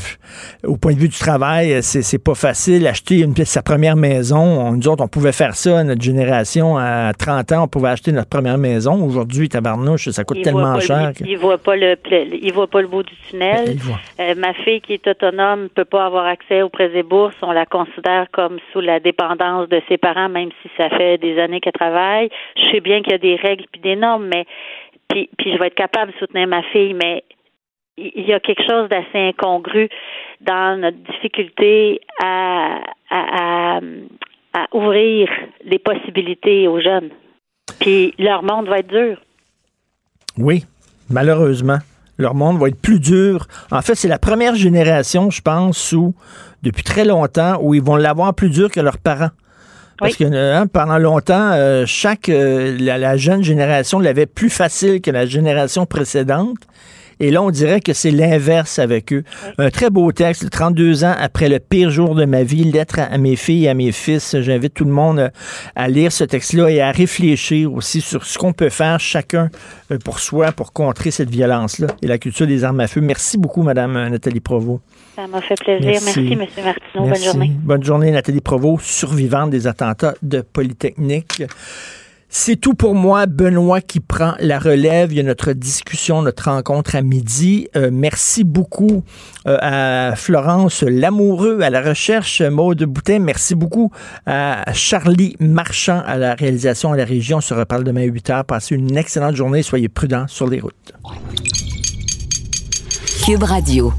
au point de vue du travail, c'est pas facile. Acheter une, sa première maison, on, nous autres, on pouvait faire ça, notre génération, à 30 ans, on pouvait acheter notre première maison. Aujourd'hui, tabarnouche, ça il tellement cher. Il voit pas le, il voit pas le bout du tunnel. Euh, ma fille qui est autonome peut pas avoir accès aux prêts et bourses. On la considère comme sous la dépendance de ses parents, même si ça fait des années qu'elle travaille. Je sais bien qu'il y a des règles puis des normes, mais puis, puis je vais être capable de soutenir ma fille, mais il y a quelque chose d'assez incongru dans notre difficulté à, à, à ouvrir les possibilités aux jeunes. Puis leur monde va être dur. Oui, malheureusement. Leur monde va être plus dur. En fait, c'est la première génération, je pense, où, depuis très longtemps, où ils vont l'avoir plus dur que leurs parents. Parce que hein, pendant longtemps, euh, chaque euh, la, jeune génération l'avait plus facile que la génération précédente. Et là, on dirait que c'est l'inverse avec eux. Un très beau texte, 32 ans après le pire jour de ma vie, lettre à mes filles et à mes fils. J'invite tout le monde euh, à lire ce texte-là et à réfléchir aussi sur ce qu'on peut faire chacun euh, pour soi pour contrer cette violence-là et la culture des armes à feu. Merci beaucoup, Madame euh, Nathalie Provost. Ça m'a fait plaisir. Merci, M. Martineau. Bonne journée. Bonne journée, Nathalie Provost, survivante des attentats de Polytechnique. C'est tout pour moi, Benoît qui prend la relève. Il y a notre discussion, notre rencontre à midi. Euh, merci beaucoup euh, à Florence Lamoureux à la recherche, Maude Boutin. Merci beaucoup à Charlie Marchand à la réalisation à la région. On se reparle demain à 8 h. Passez une excellente journée. Soyez prudents sur les routes. Cube Radio.